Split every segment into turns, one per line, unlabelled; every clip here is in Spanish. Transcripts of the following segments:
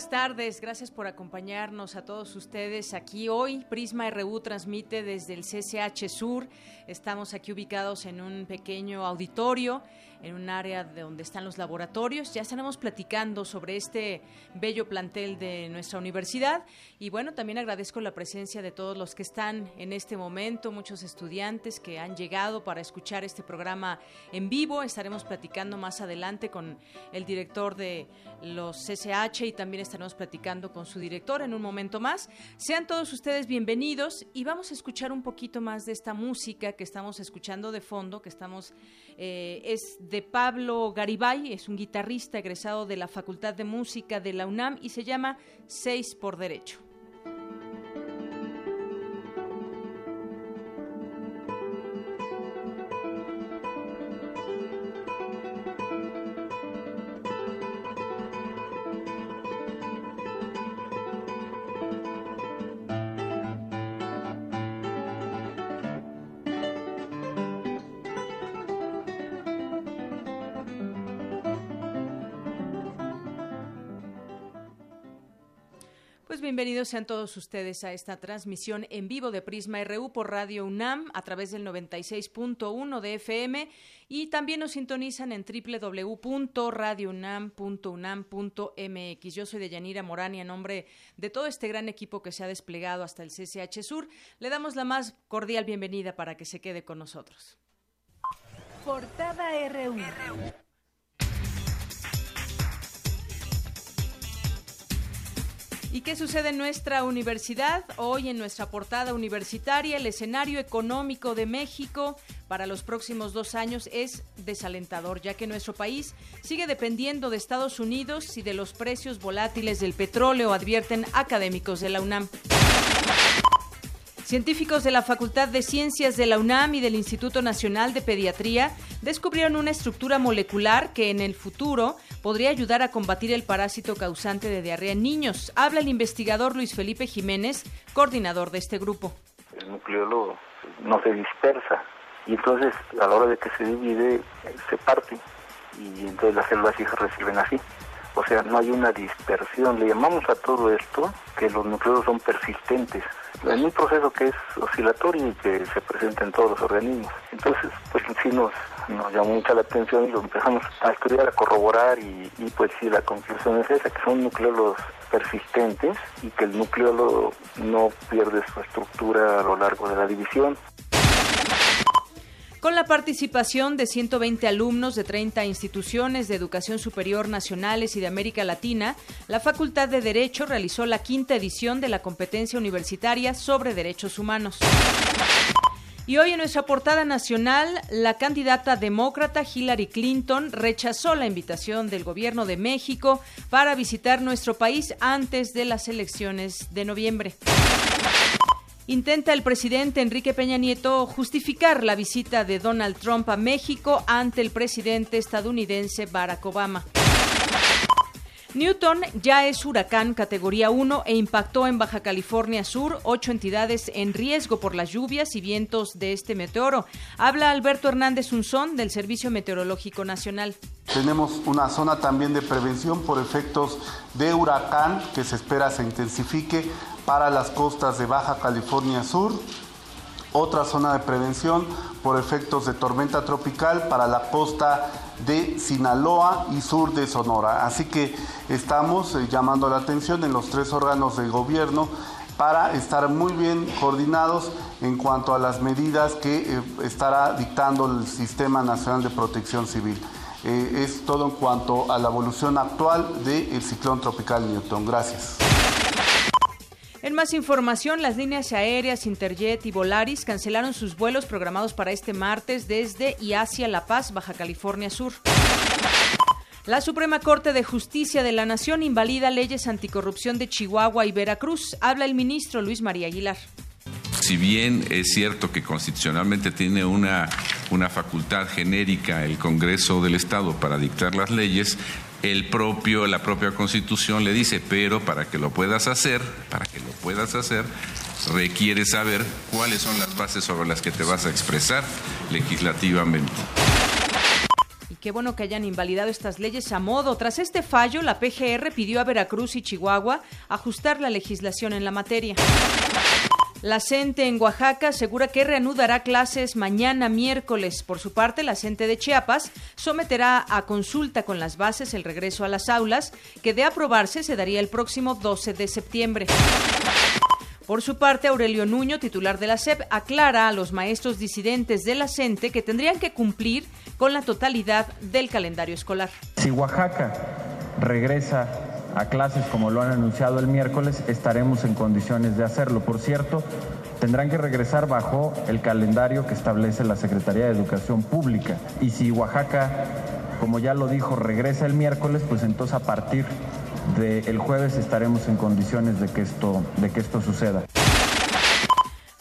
Buenas tardes. Gracias por acompañarnos a todos ustedes aquí hoy. Prisma RU transmite desde el CCH Sur. Estamos aquí ubicados en un pequeño auditorio en un área de donde están los laboratorios. Ya estaremos platicando sobre este bello plantel de nuestra universidad y bueno, también agradezco la presencia de todos los que están en este momento, muchos estudiantes que han llegado para escuchar este programa en vivo. Estaremos platicando más adelante con el director de los CCH y también estaremos platicando con su director en un momento más. Sean todos ustedes bienvenidos y vamos a escuchar un poquito más de esta música que estamos escuchando de fondo, que estamos eh, es de Pablo Garibay, es un guitarrista egresado de la Facultad de Música de la UNAM y se llama Seis por Derecho. Sean todos ustedes a esta transmisión en vivo de Prisma RU por Radio UNAM a través del 96.1 de FM y también nos sintonizan en www.radiounam.unam.mx. Yo soy de Yanira Morán y en nombre de todo este gran equipo que se ha desplegado hasta el CCH Sur, le damos la más cordial bienvenida para que se quede con nosotros.
Portada RU.
¿Y qué sucede en nuestra universidad? Hoy en nuestra portada universitaria, el escenario económico de México para los próximos dos años es desalentador, ya que nuestro país sigue dependiendo de Estados Unidos y de los precios volátiles del petróleo, advierten académicos de la UNAM. Científicos de la Facultad de Ciencias de la UNAM y del Instituto Nacional de Pediatría descubrieron una estructura molecular que en el futuro podría ayudar a combatir el parásito causante de diarrea en niños. Habla el investigador Luis Felipe Jiménez, coordinador de este grupo.
El nucleolo no se dispersa y entonces a la hora de que se divide se parte y entonces las células hijas reciben así. O sea, no hay una dispersión. Le llamamos a todo esto que los nucleolos son persistentes en un proceso que es oscilatorio y que se presenta en todos los organismos. Entonces, pues sí nos, nos llamó mucha la atención y lo empezamos a estudiar, a corroborar y, pues sí, la conclusión es esa, que son nucleolos persistentes y que el núcleo no pierde su estructura a lo largo de la división
con la participación de 120 alumnos de 30 instituciones de educación superior nacionales y de América Latina, la Facultad de Derecho realizó la quinta edición de la competencia universitaria sobre derechos humanos. Y hoy en nuestra portada nacional, la candidata demócrata Hillary Clinton rechazó la invitación del gobierno de México para visitar nuestro país antes de las elecciones de noviembre. Intenta el presidente Enrique Peña Nieto justificar la visita de Donald Trump a México ante el presidente estadounidense Barack Obama. Newton ya es huracán categoría 1 e impactó en Baja California Sur, ocho entidades en riesgo por las lluvias y vientos de este meteoro. Habla Alberto Hernández Unzón del Servicio Meteorológico Nacional.
Tenemos una zona también de prevención por efectos de huracán que se espera se intensifique para las costas de Baja California Sur, otra zona de prevención por efectos de tormenta tropical para la costa de Sinaloa y sur de Sonora. Así que estamos eh, llamando la atención en los tres órganos de gobierno para estar muy bien coordinados en cuanto a las medidas que eh, estará dictando el Sistema Nacional de Protección Civil. Eh, es todo en cuanto a la evolución actual del ciclón tropical Newton. Gracias.
En más información, las líneas aéreas Interjet y Volaris cancelaron sus vuelos programados para este martes desde y hacia La Paz, Baja California Sur. La Suprema Corte de Justicia de la Nación invalida leyes anticorrupción de Chihuahua y Veracruz. Habla el ministro Luis María Aguilar.
Si bien es cierto que constitucionalmente tiene una, una facultad genérica el Congreso del Estado para dictar las leyes, el propio, la propia Constitución le dice, pero para que lo puedas hacer, para que lo puedas hacer, requiere saber cuáles son las bases sobre las que te vas a expresar legislativamente.
Y qué bueno que hayan invalidado estas leyes a modo. Tras este fallo, la PGR pidió a Veracruz y Chihuahua ajustar la legislación en la materia. La CENTE en Oaxaca asegura que reanudará clases mañana miércoles. Por su parte, la CENTE de Chiapas someterá a consulta con las bases el regreso a las aulas, que de aprobarse se daría el próximo 12 de septiembre. Por su parte, Aurelio Nuño, titular de la SEP, aclara a los maestros disidentes de la CENTE que tendrían que cumplir con la totalidad del calendario escolar.
Si Oaxaca regresa a clases como lo han anunciado el miércoles, estaremos en condiciones de hacerlo. Por cierto, tendrán que regresar bajo el calendario que establece la Secretaría de Educación Pública. Y si Oaxaca, como ya lo dijo, regresa el miércoles, pues entonces a partir del jueves estaremos en condiciones de que esto, de que esto suceda.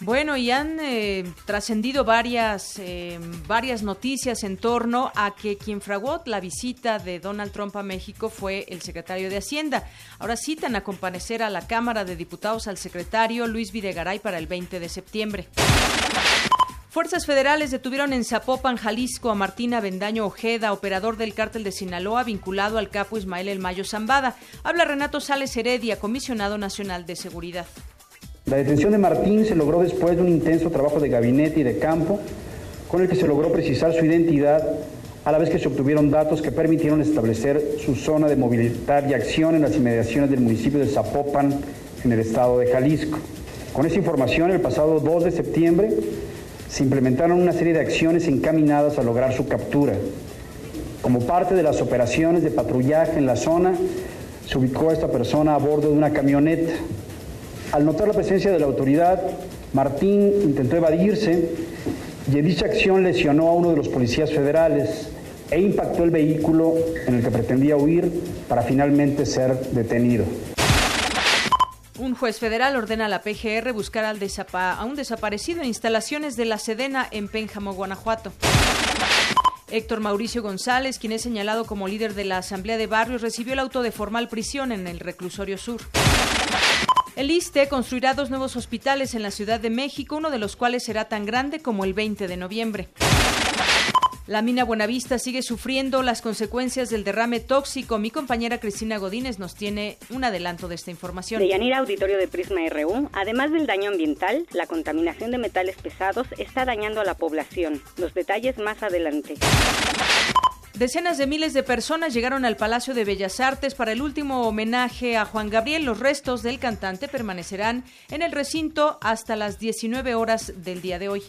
Bueno, y han eh, trascendido varias, eh, varias noticias en torno a que quien fraguó la visita de Donald Trump a México fue el secretario de Hacienda. Ahora citan a comparecer a la Cámara de Diputados al secretario Luis Videgaray para el 20 de septiembre. Fuerzas federales detuvieron en Zapopan, Jalisco, a Martina Bendaño Ojeda, operador del cártel de Sinaloa, vinculado al capo Ismael El Mayo Zambada. Habla Renato Sales Heredia, comisionado nacional de seguridad.
La detención de Martín se logró después de un intenso trabajo de gabinete y de campo, con el que se logró precisar su identidad, a la vez que se obtuvieron datos que permitieron establecer su zona de movilidad y acción en las inmediaciones del municipio de Zapopan, en el estado de Jalisco. Con esta información, el pasado 2 de septiembre, se implementaron una serie de acciones encaminadas a lograr su captura. Como parte de las operaciones de patrullaje en la zona, se ubicó a esta persona a bordo de una camioneta al notar la presencia de la autoridad, Martín intentó evadirse y en dicha acción lesionó a uno de los policías federales e impactó el vehículo en el que pretendía huir para finalmente ser detenido.
Un juez federal ordena a la PGR buscar al a un desaparecido en instalaciones de la Sedena en Pénjamo, Guanajuato. Héctor Mauricio González, quien es señalado como líder de la Asamblea de Barrios, recibió el auto de formal prisión en el reclusorio sur. El ISTE construirá dos nuevos hospitales en la Ciudad de México, uno de los cuales será tan grande como el 20 de noviembre. La mina Buenavista sigue sufriendo las consecuencias del derrame tóxico. Mi compañera Cristina Godínez nos tiene un adelanto de esta información.
De Yanira Auditorio de Prisma RU, además del daño ambiental, la contaminación de metales pesados está dañando a la población. Los detalles más adelante.
Decenas de miles de personas llegaron al Palacio de Bellas Artes para el último homenaje a Juan Gabriel. Los restos del cantante permanecerán en el recinto hasta las 19 horas del día de hoy.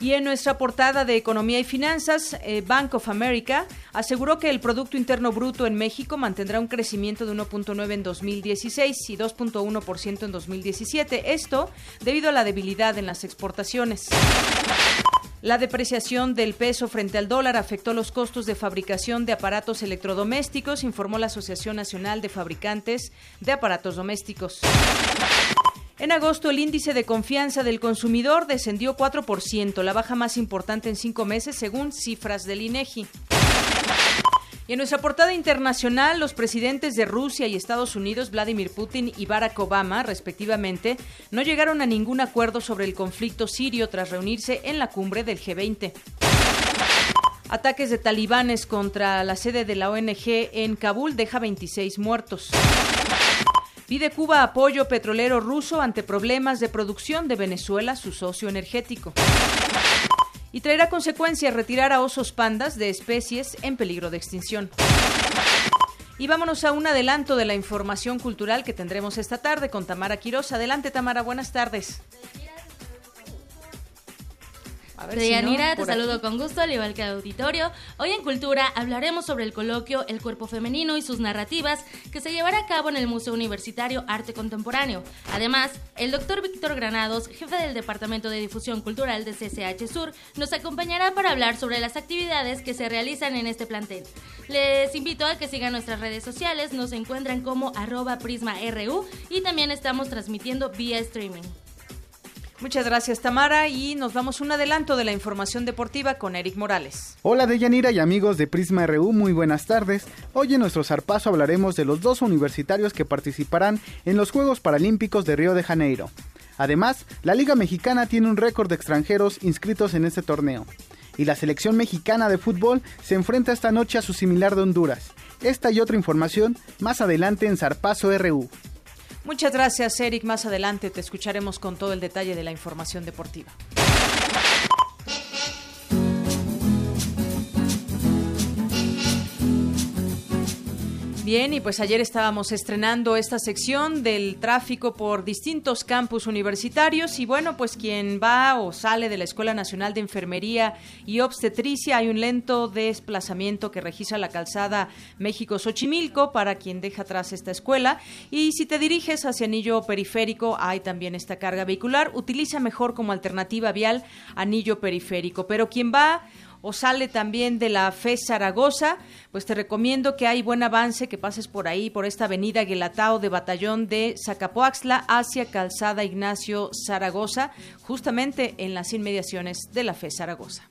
Y en nuestra portada de Economía y Finanzas, eh, Bank of America aseguró que el Producto Interno Bruto en México mantendrá un crecimiento de 1.9 en 2016 y 2.1% en 2017. Esto debido a la debilidad en las exportaciones. La depreciación del peso frente al dólar afectó los costos de fabricación de aparatos electrodomésticos, informó la Asociación Nacional de Fabricantes de Aparatos Domésticos. En agosto, el índice de confianza del consumidor descendió 4%, la baja más importante en cinco meses, según cifras del INEGI. Y en nuestra portada internacional, los presidentes de Rusia y Estados Unidos, Vladimir Putin y Barack Obama, respectivamente, no llegaron a ningún acuerdo sobre el conflicto sirio tras reunirse en la cumbre del G20. Ataques de talibanes contra la sede de la ONG en Kabul deja 26 muertos. Pide Cuba apoyo petrolero ruso ante problemas de producción de Venezuela, su socio energético y traerá consecuencias retirar a osos pandas de especies en peligro de extinción. Y vámonos a un adelanto de la información cultural que tendremos esta tarde con Tamara Quiroz. Adelante, Tamara, buenas tardes.
Deyanira, te saludo con gusto, al igual que al auditorio. Hoy en Cultura hablaremos sobre el coloquio El cuerpo femenino y sus narrativas que se llevará a cabo en el Museo Universitario Arte Contemporáneo. Además, el doctor Víctor Granados, jefe del Departamento de Difusión Cultural de CCH Sur, nos acompañará para hablar sobre las actividades que se realizan en este plantel. Les invito a que sigan nuestras redes sociales, nos encuentran como arroba prisma.ru y también estamos transmitiendo vía streaming.
Muchas gracias Tamara y nos vamos un adelanto de la información deportiva con Eric Morales.
Hola Deyanira y amigos de Prisma RU, muy buenas tardes. Hoy en nuestro zarpazo hablaremos de los dos universitarios que participarán en los Juegos Paralímpicos de Río de Janeiro. Además, la Liga Mexicana tiene un récord de extranjeros inscritos en este torneo. Y la selección mexicana de fútbol se enfrenta esta noche a su similar de Honduras. Esta y otra información más adelante en Zarpazo RU.
Muchas gracias, Eric. Más adelante te escucharemos con todo el detalle de la información deportiva. Bien, y pues ayer estábamos estrenando esta sección del tráfico por distintos campus universitarios y bueno, pues quien va o sale de la Escuela Nacional de Enfermería y Obstetricia hay un lento desplazamiento que registra la calzada México-Xochimilco para quien deja atrás esta escuela. Y si te diriges hacia Anillo Periférico hay también esta carga vehicular, utiliza mejor como alternativa vial Anillo Periférico, pero quien va o sale también de la FE Zaragoza, pues te recomiendo que hay buen avance, que pases por ahí, por esta avenida Guelatao de Batallón de Zacapoaxla hacia Calzada Ignacio Zaragoza, justamente en las inmediaciones de la FE Zaragoza.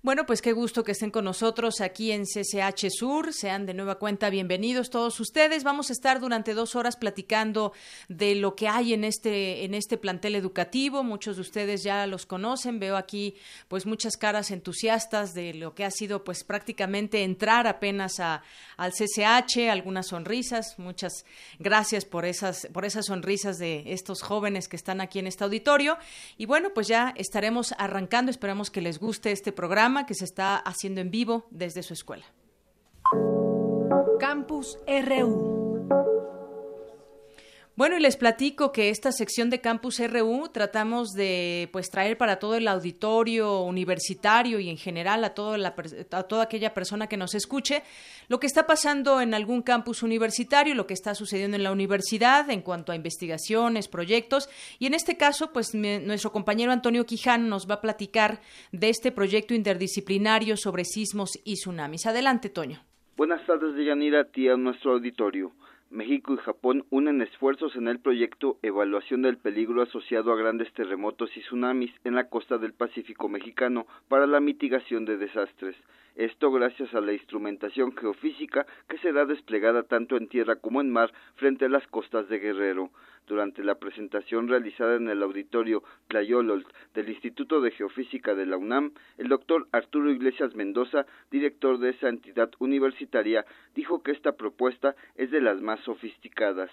Bueno, pues qué gusto que estén con nosotros aquí en CCH Sur. Sean de nueva cuenta bienvenidos todos ustedes. Vamos a estar durante dos horas platicando de lo que hay en este, en este plantel educativo. Muchos de ustedes ya los conocen. Veo aquí pues muchas caras entusiastas de lo que ha sido pues prácticamente entrar apenas a, al CCH, algunas sonrisas. Muchas gracias por esas, por esas sonrisas de estos jóvenes que están aquí en este auditorio. Y bueno, pues ya estaremos arrancando. Esperamos que les guste este programa que se está haciendo en vivo desde su escuela.
Campus RU.
Bueno, y les platico que esta sección de Campus RU tratamos de pues traer para todo el auditorio universitario y en general a, a toda aquella persona que nos escuche lo que está pasando en algún campus universitario, lo que está sucediendo en la universidad en cuanto a investigaciones, proyectos y en este caso pues nuestro compañero Antonio Quiján nos va a platicar de este proyecto interdisciplinario sobre sismos y tsunamis. Adelante, Toño.
Buenas tardes, Deyanira, a ti a nuestro auditorio. México y Japón unen esfuerzos en el proyecto Evaluación del peligro asociado a grandes terremotos y tsunamis en la costa del Pacífico mexicano para la mitigación de desastres. Esto gracias a la instrumentación geofísica que será desplegada tanto en tierra como en mar frente a las costas de Guerrero. Durante la presentación realizada en el auditorio Tlayololt del Instituto de Geofísica de la UNAM, el doctor Arturo Iglesias Mendoza, director de esa entidad universitaria, dijo que esta propuesta es de las más sofisticadas.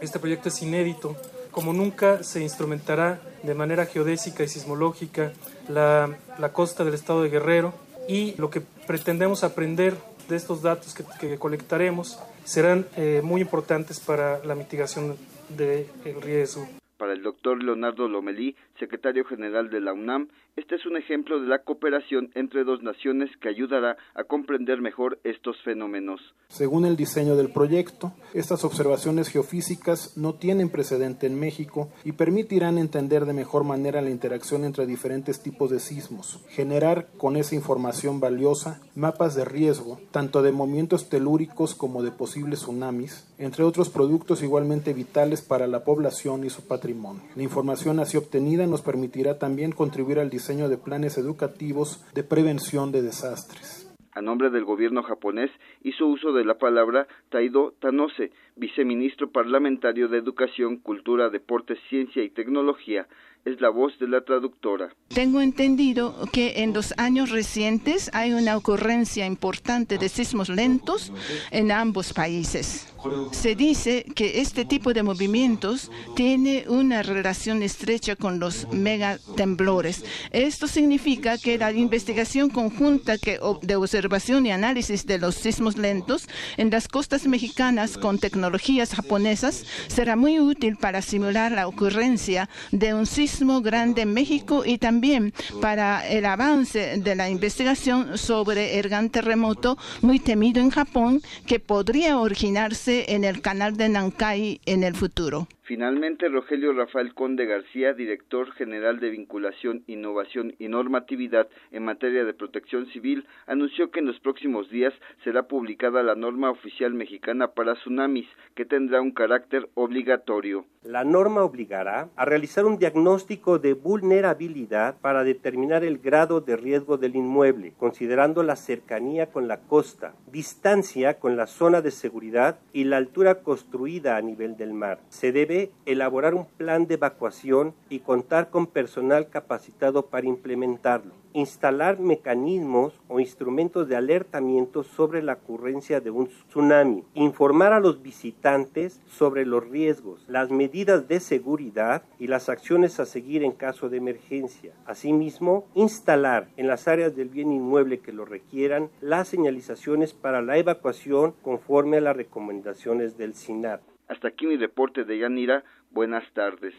Este proyecto es inédito. Como nunca se instrumentará de manera geodésica y sismológica la, costa del estado de Guerrero y lo que pretendemos aprender de estos datos que, colectaremos serán eh, muy importantes para la mitigación del riesgo.
Para el doctor Leonardo Lomelí, secretario general de la UNAM, este es un ejemplo de la cooperación entre dos naciones que ayudará a comprender mejor estos fenómenos.
Según el diseño del proyecto, estas observaciones geofísicas no tienen precedente en México y permitirán entender de mejor manera la interacción entre diferentes tipos de sismos, generar con esa información valiosa mapas de riesgo, tanto de movimientos telúricos como de posibles tsunamis, entre otros productos igualmente vitales para la población y su patrimonio. La información así obtenida nos permitirá también contribuir al diseño de planes educativos de prevención de desastres.
A nombre del gobierno japonés hizo uso de la palabra Taido Tanose, viceministro parlamentario de Educación, Cultura, Deportes, Ciencia y Tecnología, es la voz de la traductora.
Tengo entendido que en los años recientes hay una ocurrencia importante de sismos lentos en ambos países. Se dice que este tipo de movimientos tiene una relación estrecha con los megatemblores. Esto significa que la investigación conjunta de observación y análisis de los sismos lentos en las costas mexicanas con tecnologías japonesas será muy útil para simular la ocurrencia de un sismo grande en México y también para el avance de la investigación sobre el gran terremoto muy temido en Japón que podría originarse en el canal de Nankai en el futuro.
Finalmente, Rogelio Rafael Conde García, director general de Vinculación, Innovación y Normatividad en materia de protección civil, anunció que en los próximos días será publicada la norma oficial mexicana para tsunamis, que tendrá un carácter obligatorio.
La norma obligará a realizar un diagnóstico de vulnerabilidad para determinar el grado de riesgo del inmueble, considerando la cercanía con la costa, distancia con la zona de seguridad y la altura construida a nivel del mar. Se debe elaborar un plan de evacuación y contar con personal capacitado para implementarlo. Instalar mecanismos o instrumentos de alertamiento sobre la ocurrencia de un tsunami. Informar a los visitantes sobre los riesgos, las medidas de seguridad y las acciones a seguir en caso de emergencia. Asimismo, instalar en las áreas del bien inmueble que lo requieran las señalizaciones para la evacuación conforme a las recomendaciones del SINAP.
Hasta aquí mi reporte de Yanira. Buenas tardes.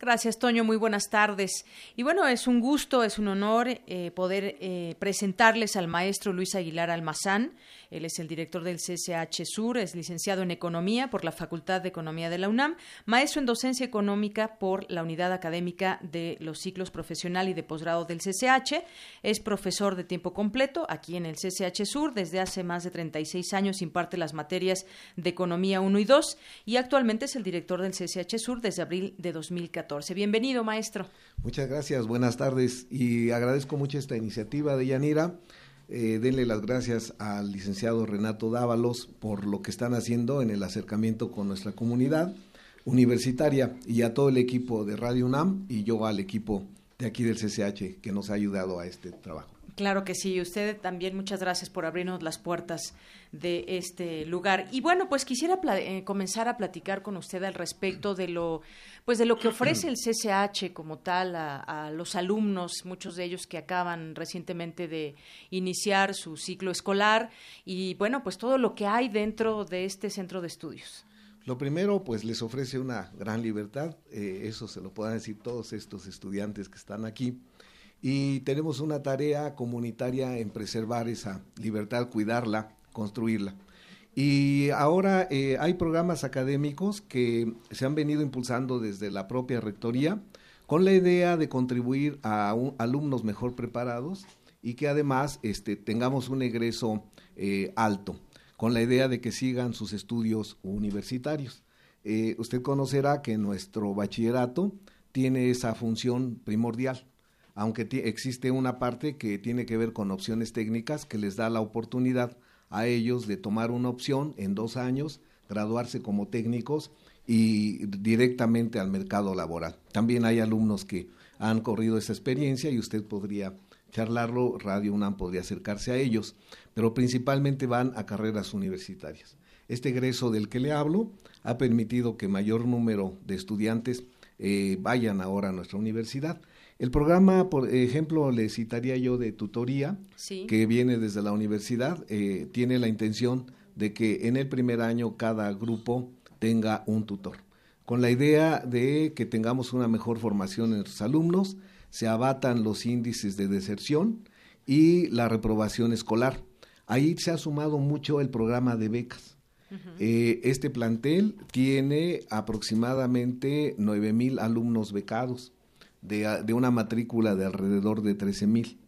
Gracias, Toño. Muy buenas tardes. Y bueno, es un gusto, es un honor eh, poder eh, presentarles al maestro Luis Aguilar Almazán. Él es el director del CCH Sur, es licenciado en Economía por la Facultad de Economía de la UNAM, maestro en Docencia Económica por la Unidad Académica de los Ciclos Profesional y de Posgrado del CCH. Es profesor de tiempo completo aquí en el CCH Sur. Desde hace más de 36 años imparte las materias de Economía 1 y 2 y actualmente es el director del CCH Sur desde abril de 2014. Bienvenido, maestro.
Muchas gracias, buenas tardes y agradezco mucho esta iniciativa de Yanira. Eh, denle las gracias al licenciado Renato Dávalos por lo que están haciendo en el acercamiento con nuestra comunidad universitaria y a todo el equipo de Radio UNAM y yo al equipo de aquí del CCH que nos ha ayudado a este trabajo.
Claro que sí, usted también muchas gracias por abrirnos las puertas de este lugar. Y bueno, pues quisiera eh, comenzar a platicar con usted al respecto de lo pues de lo que ofrece el CCH como tal a, los alumnos, muchos de ellos que acaban recientemente de iniciar su ciclo escolar y bueno, pues todo lo que hay dentro de este centro de estudios.
Lo primero, pues les ofrece una gran libertad, eh, eso se lo pueden decir todos estos estudiantes que están aquí y tenemos una tarea comunitaria en preservar esa libertad, cuidarla, construirla. Y ahora eh, hay programas académicos que se han venido impulsando desde la propia rectoría con la idea de contribuir a alumnos mejor preparados y que además este, tengamos un egreso eh, alto, con la idea de que sigan sus estudios universitarios. Eh, usted conocerá que nuestro bachillerato tiene esa función primordial aunque existe una parte que tiene que ver con opciones técnicas que les da la oportunidad a ellos de tomar una opción en dos años, graduarse como técnicos y directamente al mercado laboral. También hay alumnos que han corrido esa experiencia y usted podría charlarlo, Radio UNAM podría acercarse a ellos, pero principalmente van a carreras universitarias. Este egreso del que le hablo ha permitido que mayor número de estudiantes eh, vayan ahora a nuestra universidad. El programa, por ejemplo, le citaría yo de tutoría, que viene desde la universidad, eh, tiene la intención de que en el primer año cada grupo tenga un tutor, con la idea de que tengamos una mejor formación en nuestros alumnos, se abatan los índices de deserción y la reprobación escolar. Ahí se ha sumado mucho el programa de becas. Eh, este plantel tiene aproximadamente nueve mil alumnos becados de, una matrícula de alrededor de 13 mil.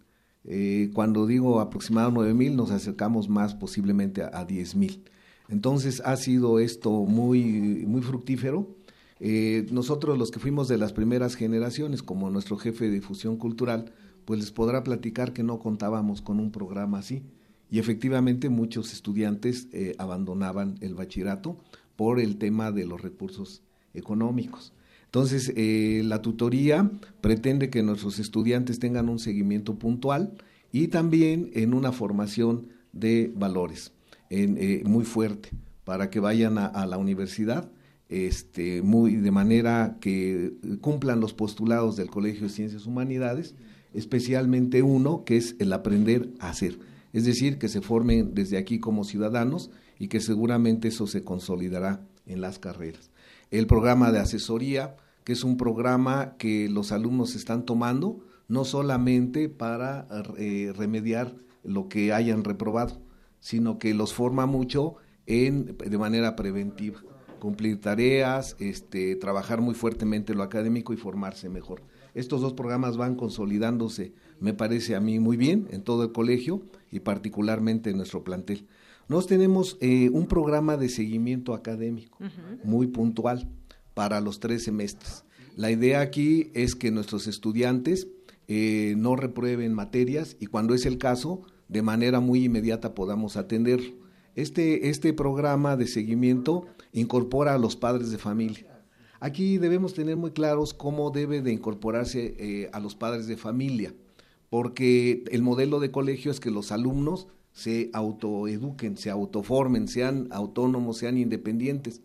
Eh, cuando digo aproximado 9 mil, nos acercamos más posiblemente a, a 10 mil. Entonces ha sido esto muy, muy fructífero. Eh, nosotros los que fuimos de las primeras generaciones, como nuestro jefe de difusión cultural, pues les podrá platicar que no contábamos con un programa así. Y efectivamente muchos estudiantes eh, abandonaban el bachillerato por el tema de los recursos económicos. Entonces, eh, la tutoría pretende que nuestros estudiantes tengan un seguimiento puntual y también en una formación de valores eh, muy fuerte, para que vayan a, la universidad este, muy, de manera que cumplan los postulados del Colegio de Ciencias Humanidades, especialmente uno que es el aprender a hacer. Es decir, que se formen desde aquí como ciudadanos y que seguramente eso se consolidará en las carreras. El programa de asesoría, que es un programa que los alumnos están tomando, no solamente para eh, remediar lo que hayan reprobado, sino que los forma mucho en, de manera preventiva, cumplir tareas, este, trabajar muy fuertemente lo académico y formarse mejor. Estos dos programas van consolidándose, me parece a mí muy bien, en todo el colegio y particularmente en nuestro plantel. Nos tenemos eh, un programa de seguimiento académico muy puntual para los tres semestres. La idea aquí es que nuestros estudiantes eh, no reprueben materias y cuando es el caso, de manera muy inmediata podamos atender. Este, este programa de seguimiento incorpora a los padres de familia. Aquí debemos tener muy claros cómo debe de incorporarse eh, a los padres de familia, porque el modelo de colegio es que los alumnos se autoeduquen, se autoformen, sean autónomos, sean independientes.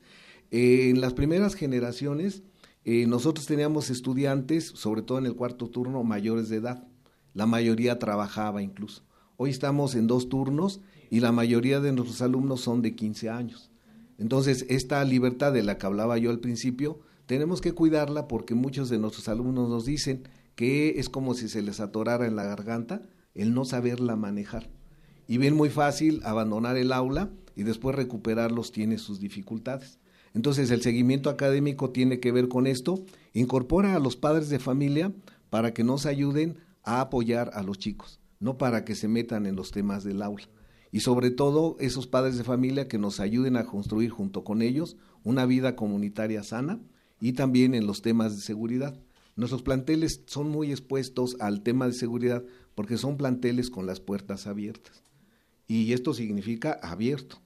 Eh, en las primeras generaciones, eh, nosotros teníamos estudiantes, sobre todo en el cuarto turno, mayores de edad. La mayoría trabajaba incluso. Hoy estamos en dos turnos y la mayoría de nuestros alumnos son de 15 años. Entonces, esta libertad de la que hablaba yo al principio, tenemos que cuidarla porque muchos de nuestros alumnos nos dicen que es como si se les atorara en la garganta el no saberla manejar. Y ven muy fácil abandonar el aula y después recuperarlos tiene sus dificultades. Entonces el seguimiento académico tiene que ver con esto, incorpora a los padres de familia para que nos ayuden a apoyar a los chicos, no para que se metan en los temas del aula. Y sobre todo esos padres de familia que nos ayuden a construir junto con ellos una vida comunitaria sana y también en los temas de seguridad. Nuestros planteles son muy expuestos al tema de seguridad porque son planteles con las puertas abiertas. Y esto significa abierto.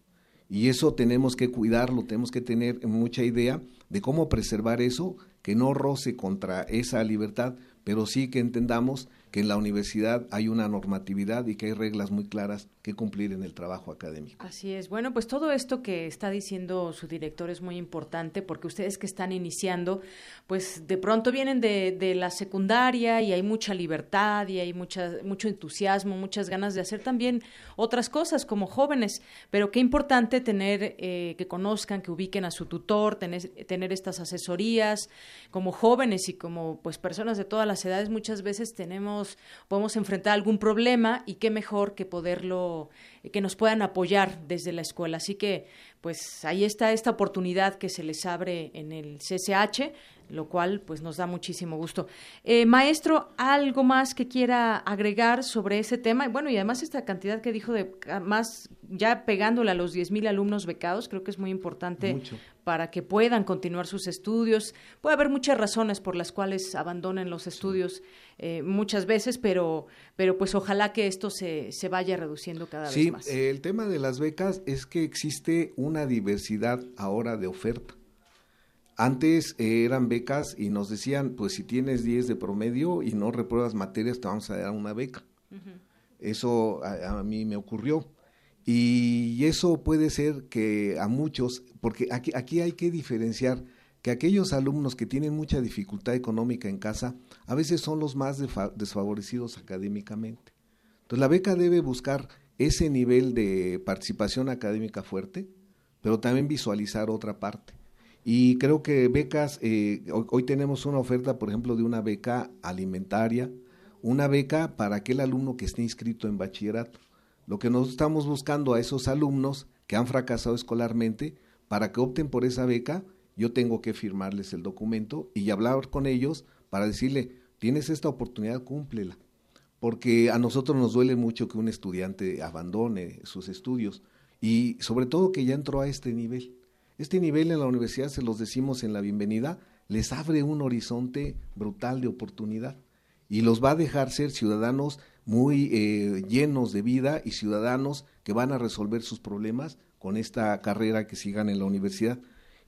Y eso tenemos que cuidarlo, tenemos que tener mucha idea de cómo preservar eso, que no roce contra esa libertad, pero sí que entendamos que en la universidad hay una normatividad y que hay reglas muy claras que cumplir en el trabajo académico.
Así es. Bueno, pues todo esto que está diciendo su director es muy importante porque ustedes que están iniciando, pues de pronto vienen de, de la secundaria y hay mucha libertad y hay mucha, mucho entusiasmo, muchas ganas de hacer también otras cosas como jóvenes, pero qué importante tener, eh, que conozcan, que ubiquen a su tutor, tener, tener estas asesorías como jóvenes y como pues personas de todas las edades, muchas veces tenemos podemos enfrentar algún problema y qué mejor que poderlo, que nos puedan apoyar desde la escuela. Así que, pues ahí está esta oportunidad que se les abre en el CCH, lo cual pues nos da muchísimo gusto. Eh, maestro, ¿algo más que quiera agregar sobre ese tema? Bueno, y además esta cantidad que dijo de más, ya pegándole a los 10.000 alumnos becados, creo que es muy importante para que puedan continuar sus estudios. Puede haber muchas razones por las cuales abandonen los estudios eh, muchas veces, pero, pero pues ojalá que esto se, se vaya reduciendo cada vez más.
Sí, el tema de las becas es que existe una diversidad ahora de oferta. Antes eh, eran becas y nos decían, pues si tienes 10 de promedio y no repruebas materias, te vamos a dar una beca. Eso a, mí me ocurrió. Y eso puede ser que a muchos, porque aquí, aquí hay que diferenciar que aquellos alumnos que tienen mucha dificultad económica en casa, a veces son los más desfavorecidos académicamente. Entonces la beca debe buscar ese nivel de participación académica fuerte, pero también visualizar otra parte. Y creo que becas, eh, hoy, tenemos una oferta, por ejemplo, de una beca alimentaria, una beca para aquel alumno que esté inscrito en bachillerato. Lo que nos estamos buscando a esos alumnos que han fracasado escolarmente, para que opten por esa beca, yo tengo que firmarles el documento y hablar con ellos para decirle, tienes esta oportunidad, cúmplela. Porque a nosotros nos duele mucho que un estudiante abandone sus estudios y sobre todo que ya entró a este nivel. Este nivel en la universidad, se los decimos en la bienvenida, les abre un horizonte brutal de oportunidad y los va a dejar ser ciudadanos muy eh, llenos de vida y ciudadanos que van a resolver sus problemas con esta carrera que sigan en la universidad.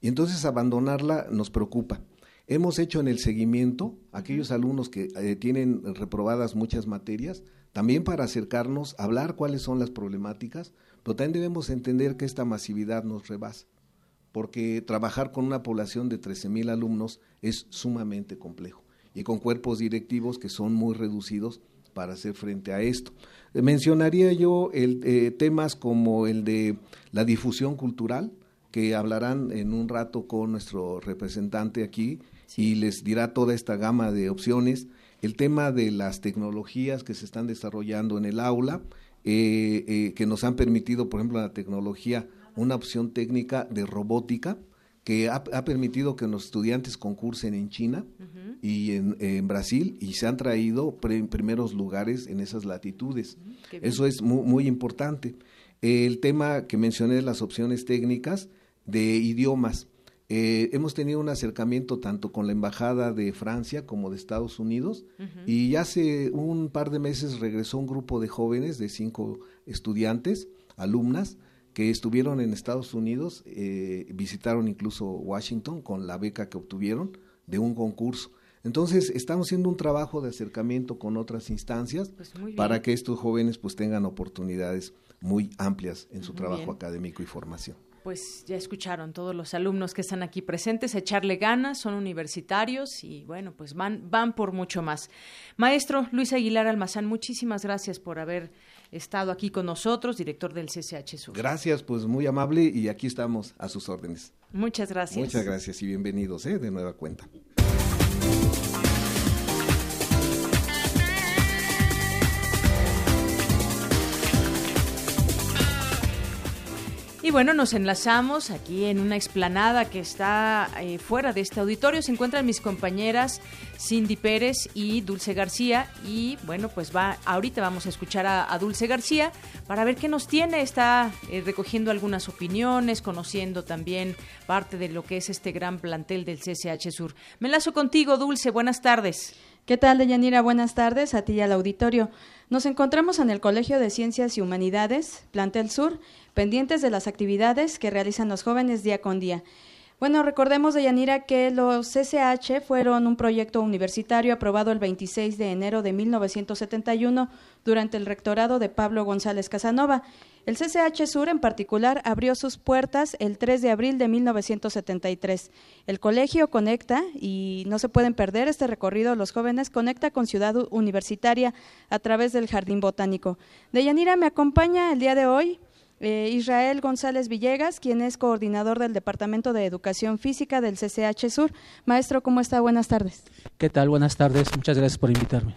Y entonces abandonarla nos preocupa. Hemos hecho en el seguimiento aquellos alumnos que eh, tienen reprobadas muchas materias, también para acercarnos, hablar cuáles son las problemáticas, pero también debemos entender que esta masividad nos rebasa, porque trabajar con una población de 13 mil alumnos es sumamente complejo y con cuerpos directivos que son muy reducidos para hacer frente a esto. Mencionaría yo el, eh, temas como el de la difusión cultural, que hablarán en un rato con nuestro representante aquí y les dirá toda esta gama de opciones. El tema de las tecnologías que se están desarrollando en el aula, eh, eh, que nos han permitido, por ejemplo, la tecnología, una opción técnica de robótica, que ha, permitido que los estudiantes concursen en China y en, Brasil y se han traído primeros lugares en esas latitudes. Eso es muy, muy importante. el tema que mencioné, las opciones técnicas de idiomas. Eh, hemos tenido un acercamiento tanto con la Embajada de Francia como de Estados Unidos y hace un par de meses regresó un grupo de jóvenes de cinco estudiantes, alumnas, que estuvieron en Estados Unidos, eh, visitaron incluso Washington con la beca que obtuvieron de un concurso. Entonces, estamos haciendo un trabajo de acercamiento con otras instancias pues para que estos jóvenes pues tengan oportunidades muy amplias en su trabajo académico y formación.
Pues ya escucharon todos los alumnos que están aquí presentes, echarle ganas, son universitarios y bueno, pues van, van por mucho más. Maestro Luis Aguilar Almazán, muchísimas gracias por haber estado aquí con nosotros, director del CCH Sur.
Gracias, pues muy amable y aquí estamos a sus órdenes.
Muchas gracias.
Muchas gracias y bienvenidos ¿eh? de nueva cuenta.
Y bueno, nos enlazamos aquí en una explanada que está eh, fuera de este auditorio. Se encuentran mis compañeras Cindy Pérez y Dulce García. Y bueno, pues va, ahorita vamos a escuchar a, Dulce García para ver qué nos tiene. Está eh, recogiendo algunas opiniones, conociendo también parte de lo que es este gran plantel del CCH Sur. Me enlazo contigo, Dulce. Buenas tardes.
¿Qué tal, Deyanira? Buenas tardes a ti y al auditorio. Nos encontramos en el Colegio de Ciencias y Humanidades, Plantel Sur, pendientes de las actividades que realizan los jóvenes día con día. Bueno, recordemos, Deyanira, que los CCH fueron un proyecto universitario aprobado el 26 de enero de 1971 durante el rectorado de Pablo González Casanova. El CCH Sur en particular abrió sus puertas el 3 de abril de 1973. El colegio conecta, y no se pueden perder este recorrido, los jóvenes conecta con Ciudad Universitaria a través del Jardín Botánico. Deyanira me acompaña el día de hoy eh, Israel González Villegas, quien es coordinador del Departamento de Educación Física del CCH Sur. Maestro, ¿cómo está? Buenas tardes.
¿Qué tal? Buenas tardes. Muchas gracias por invitarme.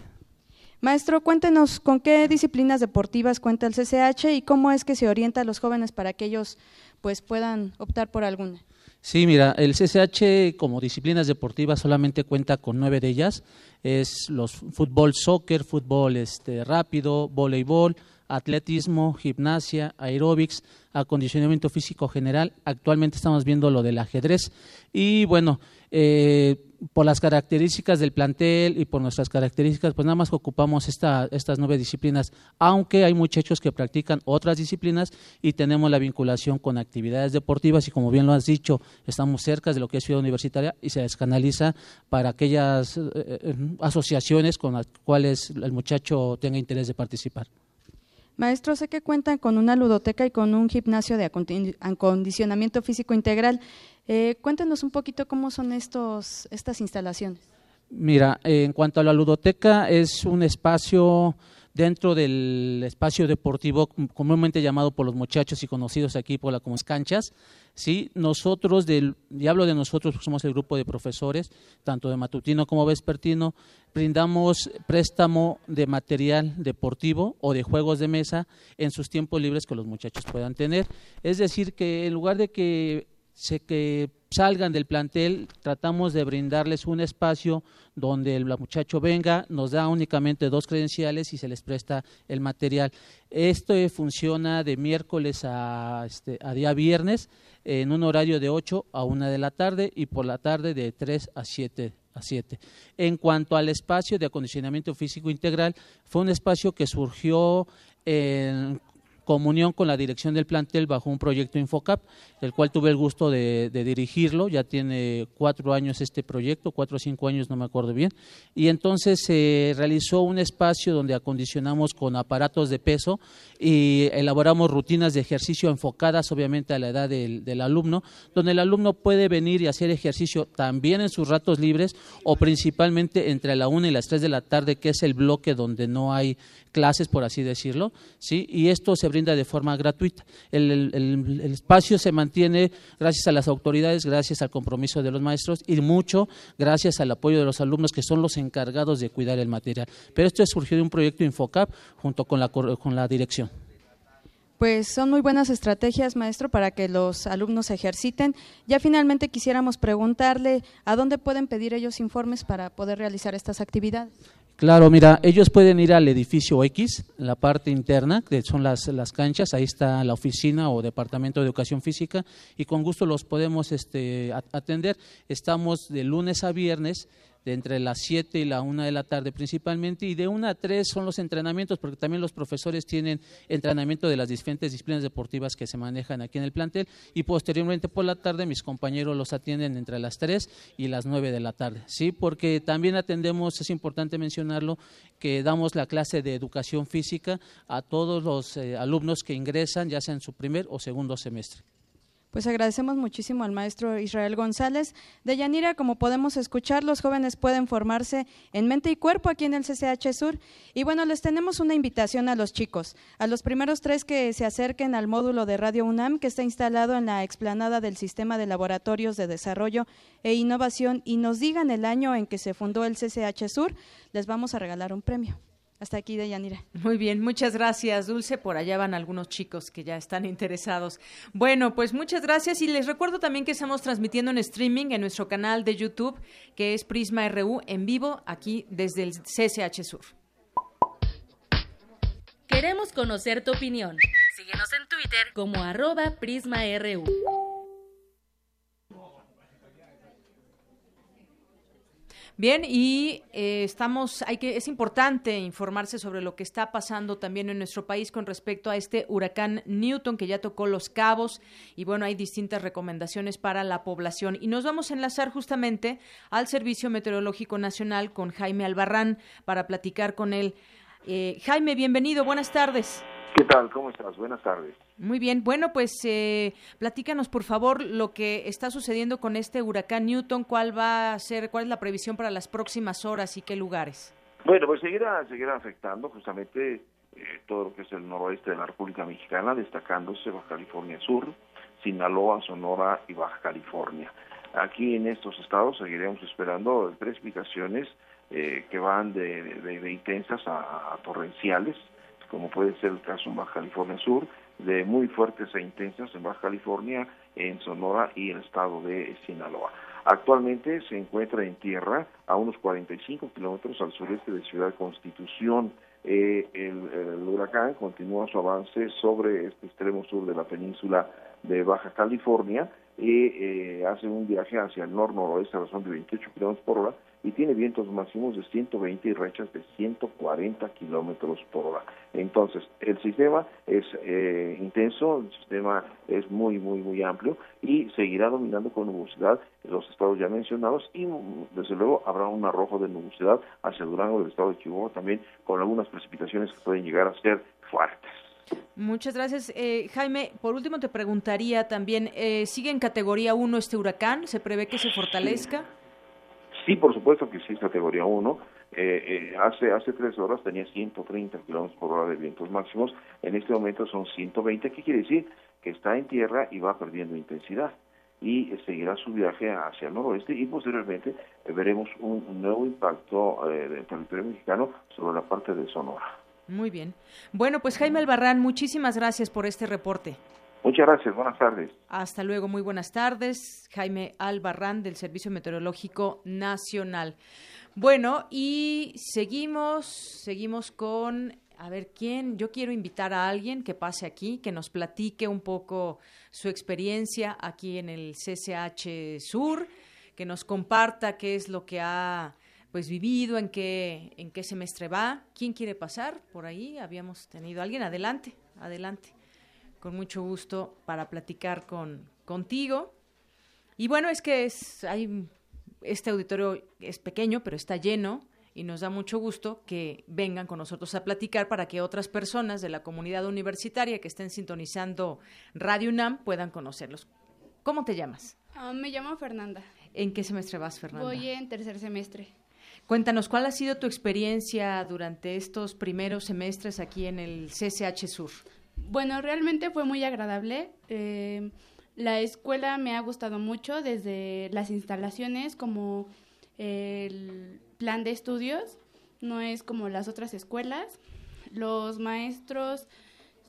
Maestro, cuéntenos con qué disciplinas deportivas cuenta el CCH y cómo es que se orienta a los jóvenes para que ellos pues puedan optar por alguna.
Sí, mira, el CCH como disciplinas deportivas solamente cuenta con nueve de ellas. Es los fútbol, soccer, fútbol este, rápido, voleibol, atletismo, gimnasia, aeróbics, acondicionamiento físico general. Actualmente estamos viendo lo del ajedrez y bueno, eh, por las características del plantel y por nuestras características, pues nada más ocupamos esta, estas nueve disciplinas, aunque hay muchachos que practican otras disciplinas y tenemos la vinculación con actividades deportivas y como bien lo has dicho, estamos cerca de lo que es ciudad universitaria y se descanaliza para aquellas eh, eh, asociaciones con las cuales el muchacho tenga interés de participar.
Maestro, sé que cuentan con una ludoteca y con un gimnasio de acondicionamiento físico integral. Eh, cuéntenos un poquito cómo son estos, estas instalaciones.
Mira, en cuanto a la ludoteca, es un espacio dentro del espacio deportivo comúnmente llamado por los muchachos y conocidos aquí por la como canchas, ¿sí? Nosotros, del, y hablo de nosotros, somos el grupo de profesores, tanto de matutino como vespertino, brindamos préstamo de material deportivo o de juegos de mesa en sus tiempos libres que los muchachos puedan tener. Es decir, que en lugar de que se que salgan del plantel, tratamos de brindarles un espacio donde el muchacho venga, nos da únicamente dos credenciales y se les presta el material. Esto funciona de miércoles a, este, a día viernes en un horario de 8 a 1 de la tarde y por la tarde de 3 a 7 a 7. En cuanto al espacio de acondicionamiento físico integral, fue un espacio que surgió en comunión con la dirección del plantel bajo un proyecto Infocap, del cual tuve el gusto de, dirigirlo. Ya tiene cuatro años este proyecto, cuatro o cinco años, no me acuerdo bien. Y entonces se realizó un espacio donde acondicionamos con aparatos de peso y elaboramos rutinas de ejercicio enfocadas obviamente a la edad del, del alumno, donde el alumno puede venir y hacer ejercicio también en sus ratos libres o principalmente entre la una y las tres de la tarde, que es el bloque donde no hay clases, por así decirlo, ¿sí? y esto se brinda de forma gratuita. El, espacio se mantiene gracias a las autoridades, gracias al compromiso de los maestros y mucho gracias al apoyo de los alumnos que son los encargados de cuidar el material. Pero esto surgió de un proyecto Infocap junto con la, con la dirección.
Pues son muy buenas estrategias, maestro, para que los alumnos ejerciten. Ya finalmente quisiéramos preguntarle a dónde pueden pedir ellos informes para poder realizar estas actividades.
Claro, mira, ellos pueden ir al edificio X, la parte interna, que son las, las canchas, ahí está la oficina o departamento de educación física, y con gusto los podemos este, atender. Estamos de lunes a viernes entre las 7 y la 1 de la tarde principalmente, y de 1 a 3 son los entrenamientos, porque también los profesores tienen entrenamiento de las diferentes disciplinas deportivas que se manejan aquí en el plantel, y posteriormente por la tarde mis compañeros los atienden entre las 3 y las 9 de la tarde, ¿sí? Porque también atendemos, es importante mencionarlo, que damos la clase de educación física a todos los eh, alumnos que ingresan, ya sea en su primer o segundo semestre.
Pues agradecemos muchísimo al maestro Israel González. De Yanira, como podemos escuchar, los jóvenes pueden formarse en mente y cuerpo aquí en el CCH Sur. Y bueno, les tenemos una invitación a los chicos, a los primeros tres que se acerquen al módulo de Radio UNAM que está instalado en la explanada del Sistema de Laboratorios de Desarrollo e Innovación y nos digan el año en que se fundó el CCH Sur, les vamos a regalar un premio. Hasta aquí de Yanira.
Muy bien, muchas gracias, Dulce. Por allá van algunos chicos que ya están interesados. Bueno, pues muchas gracias y les recuerdo también que estamos transmitiendo en streaming en nuestro canal de YouTube, que es Prisma RU en vivo, aquí desde el CCH Sur.
Queremos conocer tu opinión. Síguenos en Twitter como arroba PrismaRU.
Bien, y eh, estamos, hay que, es importante informarse sobre lo que está pasando también en nuestro país con respecto a este huracán Newton que ya tocó los cabos y bueno, hay distintas recomendaciones para la población. Y nos vamos a enlazar justamente al Servicio Meteorológico Nacional con Jaime Albarrán para platicar con él. Eh, Jaime, bienvenido, buenas tardes.
¿Qué tal? ¿Cómo estás? Buenas tardes.
Muy bien. Bueno, pues eh, platícanos, por favor, lo que está sucediendo con este huracán Newton. ¿Cuál va a ser, cuál es la previsión para las próximas horas y qué lugares?
Bueno, pues seguirá, seguirá afectando justamente eh, todo lo que es el noroeste de la República Mexicana, destacándose Baja California Sur, Sinaloa, Sonora y Baja California. Aquí en estos estados seguiremos esperando precipitaciones eh, que van de, intensas a torrenciales como puede ser el caso en Baja California Sur, de muy fuertes e intensas en Baja California, en Sonora y el estado de Sinaloa. Actualmente se encuentra en tierra a unos 45 kilómetros al sureste de Ciudad Constitución. Eh, el, huracán continúa su avance sobre este extremo sur de la península de Baja California y eh, hace un viaje hacia el nor-noroeste a razón de 28 kilómetros por hora y tiene vientos máximos de 120 y rechas de 140 kilómetros por hora. Entonces, el sistema es eh, intenso, el sistema es muy, muy, muy amplio y seguirá dominando con nubosidad los estados ya mencionados y, desde luego, habrá un arrojo de nubosidad hacia Durango del estado de Chihuahua también con algunas precipitaciones que pueden llegar a ser fuertes.
Muchas gracias. Eh, Jaime, por último te preguntaría también, eh, ¿sigue en categoría 1 este huracán? ¿Se prevé que se fortalezca?
Sí, por supuesto que sí categoría 1. Eh, eh, hace, hace tres horas tenía 130 kilómetros por hora de vientos máximos, en este momento son 120. ¿Qué quiere decir? Que está en tierra y va perdiendo intensidad y seguirá su viaje hacia el noroeste y posteriormente veremos un, nuevo impacto eh, del territorio mexicano sobre la parte de Sonora.
Muy bien. Bueno, pues Jaime Albarrán, muchísimas gracias por este reporte.
Muchas gracias, buenas tardes.
Hasta luego, muy buenas tardes. Jaime Albarrán del Servicio Meteorológico Nacional. Bueno, y seguimos, seguimos con, a ver, ¿quién? Yo quiero invitar a alguien que pase aquí, que nos platique un poco su experiencia aquí en el CCH Sur, que nos comparta qué es lo que ha pues vivido, en qué, en qué semestre va. ¿Quién quiere pasar por ahí? Habíamos tenido alguien. Adelante, adelante. Con mucho gusto para platicar con contigo. Y bueno, es que es hay este auditorio es pequeño, pero está lleno y nos da mucho gusto que vengan con nosotros a platicar para que otras personas de la comunidad universitaria que estén sintonizando Radio UNAM puedan conocerlos. ¿Cómo te llamas?
Ah, me llamo Fernanda.
¿En qué semestre vas, Fernanda?
Voy en tercer semestre.
Cuéntanos, ¿cuál ha sido tu experiencia durante estos primeros semestres aquí en el CCH Sur?
Bueno, realmente fue muy agradable. Eh, la escuela me ha gustado mucho desde las instalaciones como el plan de estudios, no es como las otras escuelas. Los maestros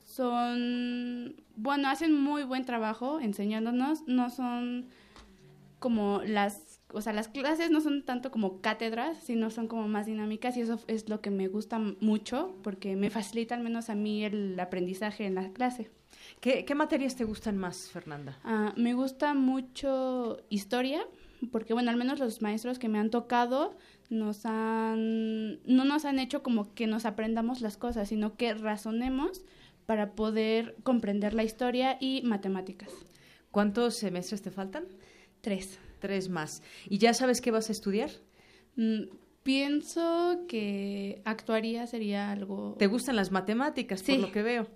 son, bueno, hacen muy buen trabajo enseñándonos, no son como las, o sea, las clases no son tanto como cátedras, sino son como más dinámicas y eso es lo que me gusta mucho porque me facilita al menos a mí el aprendizaje en la clase.
¿Qué, materias te gustan más, Fernanda?
Ah, me gusta mucho historia, porque bueno, al menos los maestros que me han tocado nos han, no nos han hecho como que nos aprendamos las cosas, sino que razonemos para poder comprender la historia y matemáticas.
¿Cuántos semestres te faltan?
Tres.
Tres más. ¿Y ya sabes qué vas a estudiar?
Mm, pienso que actuaría sería algo...
¿Te gustan las matemáticas,
por
lo que veo?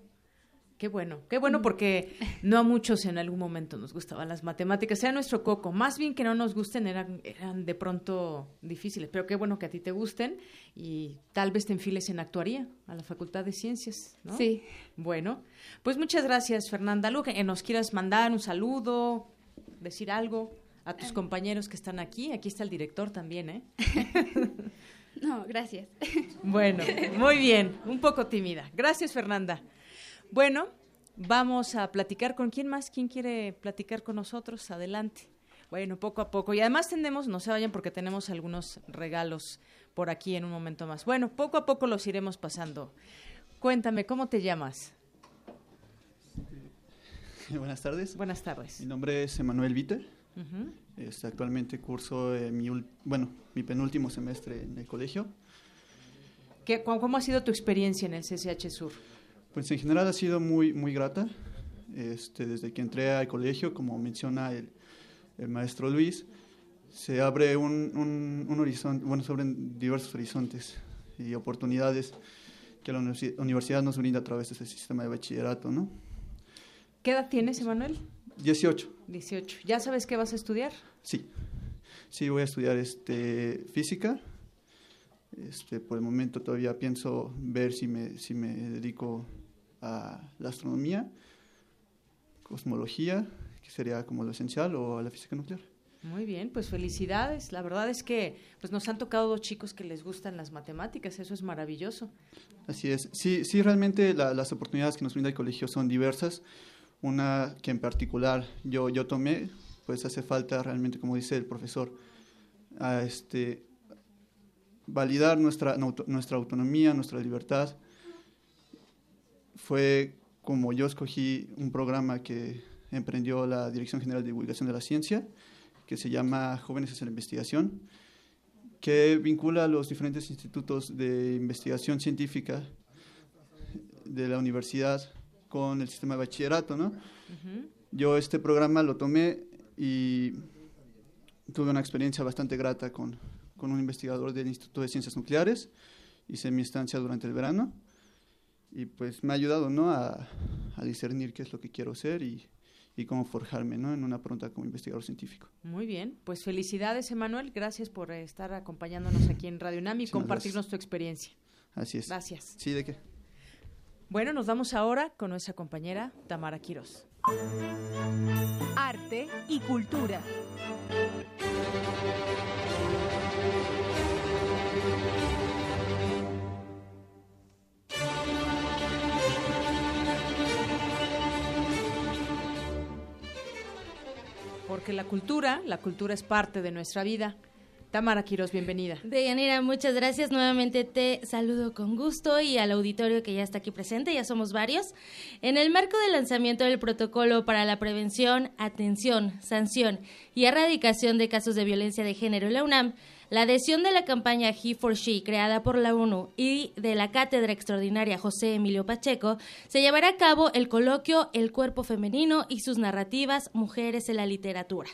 Qué bueno, qué bueno porque no a muchos en algún momento nos gustaban las matemáticas, sea nuestro coco, más bien que no nos gusten eran, eran de pronto difíciles, pero qué bueno que a ti te gusten y tal vez te enfiles en actuaría a la Facultad de Ciencias, ¿no?
Sí.
Bueno, pues muchas gracias Fernanda. Algo que nos quieras mandar, un saludo, decir algo a tus compañeros que están aquí, aquí está el director también, ¿eh?
no, gracias.
Bueno, muy bien, un poco tímida. Gracias Fernanda. Bueno, vamos a platicar con quién más, quién quiere platicar con nosotros. Adelante. Bueno, poco a poco. Y además tenemos, no se vayan porque tenemos algunos regalos por aquí en un momento más. Bueno, poco a poco los iremos pasando. Cuéntame, ¿cómo te llamas?
Buenas tardes.
Buenas tardes.
Mi nombre es Emanuel Viter. Este, actualmente curso eh, mi, bueno, mi penúltimo semestre en el colegio.
¿Qué, ¿Cómo ha sido tu experiencia en el CCH Sur?
Pues en general ha sido muy, muy grata. Este, desde que entré al colegio, como menciona el, el maestro Luis, se abre un, un, horizonte, bueno, se abren diversos horizontes y oportunidades que la universidad nos brinda a través de ese sistema de bachillerato, ¿no?
¿Qué edad tienes, Emanuel?
18.
18. ¿Ya sabes qué vas a estudiar?
Sí. Sí, voy a estudiar este, física. Este, por el momento todavía pienso ver si me, si me dedico a la astronomía, cosmología, que sería como lo esencial, o a la física nuclear.
Muy bien, pues felicidades. La verdad es que pues nos han tocado dos chicos que les gustan las matemáticas, eso es maravilloso.
Así es. Sí, sí realmente las oportunidades que nos brinda el colegio son diversas. Una que en particular yo, yo tomé, pues hace falta realmente, como dice el profesor, a este, validar nuestra, nuestra autonomía, nuestra libertad, fue como yo escogí un programa que emprendió la Dirección General de Divulgación de la Ciencia, que se llama Jóvenes hacia la Investigación, que vincula a los diferentes institutos de investigación científica de la universidad con el sistema de bachillerato, ¿no? Yo este programa lo tomé y tuve una experiencia bastante grata con, con un investigador del Instituto de Ciencias Nucleares, hice mi estancia durante el verano y pues me ha ayudado ¿no? a, discernir qué es lo que quiero ser y, cómo forjarme ¿no? en una pronta como investigador científico.
Muy bien, pues felicidades Emanuel, gracias por estar acompañándonos aquí en Radio UNAM y compartirnos tu experiencia.
Así es.
Gracias.
Sí, ¿de qué?
Bueno, nos vamos ahora con nuestra compañera Tamara Quiroz.
Arte y cultura.
porque la cultura, la cultura es parte de nuestra vida. Tamara Quiroz, bienvenida.
Deyanira, muchas gracias. Nuevamente te saludo con gusto y al auditorio que ya está aquí presente, ya somos varios. En el marco del lanzamiento del protocolo para la prevención, atención, sanción y erradicación de casos de violencia de género en la UNAM, La adhesión de la campaña He for She, creada por la ONU, y de la Cátedra Extraordinaria José Emilio Pacheco, se llevará a cabo el coloquio El cuerpo femenino y sus narrativas Mujeres en la literatura.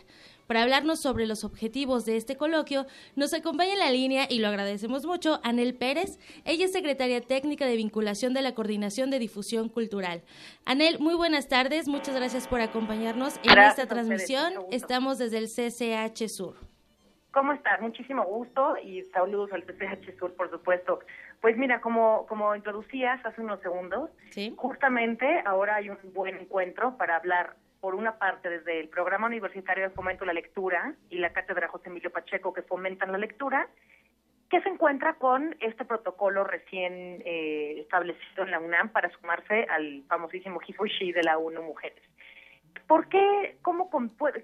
Para hablarnos sobre los objetivos de este coloquio, nos acompaña en la línea, y lo agradecemos mucho, Anel Pérez. Ella es secretaria técnica de vinculación de la Coordinación de Difusión Cultural. Anel, muy buenas tardes. Muchas gracias por acompañarnos en esta transmisión. Estamos desde el CCH Sur.
¿Cómo estás? Muchísimo gusto y saludos al CCH Sur, por supuesto. Pues mira, como, como introducías hace unos segundos, justamente ahora hay un buen encuentro para hablar por una parte, desde el Programa Universitario de Fomento de la Lectura y la Cátedra José Emilio Pacheco, que fomentan la lectura, que se encuentra con este protocolo recién eh, establecido en la UNAM para sumarse al famosísimo Hifushi de la ONU Mujeres. ¿Por qué, cómo,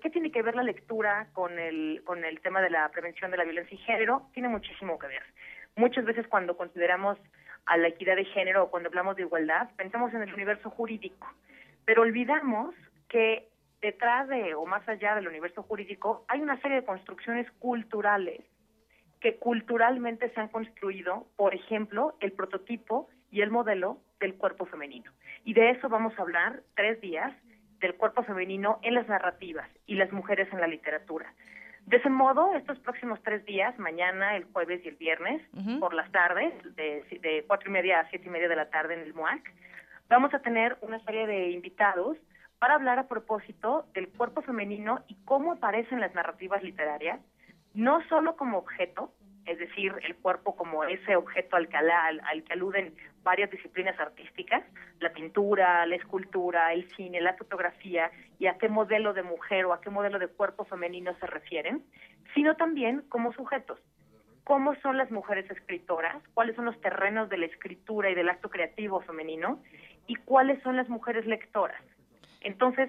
qué tiene que ver la lectura con el, con el tema de la prevención de la violencia y género? Tiene muchísimo que ver. Muchas veces cuando consideramos a la equidad de género o cuando hablamos de igualdad, pensamos en el universo jurídico, pero olvidamos que detrás de o más allá del universo jurídico hay una serie de construcciones culturales que culturalmente se han construido, por ejemplo, el prototipo y el modelo del cuerpo femenino. Y de eso vamos a hablar tres días, del cuerpo femenino en las narrativas y las mujeres en la literatura. De ese modo, estos próximos tres días, mañana, el jueves y el viernes, por las tardes, de, de cuatro y media a siete y media de la tarde en el MUAC, vamos a tener una serie de invitados para hablar a propósito del cuerpo femenino y cómo aparece en las narrativas literarias, no solo como objeto, es decir, el cuerpo como ese objeto al que, al, que aluden varias disciplinas artísticas, la pintura, la escultura, el cine, la fotografía, y a qué modelo de mujer o a qué modelo de cuerpo femenino se refieren, sino también como sujetos. ¿Cómo son las mujeres escritoras? ¿Cuáles son los terrenos de la escritura y del acto creativo femenino? ¿Y cuáles son las mujeres lectoras? Entonces,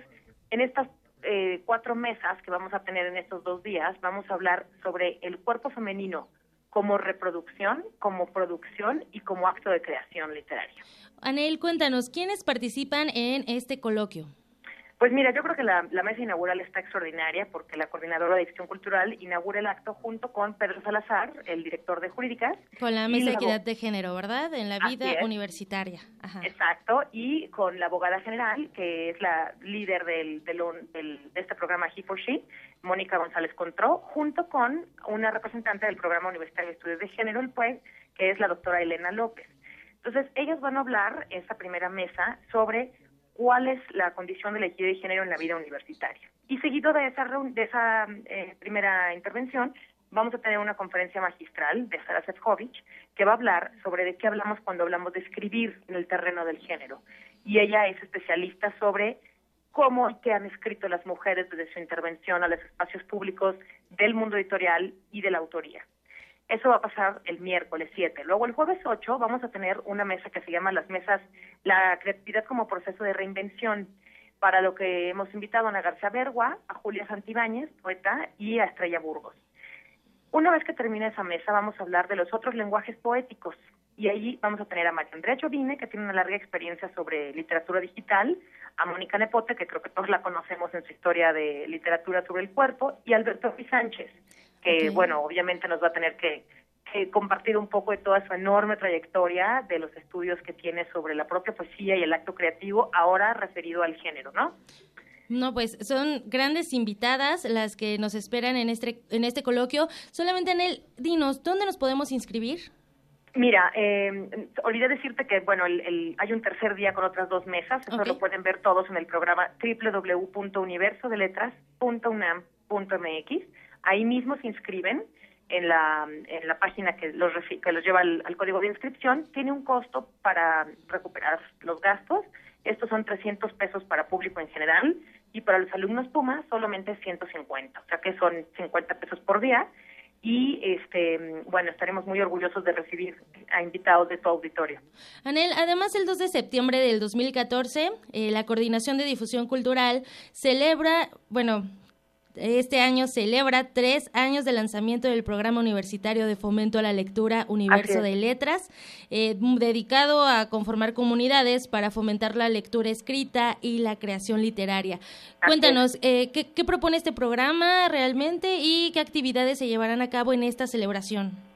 en estas eh, cuatro mesas que vamos a tener en estos dos días, vamos a hablar sobre el cuerpo femenino como reproducción, como producción y como acto de creación literaria.
Anel, cuéntanos, ¿quiénes participan en este coloquio?
Pues mira, yo creo que la, mesa inaugural está extraordinaria porque la coordinadora de Acción Cultural inaugura el acto junto con Pedro Salazar, el director de Jurídicas.
Con la mesa de equidad de género, ¿verdad? En la vida universitaria.
Exacto, y con la abogada general, que es la líder del, de este programa He for She, Mónica González Contró, junto con una representante del programa universitario de estudios de género, el PUEG, que es la doctora Elena López. Entonces, ellos van a hablar, esa primera mesa, sobre cuál es la condición de la equidad de género en la vida universitaria. Y seguido de esa, eh, primera intervención, vamos a tener una conferencia magistral de Sara Sefcovic que va a hablar sobre de qué hablamos cuando hablamos de escribir en el terreno del género. Y ella es especialista sobre cómo y qué han escrito las mujeres desde su intervención a los espacios públicos del mundo editorial y de la autoría. Eso va a pasar el miércoles 7. Luego el jueves 8 vamos a tener una mesa que se llama las mesas La creatividad como proceso de reinvención, para lo que hemos invitado a Ana García Bergua, a Julia Santibáñez, poeta, y a Estrella Burgos. Una vez que termine esa mesa vamos a hablar de los otros lenguajes poéticos y allí vamos a tener a María Andrea Jovine, que tiene una larga experiencia sobre literatura digital, a Mónica Nepote, que creo que todos la conocemos en su historia de literatura sobre el cuerpo, y Alberto Ruiz Sánchez, que, bueno, obviamente nos va a tener que, compartir un poco de toda su enorme trayectoria de los estudios que tiene sobre la propia poesía y el acto creativo, ahora referido al género, ¿no?
No, pues son grandes invitadas las que nos esperan en este, en este coloquio. Solamente en el, dinos, ¿dónde nos podemos inscribir?
Mira, eh, olvidé decirte que, bueno, el, hay un tercer día con otras dos mesas, eso lo pueden ver todos en el programa www.universodeletras.unam.mx ahí mismo se inscriben en la, en la página que los, que los lleva al, código de inscripción, tiene un costo para recuperar los gastos. Estos son 300 pesos para público en general y para los alumnos Puma solamente 150, o sea que son 50 pesos por día. Y este, bueno, estaremos muy orgullosos de recibir a invitados de tu auditorio.
Anel, además el 2 de septiembre del 2014, eh, la Coordinación de Difusión Cultural celebra, bueno, este año celebra tres años de lanzamiento del programa universitario de fomento a la lectura Universo de Letras, eh, dedicado a conformar comunidades para fomentar la lectura escrita y la creación literaria. Cuéntanos, eh, ¿qué, ¿qué propone este programa realmente y qué actividades se llevarán a cabo en esta celebración?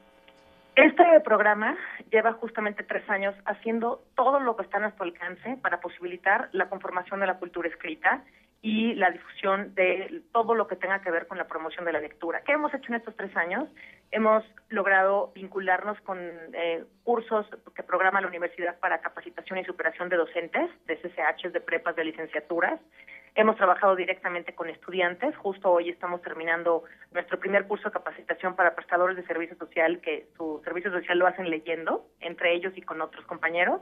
Este programa lleva justamente tres años haciendo todo lo que está a nuestro alcance para posibilitar la conformación de la cultura escrita y la difusión de todo lo que tenga que ver con la promoción de la lectura. ¿Qué hemos hecho en estos tres años? Hemos logrado vincularnos con eh, cursos que programa la Universidad para Capacitación y Superación de Docentes, de CCH, de prepas, de licenciaturas. Hemos trabajado directamente con estudiantes. Justo hoy estamos terminando nuestro primer curso de capacitación para prestadores de servicio social, que su servicio social lo hacen leyendo, entre ellos y con otros compañeros.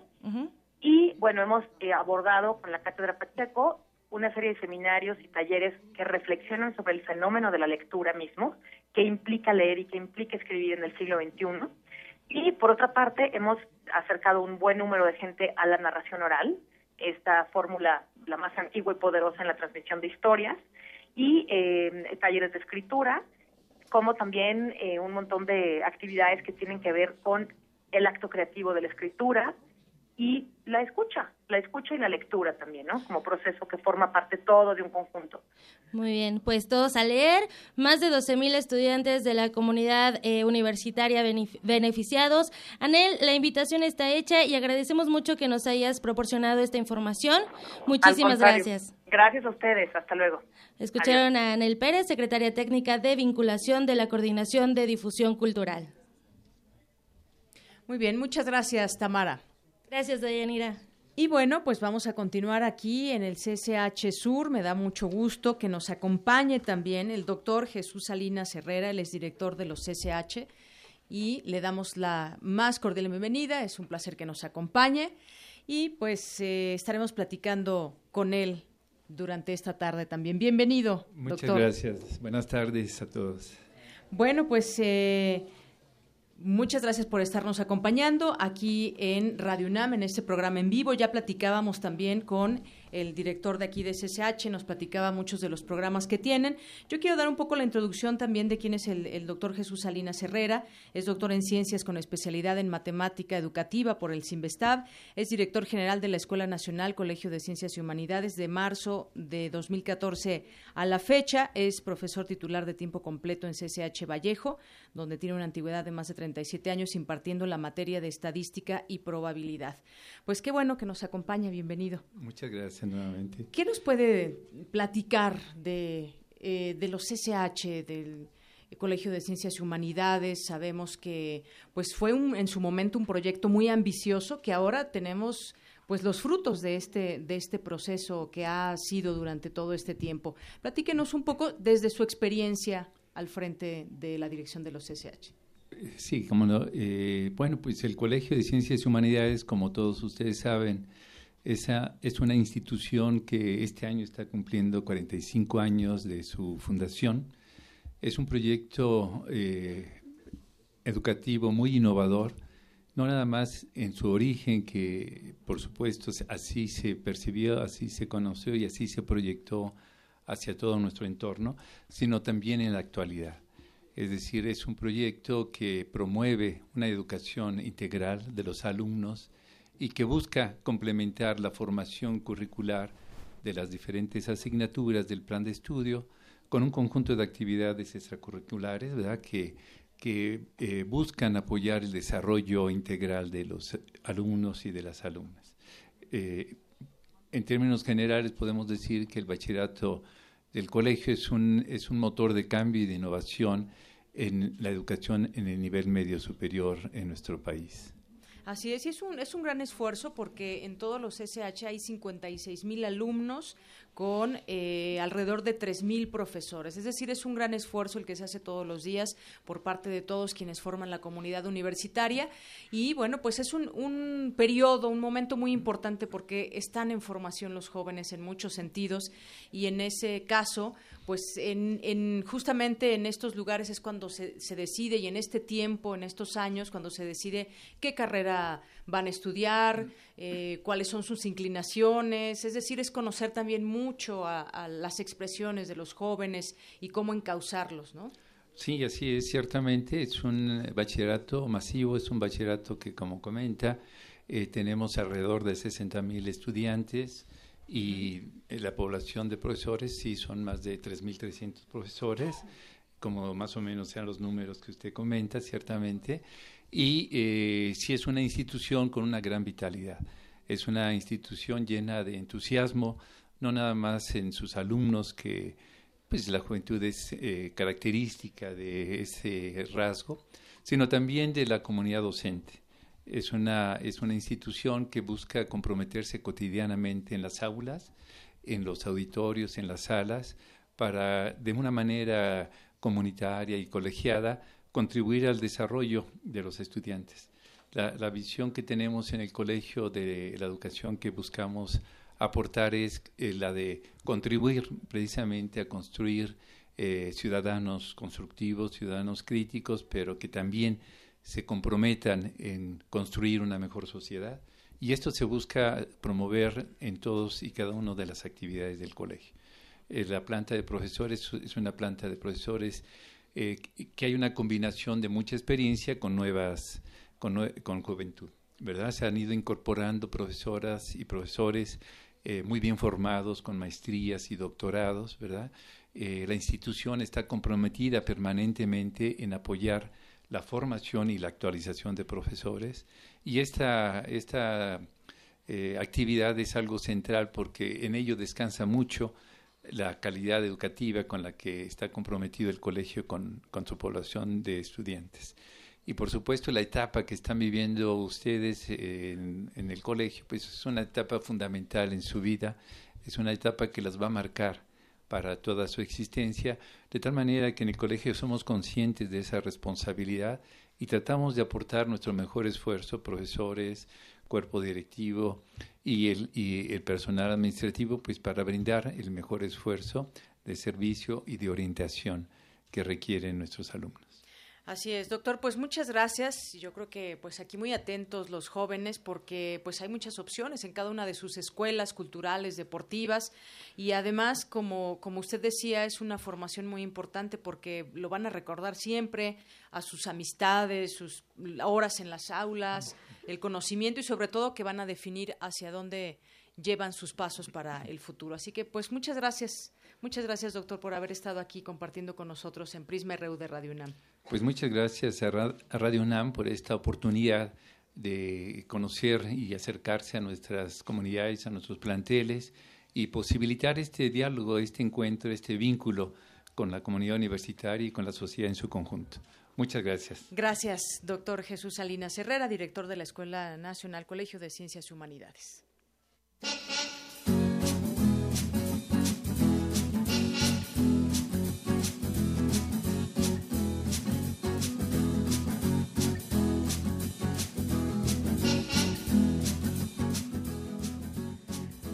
Y bueno, hemos eh, abordado con la Cátedra Pacheco una serie de seminarios y talleres que reflexionan sobre el fenómeno de la lectura mismo, que implica leer y que implica escribir en el siglo XXI. Y por otra parte, hemos acercado un buen número de gente a la narración oral, esta fórmula la más antigua y poderosa en la transmisión de historias, y eh, talleres de escritura, como también eh, un montón de actividades que tienen que ver con el acto creativo de la escritura y la escucha, la escucha y la lectura también, ¿no? Como proceso que forma parte todo de un conjunto.
Muy bien, pues todos a leer. Más de 12.000 estudiantes de la comunidad eh, universitaria beneficiados. Anel, la invitación está hecha y agradecemos mucho que nos hayas proporcionado esta información. Muchísimas gracias.
Gracias a ustedes. Hasta luego.
Escucharon a Anel Pérez, secretaria técnica de vinculación de la Coordinación de Difusión Cultural.
Muy bien, muchas gracias, Tamara.
Gracias, Dayanira.
Y bueno, pues vamos a continuar aquí en el CCH Sur. Me da mucho gusto que nos acompañe también el doctor Jesús Salinas Herrera, él es director de los CCH, y le damos la más cordial bienvenida. Es un placer que nos acompañe y pues eh, estaremos platicando con él durante esta tarde también. Bienvenido,
Muchas gracias. Buenas tardes a todos.
Bueno, pues... Eh, Muchas gracias por estarnos acompañando aquí en Radio UNAM, en este programa en vivo. Ya platicábamos también con el director de aquí de SSH, nos platicaba muchos de los programas que tienen. Yo quiero dar un poco la introducción también de quién es el, doctor Jesús Salinas Herrera. Es doctor en ciencias con especialidad en matemática educativa por el CIMBESTAB. Es director general de la Escuela Nacional Colegio de Ciencias y Humanidades de marzo de 2014 a la fecha. Es profesor titular de tiempo completo en CSH Vallejo, donde tiene una antigüedad de más de 37 años impartiendo la materia de estadística y probabilidad. Pues qué bueno que nos acompaña. Bienvenido.
Muchas gracias nuevamente.
¿Qué nos puede platicar de, eh, de los SH, del Colegio de Ciencias y Humanidades? Sabemos que pues fue un, en su momento un proyecto muy ambicioso que ahora tenemos pues los frutos de este de este proceso que ha sido durante todo este tiempo. Platíquenos un poco desde su experiencia al frente de la dirección de los SH.
Sí, como no. Eh, bueno, pues el Colegio de Ciencias y Humanidades, como todos ustedes saben, esa es una institución que este año está cumpliendo 45 años de su fundación. Es un proyecto eh, educativo muy innovador, no nada más en su origen, que por supuesto así se percibió, así se conoció y así se proyectó hacia todo nuestro entorno, sino también en la actualidad. Es decir, es un proyecto que promueve una educación integral de los alumnos, y que busca complementar la formación curricular de las diferentes asignaturas del plan de estudio con un conjunto de actividades extracurriculares ¿verdad? que, que eh, buscan apoyar el desarrollo integral de los alumnos y de las alumnas. Eh, en términos generales podemos decir que el bachillerato del colegio es un, es un motor de cambio y de innovación en la educación en el nivel medio superior en nuestro país.
Así es, y es un, es un gran esfuerzo porque en todos los SH hay 56 mil alumnos con eh, alrededor de 3 mil profesores. Es decir, es un gran esfuerzo el que se hace todos los días por parte de todos quienes forman la comunidad universitaria. Y bueno, pues es un, un periodo, un momento muy importante porque están en formación los jóvenes en muchos sentidos y en ese caso, pues en, en, justamente en estos lugares es cuando se, se, decide y en este tiempo, en estos años, cuando se decide qué carrera van a estudiar, eh, cuáles son sus inclinaciones, es decir, es conocer también mucho a, las expresiones de los jóvenes y cómo encauzarlos, ¿no?
Sí, así es, ciertamente, es un bachillerato masivo, es un bachillerato que, como comenta, eh, tenemos alrededor de 60 mil estudiantes y la población de profesores, sí, son más de 3.300 profesores, como más o menos sean los números que usted comenta, ciertamente, y eh, sí es una institución con una gran vitalidad. Es una institución llena de entusiasmo, no nada más en sus alumnos, que pues la juventud es eh, característica de ese rasgo, sino también de la comunidad docente. Es una, es una institución que busca comprometerse cotidianamente en las aulas, en los auditorios, en las salas, para de una manera comunitaria y colegiada contribuir al desarrollo de los estudiantes. La, visión que tenemos en el colegio de la educación que buscamos aportar es eh, la de contribuir precisamente a construir eh, ciudadanos constructivos, ciudadanos críticos, pero que también se comprometan en construir una mejor sociedad. Y esto se busca promover en todos y cada una de las actividades del colegio. Eh, la planta de profesores es una planta de profesores eh, que hay una combinación de mucha experiencia con nuevas, con, juventud, ¿verdad? Se han ido incorporando profesoras y profesores eh, muy bien formados, con maestrías y doctorados, ¿verdad? Eh, la institución está comprometida permanentemente en apoyar la formación y la actualización de profesores y esta, esta actividad es algo central porque en ello descansa mucho la calidad educativa con la que está comprometido el colegio con, su población de estudiantes. Y por supuesto la etapa que están viviendo ustedes en, en, el colegio, pues es una etapa fundamental en su vida, es una etapa que las va a marcar para toda su existencia, de tal manera que en el colegio somos conscientes de esa responsabilidad y tratamos de aportar nuestro mejor esfuerzo, profesores, cuerpo directivo y el, y el personal administrativo, pues para brindar el mejor esfuerzo de servicio y de orientación que requieren nuestros alumnos.
Así es, doctor, pues muchas gracias. Yo creo que pues aquí muy atentos los jóvenes porque pues hay muchas opciones en cada una de sus escuelas culturales, deportivas y además como como usted decía es una formación muy importante porque lo van a recordar siempre a sus amistades, sus horas en las aulas, el conocimiento y sobre todo que van a definir hacia dónde llevan sus pasos para el futuro. Así que pues muchas gracias. Muchas gracias, doctor, por haber estado aquí compartiendo con nosotros en Prisma RU de Radio UNAM.
Pues muchas gracias a, Radio UNAM por esta oportunidad de conocer y acercarse a nuestras comunidades, a nuestros planteles y posibilitar este diálogo, este encuentro, este vínculo con la comunidad universitaria y con la sociedad en su conjunto. Muchas gracias.
Gracias, doctor Jesús Salinas Herrera, director de la Escuela Nacional Colegio de Ciencias y Humanidades.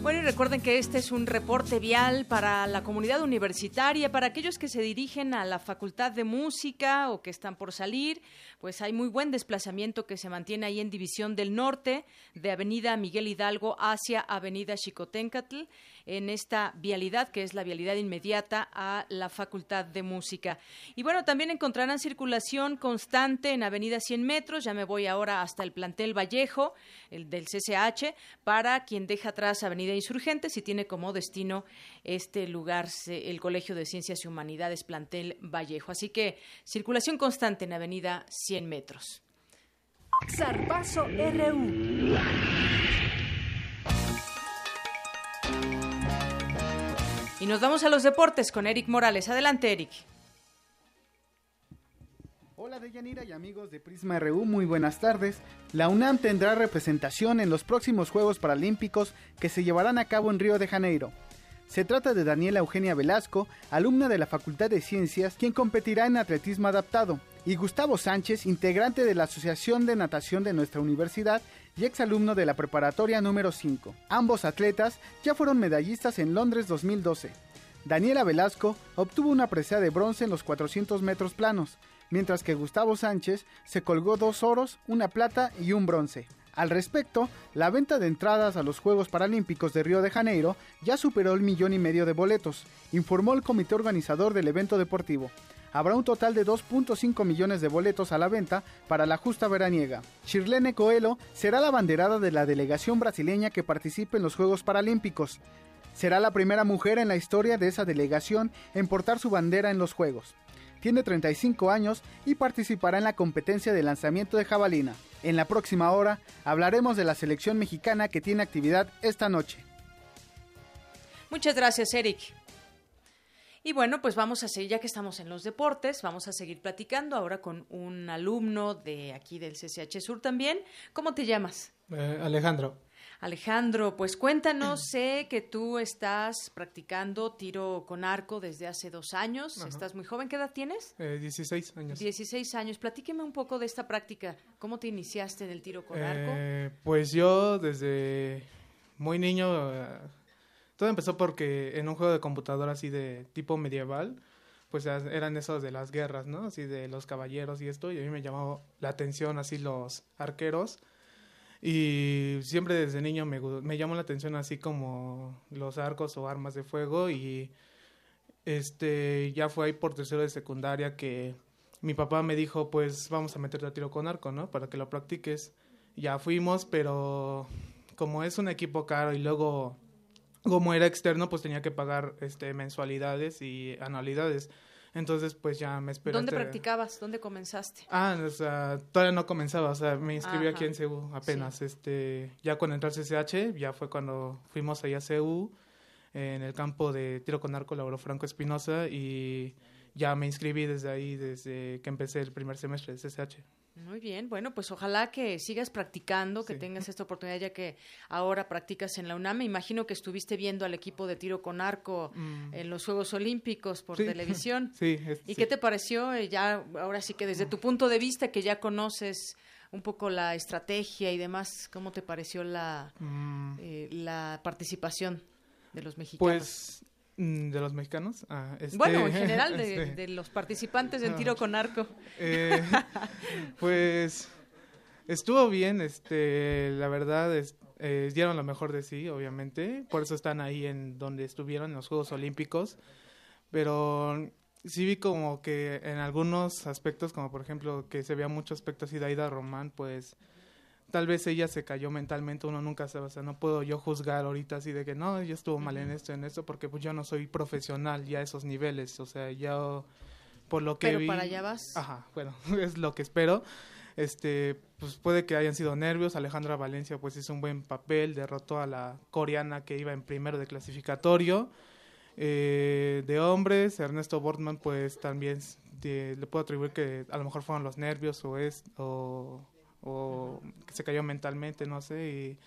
Bueno, y recuerden que este es un reporte vial para la comunidad universitaria, para aquellos que se dirigen a la Facultad de Música o que están por salir, pues hay muy buen desplazamiento que se mantiene ahí en División del Norte, de Avenida Miguel Hidalgo hacia Avenida Chicoténcatl en esta vialidad, que es la vialidad inmediata a la Facultad de Música. Y bueno, también encontrarán circulación constante en Avenida 100 metros, ya me voy ahora hasta el plantel Vallejo, el del CCH, para quien deja atrás Avenida Insurgentes y tiene como destino este lugar, el Colegio de Ciencias y Humanidades, plantel Vallejo. Así que circulación constante en Avenida 100 metros.
Zarpazo RU.
Y nos vamos a los deportes con Eric Morales. Adelante, Eric.
Hola Deyanira y amigos de Prisma RU, muy buenas tardes. La UNAM tendrá representación en los próximos Juegos Paralímpicos que se llevarán a cabo en Río de Janeiro. Se trata de Daniela Eugenia Velasco, alumna de la Facultad de Ciencias, quien competirá en atletismo adaptado, y Gustavo Sánchez, integrante de la Asociación de Natación de nuestra universidad y exalumno de la preparatoria número 5. Ambos atletas ya fueron medallistas en Londres 2012. Daniela Velasco obtuvo una presea de bronce en los 400 metros planos, mientras que Gustavo Sánchez se colgó dos oros, una plata y un bronce. Al respecto, la venta de entradas a los Juegos Paralímpicos de Río de Janeiro ya superó el millón y medio de boletos, informó el comité organizador del evento deportivo. Habrá un total de 2.5 millones de boletos a la venta para la justa veraniega. Shirlene Coelho será la banderada de la delegación brasileña que participe en los Juegos Paralímpicos. Será la primera mujer en la historia de esa delegación en portar su bandera en los Juegos. Tiene 35 años y participará en la competencia de lanzamiento de jabalina. En la próxima hora hablaremos de la selección mexicana que tiene actividad esta noche.
Muchas gracias, Eric. Y bueno, pues vamos a seguir, ya que estamos en los deportes, vamos a seguir platicando ahora con un alumno de aquí del CCH Sur también. ¿Cómo te llamas?
Eh, Alejandro.
Alejandro, pues cuéntanos, sé que tú estás practicando tiro con arco desde hace dos años, estás muy joven, ¿qué edad tienes?
Eh, 16 años.
16 años, platíqueme un poco de esta práctica, ¿cómo te iniciaste en el tiro con arco?
Eh, pues yo desde muy niño, eh, todo empezó porque en un juego de computadora así de tipo medieval, pues eran esos de las guerras, ¿no? Así de los caballeros y esto, y a mí me llamó la atención así los arqueros y siempre desde niño me, me llamó la atención así como los arcos o armas de fuego y este ya fue ahí por tercero de secundaria que mi papá me dijo pues vamos a meterte a tiro con arco, ¿no? Para que lo practiques. Ya fuimos, pero como es un equipo caro y luego como era externo pues tenía que pagar este mensualidades y anualidades. Entonces, pues ya me esperé.
¿Dónde practicabas? ¿Dónde comenzaste?
Ah, o sea, todavía no comenzaba, o sea, me inscribí aquí en CEU apenas. Este, ya cuando entré al CCH, ya fue cuando fuimos allá a CEU, en el campo de tiro con arco Lauro Franco Espinosa, y ya me inscribí desde ahí, desde que empecé el primer semestre de CCH.
Muy bien, bueno, pues ojalá que sigas practicando, que tengas esta oportunidad ya que ahora practicas en la UNAM. Me imagino que estuviste viendo al equipo de tiro con arco mm. en los Juegos Olímpicos por televisión.
Sí,
¿Y qué te pareció? Eh, ya, ahora sí que desde tu punto de vista, que ya conoces un poco la estrategia y demás, ¿cómo te pareció la, mm. eh, la participación de los mexicanos?
Pues ¿De los mexicanos? Ah, este,
bueno, en general, de, este, de, los participantes en tiro con arco.
Eh, pues estuvo bien, este, la verdad, es, eh, dieron lo mejor de sí, obviamente, por eso están ahí en donde estuvieron en los Juegos Olímpicos, pero sí vi como que en algunos aspectos, como por ejemplo que se veía mucho aspecto así de Aida Román, pues tal vez ella se cayó mentalmente, uno nunca sabe, o sea, no puedo yo juzgar ahorita así de que no, ella estuvo mal en esto, en esto, porque pues yo no soy profesional ya a esos niveles, o sea, ya por lo que
Pero para allá vas.
Ajá, bueno, es lo que espero. Este, pues puede que hayan sido nervios, Alejandra Valencia pues hizo un buen papel, derrotó a la coreana que iba en primero de clasificatorio. Eh, de hombres, Ernesto Bortman pues también le puedo atribuir que a lo mejor fueron los nervios o es o o que se cayó mentalmente, no sé, y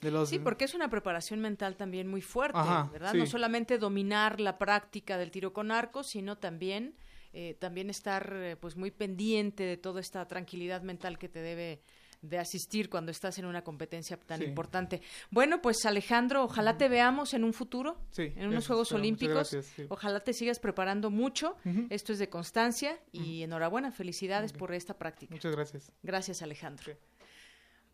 de los...
Sí, porque es una preparación mental también muy fuerte, ¿verdad? No solamente dominar la práctica del tiro con arco, sino también, eh, también estar eh, pues muy pendiente de toda esta tranquilidad mental que te debe de asistir cuando estás en una competencia tan importante. Bueno, pues Alejandro, ojalá te veamos en un futuro, en unos Juegos Olímpicos. Ojalá te sigas preparando mucho. Esto es de constancia y enhorabuena, felicidades por esta práctica.
Muchas gracias.
Gracias, Alejandro.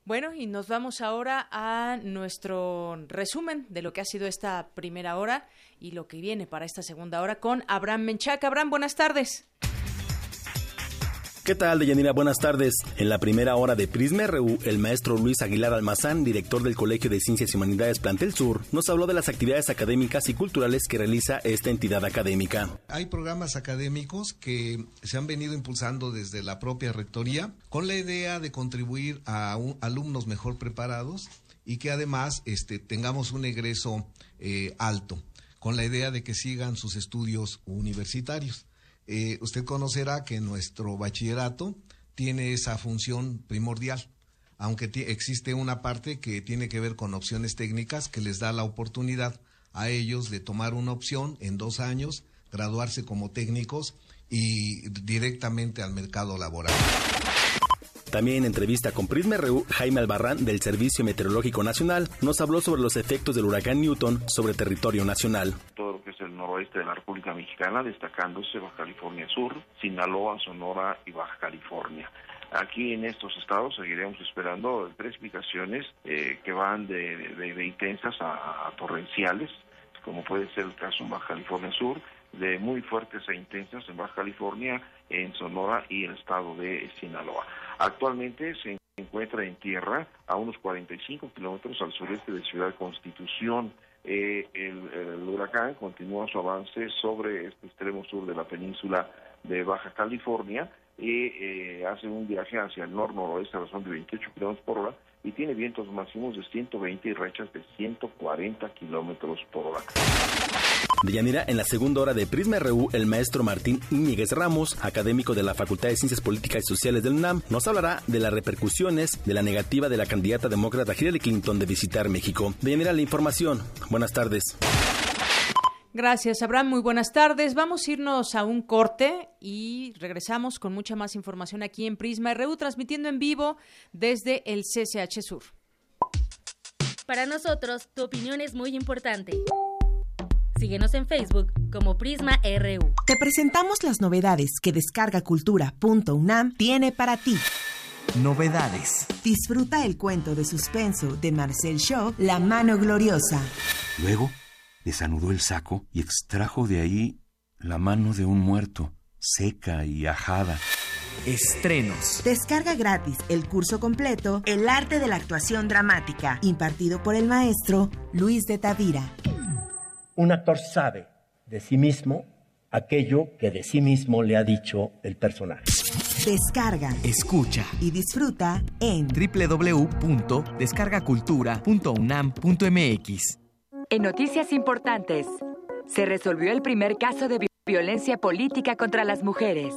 Bueno, y nos vamos ahora a nuestro resumen de lo que ha sido esta primera hora y lo que viene para esta segunda hora con Abraham Menchaca. Abraham, buenas tardes.
¿Qué tal, Deyanira? Buenas tardes. En la primera hora de Prisma RU, el maestro Luis Aguilar Almazán, director del Colegio de Ciencias y Humanidades Plantel Sur, nos habló de las actividades académicas y culturales que realiza esta entidad académica.
Hay programas académicos que se han venido impulsando desde la propia rectoría con la idea de contribuir a alumnos mejor preparados y que además este, tengamos un egreso eh, alto, con la idea de que sigan sus estudios universitarios. Eh, usted conocerá que nuestro bachillerato tiene esa función primordial, aunque existe una parte que tiene que ver con opciones técnicas que les da la oportunidad a ellos de tomar una opción en dos años, graduarse como técnicos y directamente al mercado laboral.
También en entrevista con Prisma RU, Jaime Albarrán del Servicio Meteorológico Nacional nos habló sobre los efectos del huracán Newton sobre territorio nacional.
Todo lo que es el noroeste de la República Mexicana, destacándose Baja California Sur, Sinaloa, Sonora y Baja California. Aquí en estos estados seguiremos esperando precipitaciones eh, que van de, intensas a, torrenciales, como puede ser el caso en Baja California Sur, de muy fuertes e intensas en Baja California, en Sonora y el estado de Sinaloa. Actualmente se encuentra en tierra a unos 45 kilómetros al sureste de Ciudad Constitución. Eh, el, huracán continúa su avance sobre este extremo sur de la península de Baja California y eh, hace un viaje hacia el nor-noroeste a razón de 28 kilómetros por hora y tiene vientos máximos de 120 y rechas de 140 kilómetros por hora.
Deyanira, en la segunda hora de Prisma RU, el maestro Martín Íñiguez Ramos, académico de la Facultad de Ciencias Políticas y Sociales del UNAM, nos hablará de las repercusiones de la negativa de la candidata demócrata Hillary Clinton de visitar México. Deyanira, la información. Buenas tardes.
Gracias, Abraham. Muy buenas tardes. Vamos a irnos a un corte y regresamos con mucha más información aquí en Prisma RU, transmitiendo en vivo desde el CCH Sur.
Para nosotros, tu opinión es muy importante. Síguenos en Facebook como Prisma RU.
Te presentamos las novedades que descargacultura.unam tiene para ti.
Novedades.
Disfruta el cuento de suspenso de Marcel Shaw, La mano gloriosa.
Luego desanudó el saco y extrajo de ahí la mano de un muerto, seca y ajada.
Estrenos. Descarga gratis el curso completo El arte de la actuación dramática, impartido por el maestro Luis de Tavira.
Un actor sabe de sí mismo aquello que de sí mismo le ha dicho el personaje.
Descarga,
escucha
y disfruta en
www.descargacultura.unam.mx.
En noticias importantes, se resolvió el primer caso de violencia política contra las mujeres.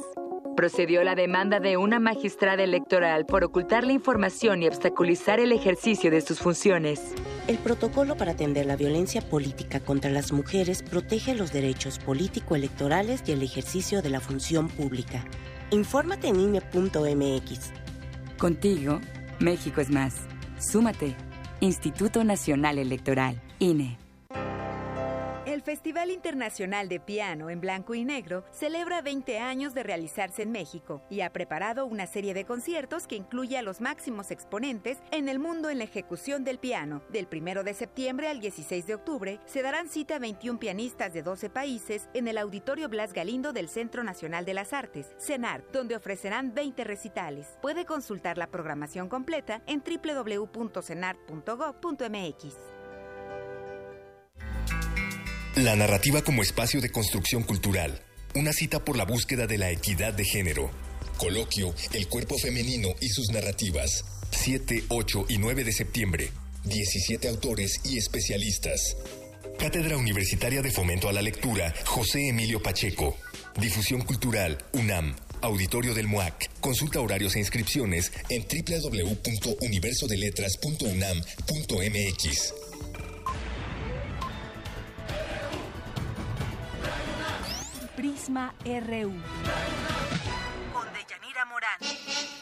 Procedió la demanda de una magistrada electoral por ocultar la información y obstaculizar el ejercicio de sus funciones.
El protocolo para atender la violencia política contra las mujeres protege los derechos político-electorales y el ejercicio de la función pública. Infórmate en INE.mx.
Contigo, México es más. Súmate. Instituto Nacional Electoral. INE.
El Festival Internacional de Piano en Blanco y Negro celebra 20 años de realizarse en México y ha preparado una serie de conciertos que incluye a los máximos exponentes en el mundo en la ejecución del piano. Del 1 de septiembre al 16 de octubre se darán cita 21 pianistas de 12 países en el Auditorio Blas Galindo del Centro Nacional de las Artes, CENAR, donde ofrecerán 20 recitales. Puede consultar la programación completa en www.cenar.gov.mx.
La narrativa como espacio de construcción cultural. Una cita por la búsqueda de la equidad de género. Coloquio El cuerpo femenino y sus narrativas. 7, 8 y 9 de septiembre. 17 autores y especialistas. Cátedra Universitaria de Fomento a la Lectura, José Emilio Pacheco. Difusión Cultural, UNAM. Auditorio del MUAC. Consulta horarios e inscripciones en www.universodeletras.unam.mx.
Prisma RU. Con Deyanira Morán.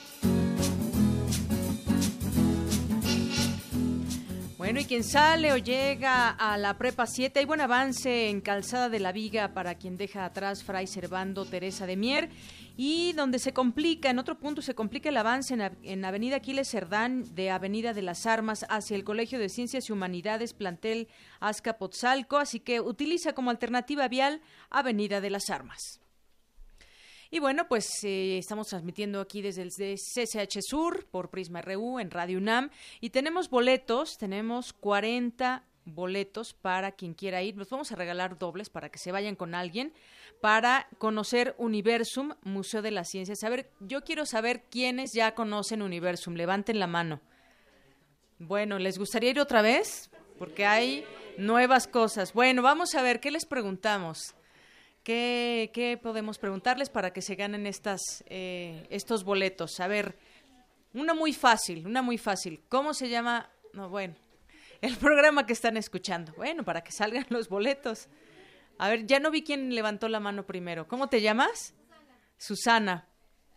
Bueno, y quien sale o llega a la Prepa 7, hay buen avance en Calzada de la Viga para quien deja atrás Fray Servando Teresa de Mier y donde se complica, en otro punto se complica el avance en, Avenida Aquiles Cerdán de Avenida de las Armas hacia el Colegio de Ciencias y Humanidades plantel Azcapotzalco, así que utiliza como alternativa vial Avenida de las Armas. Y bueno, pues eh, estamos transmitiendo aquí desde el CCH Sur por Prisma RU en Radio UNAM y tenemos boletos, tenemos 40 boletos para quien quiera ir. Nos vamos a regalar dobles para que se vayan con alguien para conocer Universum, Museo de las Ciencias. A ver, yo quiero saber quiénes ya conocen Universum. Levanten la mano. Bueno, ¿les gustaría ir otra vez? Porque hay nuevas cosas. Bueno, vamos a ver, ¿qué les preguntamos? ¿Qué, qué podemos preguntarles para que se ganen estas, eh, estos boletos? A ver, una muy fácil, una muy fácil. ¿Cómo se llama? No, bueno, el programa que están escuchando. Bueno, para que salgan los boletos. A ver, ya no vi quién levantó la mano primero. ¿Cómo te llamas? Susana.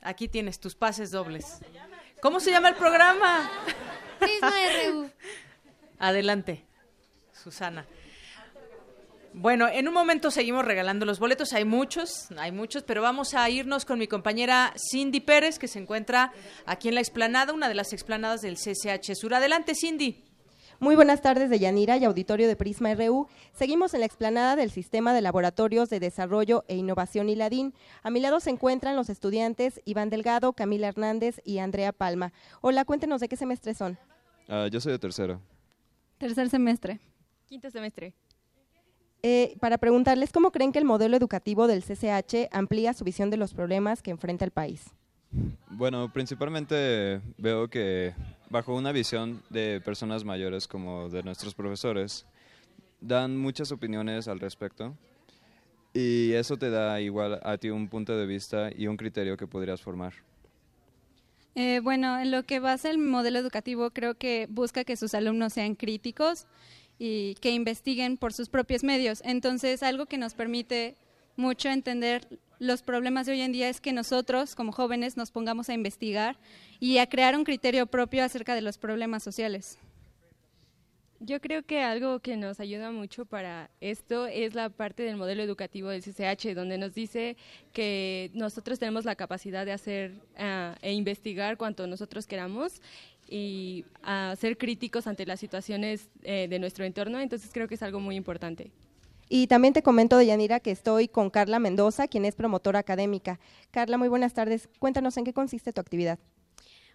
Aquí tienes tus pases dobles. ¿Cómo se llama el programa?
Prisma RU.
Adelante, Susana. Bueno, en un momento seguimos regalando los boletos. Hay muchos, hay muchos, pero vamos a irnos con mi compañera Cindy Pérez, que se encuentra aquí en la explanada, una de las explanadas del CCH Sur. Adelante, Cindy.
Muy buenas tardes de Yanira y auditorio de Prisma RU. Seguimos en la explanada del Sistema de Laboratorios de Desarrollo e Innovación ILADIN. A mi lado se encuentran los estudiantes Iván Delgado, Camila Hernández y Andrea Palma. Hola, cuéntenos de qué semestre son.
Uh, yo soy de tercero.
Tercer semestre. Quinto semestre.
Eh, para preguntarles cómo creen que el modelo educativo del CCH amplía su visión de los problemas que enfrenta el país.
Bueno, principalmente veo que bajo una visión de personas mayores como de nuestros profesores, dan muchas opiniones al respecto y eso te da igual a ti un punto de vista y un criterio que podrías formar.
Eh, bueno, en lo que basa el modelo educativo creo que busca que sus alumnos sean críticos y que investiguen por sus propios medios. Entonces, algo que nos permite mucho entender los problemas de hoy en día es que nosotros, como jóvenes, nos pongamos a investigar y a crear un criterio propio acerca de los problemas sociales. Yo creo que algo que nos ayuda mucho para esto es la parte del modelo educativo del CCH, donde nos dice que nosotros tenemos la capacidad de hacer uh, e investigar cuanto nosotros queramos y uh, ser críticos ante las situaciones eh, de nuestro entorno. Entonces creo que es algo muy importante.
Y también te comento, Deyanira, que estoy con Carla Mendoza, quien es promotora académica. Carla, muy buenas tardes. Cuéntanos en qué consiste tu actividad.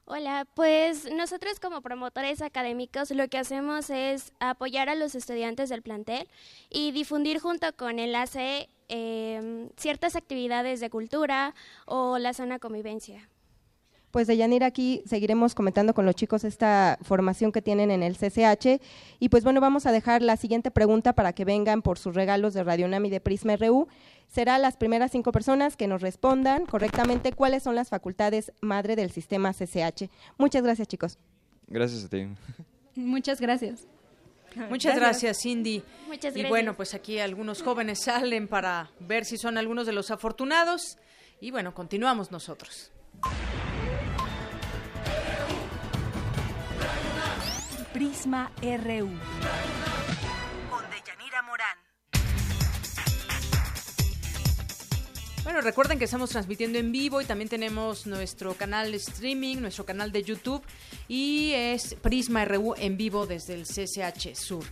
Hola, pues nosotros como promotores académicos lo que hacemos es apoyar a los estudiantes del plantel y difundir junto con Enlace eh, ciertas actividades de cultura o la zona convivencia.
Pues de Yanira aquí seguiremos comentando con los chicos esta formación que tienen en el CCH y pues bueno, vamos a dejar la siguiente pregunta para que vengan por sus regalos de Radio Nami de Prisma RU. Será las primeras cinco personas que nos respondan correctamente cuáles son las facultades madre del sistema CCH. Muchas gracias, chicos.
Gracias a ti.
Muchas gracias.
Muchas gracias, Cindy.
Muchas
gracias. Y bueno, pues aquí algunos jóvenes salen para ver si son algunos de los afortunados. Y bueno, continuamos nosotros.
Prisma RU. Con Deyanira Morán.
Bueno, recuerden que estamos transmitiendo en vivo y también tenemos nuestro canal de streaming, nuestro canal de YouTube y es Prisma RU en vivo desde el CCH Sur.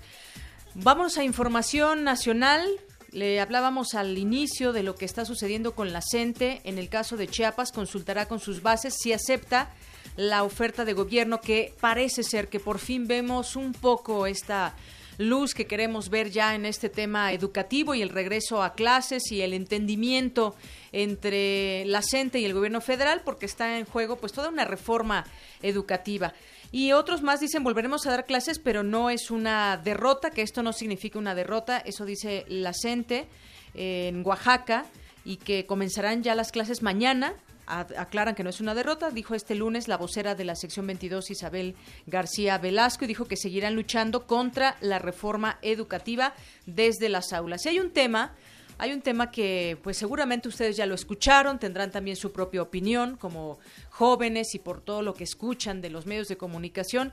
Vamos a información nacional. Le hablábamos al inicio de lo que está sucediendo con la CENTE. En el caso de Chiapas, consultará con sus bases si acepta la oferta de gobierno que parece ser que por fin vemos un poco esta luz que queremos ver ya en este tema educativo y el regreso a clases y el entendimiento entre la CENTE y el gobierno federal porque está en juego pues toda una reforma educativa. Y otros más dicen volveremos a dar clases, pero no es una derrota, que esto no significa una derrota, eso dice la CENTE en Oaxaca y que comenzarán ya las clases mañana aclaran que no es una derrota, dijo este lunes la vocera de la sección 22 Isabel García Velasco y dijo que seguirán luchando contra la reforma educativa desde las aulas. Y hay un tema hay un tema que pues seguramente ustedes ya lo escucharon, tendrán también su propia opinión como jóvenes y por todo lo que escuchan de los medios de comunicación.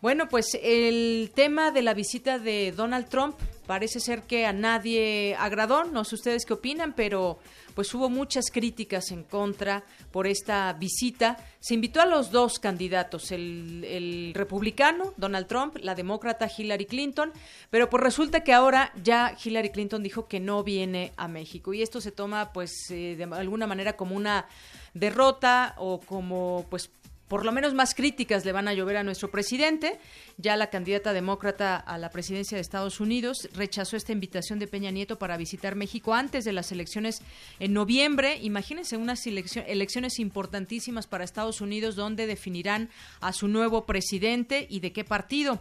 Bueno, pues el tema de la visita de Donald Trump parece ser que a nadie agradó, no sé ustedes qué opinan, pero pues hubo muchas críticas en contra por esta visita. Se invitó a los dos candidatos, el, republicano Donald Trump, la demócrata Hillary Clinton, pero pues resulta que ahora ya Hillary Clinton dijo que no viene a México y esto se toma pues eh, de alguna manera como una derrota o como pues por lo menos más críticas le van a llover a nuestro presidente. Ya la candidata demócrata a la presidencia de Estados Unidos rechazó esta invitación de Peña Nieto para visitar México antes de las elecciones en noviembre. Imagínense unas elecciones importantísimas para Estados Unidos donde definirán a su nuevo presidente y de qué partido.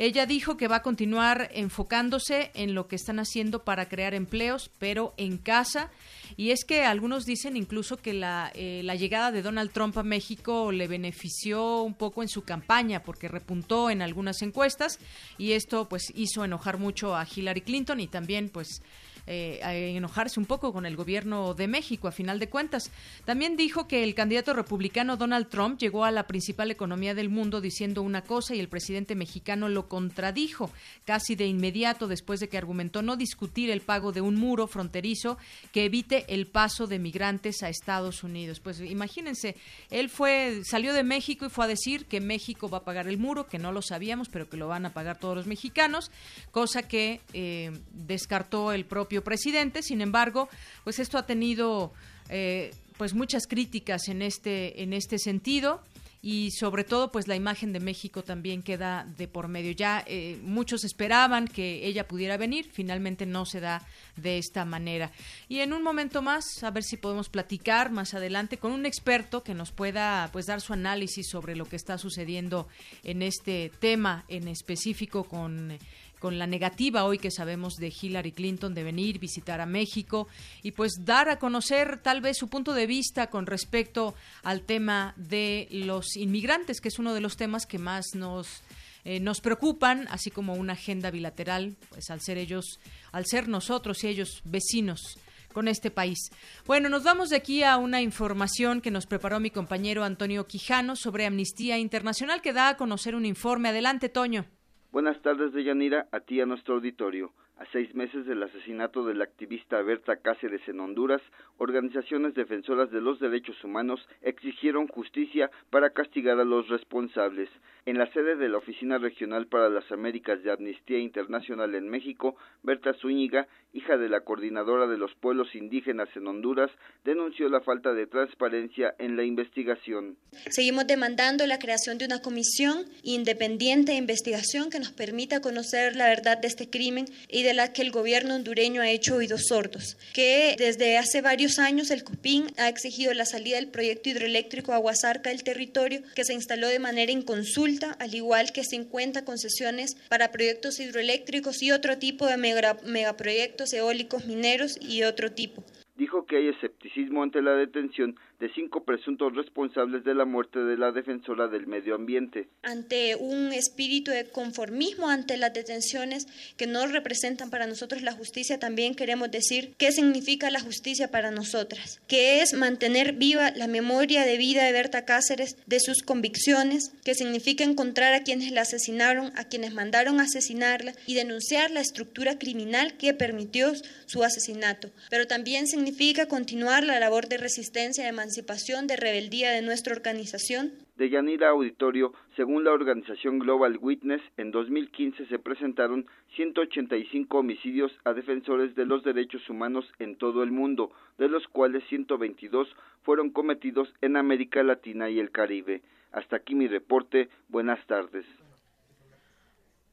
Ella dijo que va a continuar enfocándose en lo que están haciendo para crear empleos, pero en casa. Y es que algunos dicen incluso que la, eh, la llegada de Donald Trump a México le benefició un poco en su campaña porque repuntó en algunas encuestas y esto pues hizo enojar mucho a Hillary Clinton y también pues eh, enojarse un poco con el gobierno de México, a final de cuentas. También dijo que el candidato republicano Donald Trump llegó a la principal economía del mundo diciendo una cosa y el presidente mexicano lo contradijo casi de inmediato después de que argumentó no discutir el pago de un muro fronterizo que evite el paso de migrantes a Estados Unidos. Pues imagínense, él fue salió de México y fue a decir que México va a pagar el muro, que no lo sabíamos, pero que lo van a pagar todos los mexicanos, cosa que eh, descartó el propio presidente. Sin embargo, pues esto ha tenido eh, pues muchas críticas en este en este sentido y sobre todo pues la imagen de México también queda de por medio. Ya eh, muchos esperaban que ella pudiera venir, finalmente no se da de esta manera. Y en un momento más, a ver si podemos platicar más adelante con un experto que nos pueda pues dar su análisis sobre lo que está sucediendo en este tema en específico con con la negativa hoy que sabemos de Hillary Clinton de venir, visitar a México y pues dar a conocer tal vez su punto de vista con respecto al tema de los inmigrantes, que es uno de los temas que más nos eh, nos preocupan, así como una agenda bilateral, pues al ser ellos, al ser nosotros y ellos vecinos con este país. Bueno, nos vamos de aquí a una información que nos preparó mi compañero Antonio Quijano sobre Amnistía Internacional que da a conocer un informe. Adelante, Toño.
Buenas tardes, Deyanira, a ti a nuestro auditorio. A seis meses del asesinato del activista Berta Cáceres en Honduras, organizaciones defensoras de los derechos humanos exigieron justicia para castigar a los responsables. En la sede de la Oficina Regional para las Américas de Amnistía Internacional en México, Berta Zúñiga, hija de la coordinadora de los pueblos indígenas en Honduras, denunció la falta de transparencia en la investigación.
Seguimos demandando la creación de una comisión independiente de investigación que nos permita conocer la verdad de este crimen y de la que el gobierno hondureño ha hecho oídos sordos, que desde hace varios años el COPIN ha exigido la salida del proyecto hidroeléctrico Aguasarca del territorio, que se instaló de manera inconsulta, al igual que 50 concesiones para proyectos hidroeléctricos y otro tipo de megaproyectos eólicos mineros y otro tipo.
Dijo que hay escepticismo ante la detención de cinco presuntos responsables de la muerte de la defensora del medio ambiente.
Ante un espíritu de conformismo ante las detenciones que no representan para nosotros la justicia, también queremos decir qué significa la justicia para nosotras, que es mantener viva la memoria de vida de Berta Cáceres, de sus convicciones, que significa encontrar a quienes la asesinaron, a quienes mandaron asesinarla y denunciar la estructura criminal que permitió su asesinato, pero también significa continuar la labor de resistencia de emancipación de rebeldía de nuestra organización?
De Yanira Auditorio, según la organización Global Witness, en 2015 se presentaron 185 homicidios a defensores de los derechos humanos en todo el mundo, de los cuales 122 fueron cometidos en América Latina y el Caribe. Hasta aquí mi reporte. Buenas tardes.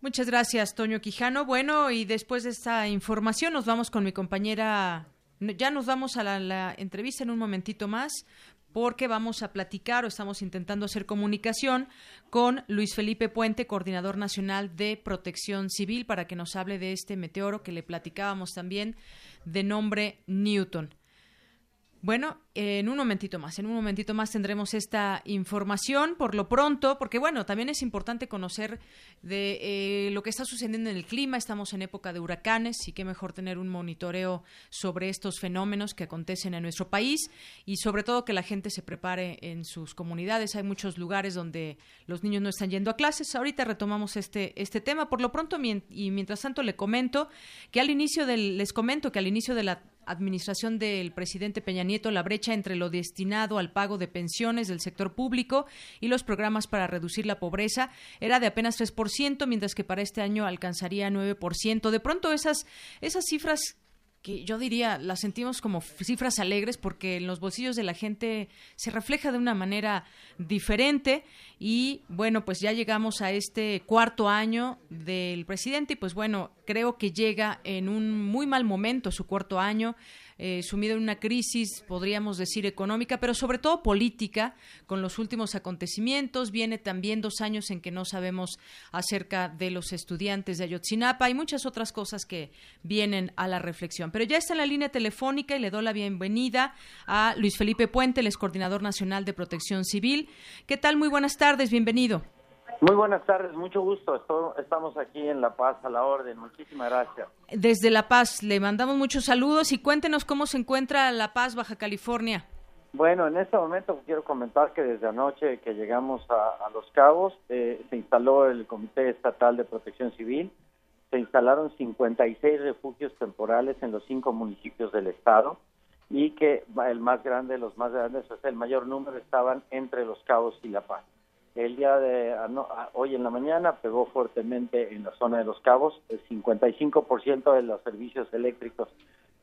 Muchas gracias, Toño Quijano. Bueno, y después de esta información nos vamos con mi compañera ya nos vamos a la, entrevista en un momentito más porque vamos a platicar o estamos intentando hacer comunicación con Luis Felipe Puente, coordinador nacional de protección civil, para que nos hable de este meteoro que le platicábamos también de nombre Newton. Bueno, en un momentito más, en un momentito más tendremos esta información por lo pronto, porque bueno, también es importante conocer de eh, lo que está sucediendo en el clima. Estamos en época de huracanes y qué mejor tener un monitoreo sobre estos fenómenos que acontecen en nuestro país y sobre todo que la gente se prepare en sus comunidades. Hay muchos lugares donde los niños no están yendo a clases. Ahorita retomamos este este tema. Por lo pronto y mientras tanto le comento que al inicio del les comento que al inicio de la administración del presidente Peña Nieto la brecha entre lo destinado al pago de pensiones del sector público y los programas para reducir la pobreza era de apenas 3%, mientras que para este año alcanzaría 9%. De pronto esas, esas cifras que yo diría las sentimos como cifras alegres porque en los bolsillos de la gente se refleja de una manera diferente y bueno pues ya llegamos a este cuarto año del presidente y pues bueno creo que llega en un muy mal momento su cuarto año eh, sumido en una crisis, podríamos decir, económica, pero sobre todo política, con los últimos acontecimientos. Viene también dos años en que no sabemos acerca de los estudiantes de Ayotzinapa y muchas otras cosas que vienen a la reflexión. Pero ya está en la línea telefónica y le doy la bienvenida a Luis Felipe Puente, el ex coordinador nacional de protección civil. ¿Qué tal? Muy buenas tardes, bienvenido.
Muy buenas tardes, mucho gusto. estamos aquí en La Paz a la orden. Muchísimas gracias.
Desde La Paz le mandamos muchos saludos y cuéntenos cómo se encuentra La Paz, Baja California.
Bueno, en este momento quiero comentar que desde anoche que llegamos a, Los Cabos eh, se instaló el Comité Estatal de Protección Civil, se instalaron 56 refugios temporales en los cinco municipios del estado y que el más grande, los más grandes, o sea, el mayor número estaban entre Los Cabos y La Paz. El día de hoy en la mañana pegó fuertemente en la zona de Los Cabos. El 55% de los servicios eléctricos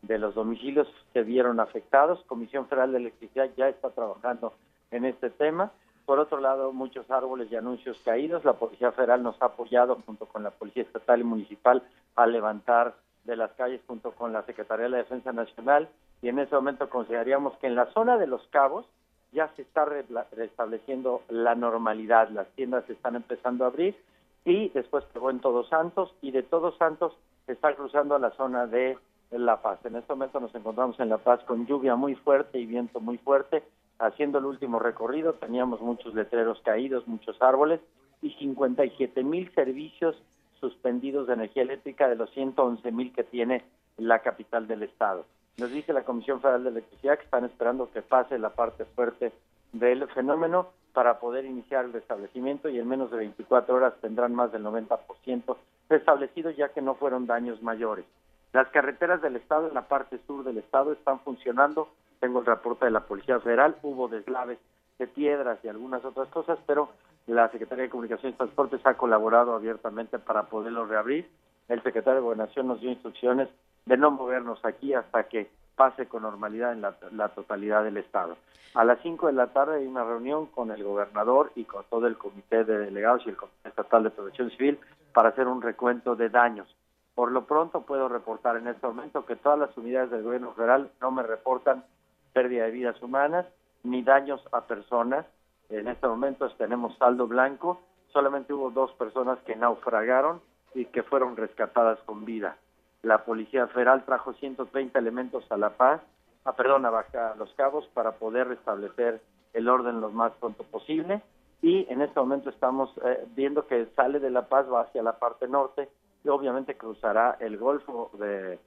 de los domicilios se vieron afectados. Comisión Federal de Electricidad ya está trabajando en este tema. Por otro lado, muchos árboles y anuncios caídos. La Policía Federal nos ha apoyado junto con la Policía Estatal y Municipal a levantar de las calles junto con la Secretaría de la Defensa Nacional y en ese momento consideraríamos que en la zona de Los Cabos ya se está restableciendo la normalidad, las tiendas están empezando a abrir y después pegó en Todos Santos y de Todos Santos se está cruzando a la zona de La Paz. En este momento nos encontramos en La Paz con lluvia muy fuerte y viento muy fuerte. Haciendo el último recorrido teníamos muchos letreros caídos, muchos árboles y 57 mil servicios suspendidos de energía eléctrica de los 111 mil que tiene la capital del estado. Nos dice la Comisión Federal de Electricidad que están esperando que pase la parte fuerte del fenómeno para poder iniciar el restablecimiento y en menos de 24 horas tendrán más del 90% restablecido ya que no fueron daños mayores. Las carreteras del estado en la parte sur del estado están funcionando. Tengo el reporte de la Policía Federal. Hubo deslaves de piedras y algunas otras cosas, pero la Secretaría de Comunicaciones y Transportes ha colaborado abiertamente para poderlo reabrir. El secretario de Gobernación nos dio instrucciones de no movernos aquí hasta que pase con normalidad en la, totalidad del Estado. A las 5 de la tarde hay una reunión con el gobernador y con todo el comité de delegados y el comité estatal de protección civil para hacer un recuento de daños. Por lo pronto puedo reportar en este momento que todas las unidades del gobierno federal no me reportan pérdida de vidas humanas ni daños a personas. En este momento tenemos saldo blanco. Solamente hubo dos personas que naufragaron y que fueron rescatadas con vida la Policía Federal trajo 130 elementos a La Paz, a, perdón, a Baja Los Cabos para poder restablecer el orden lo más pronto posible y en este momento estamos eh, viendo que sale de La Paz, va hacia la parte norte y obviamente cruzará el Golfo de,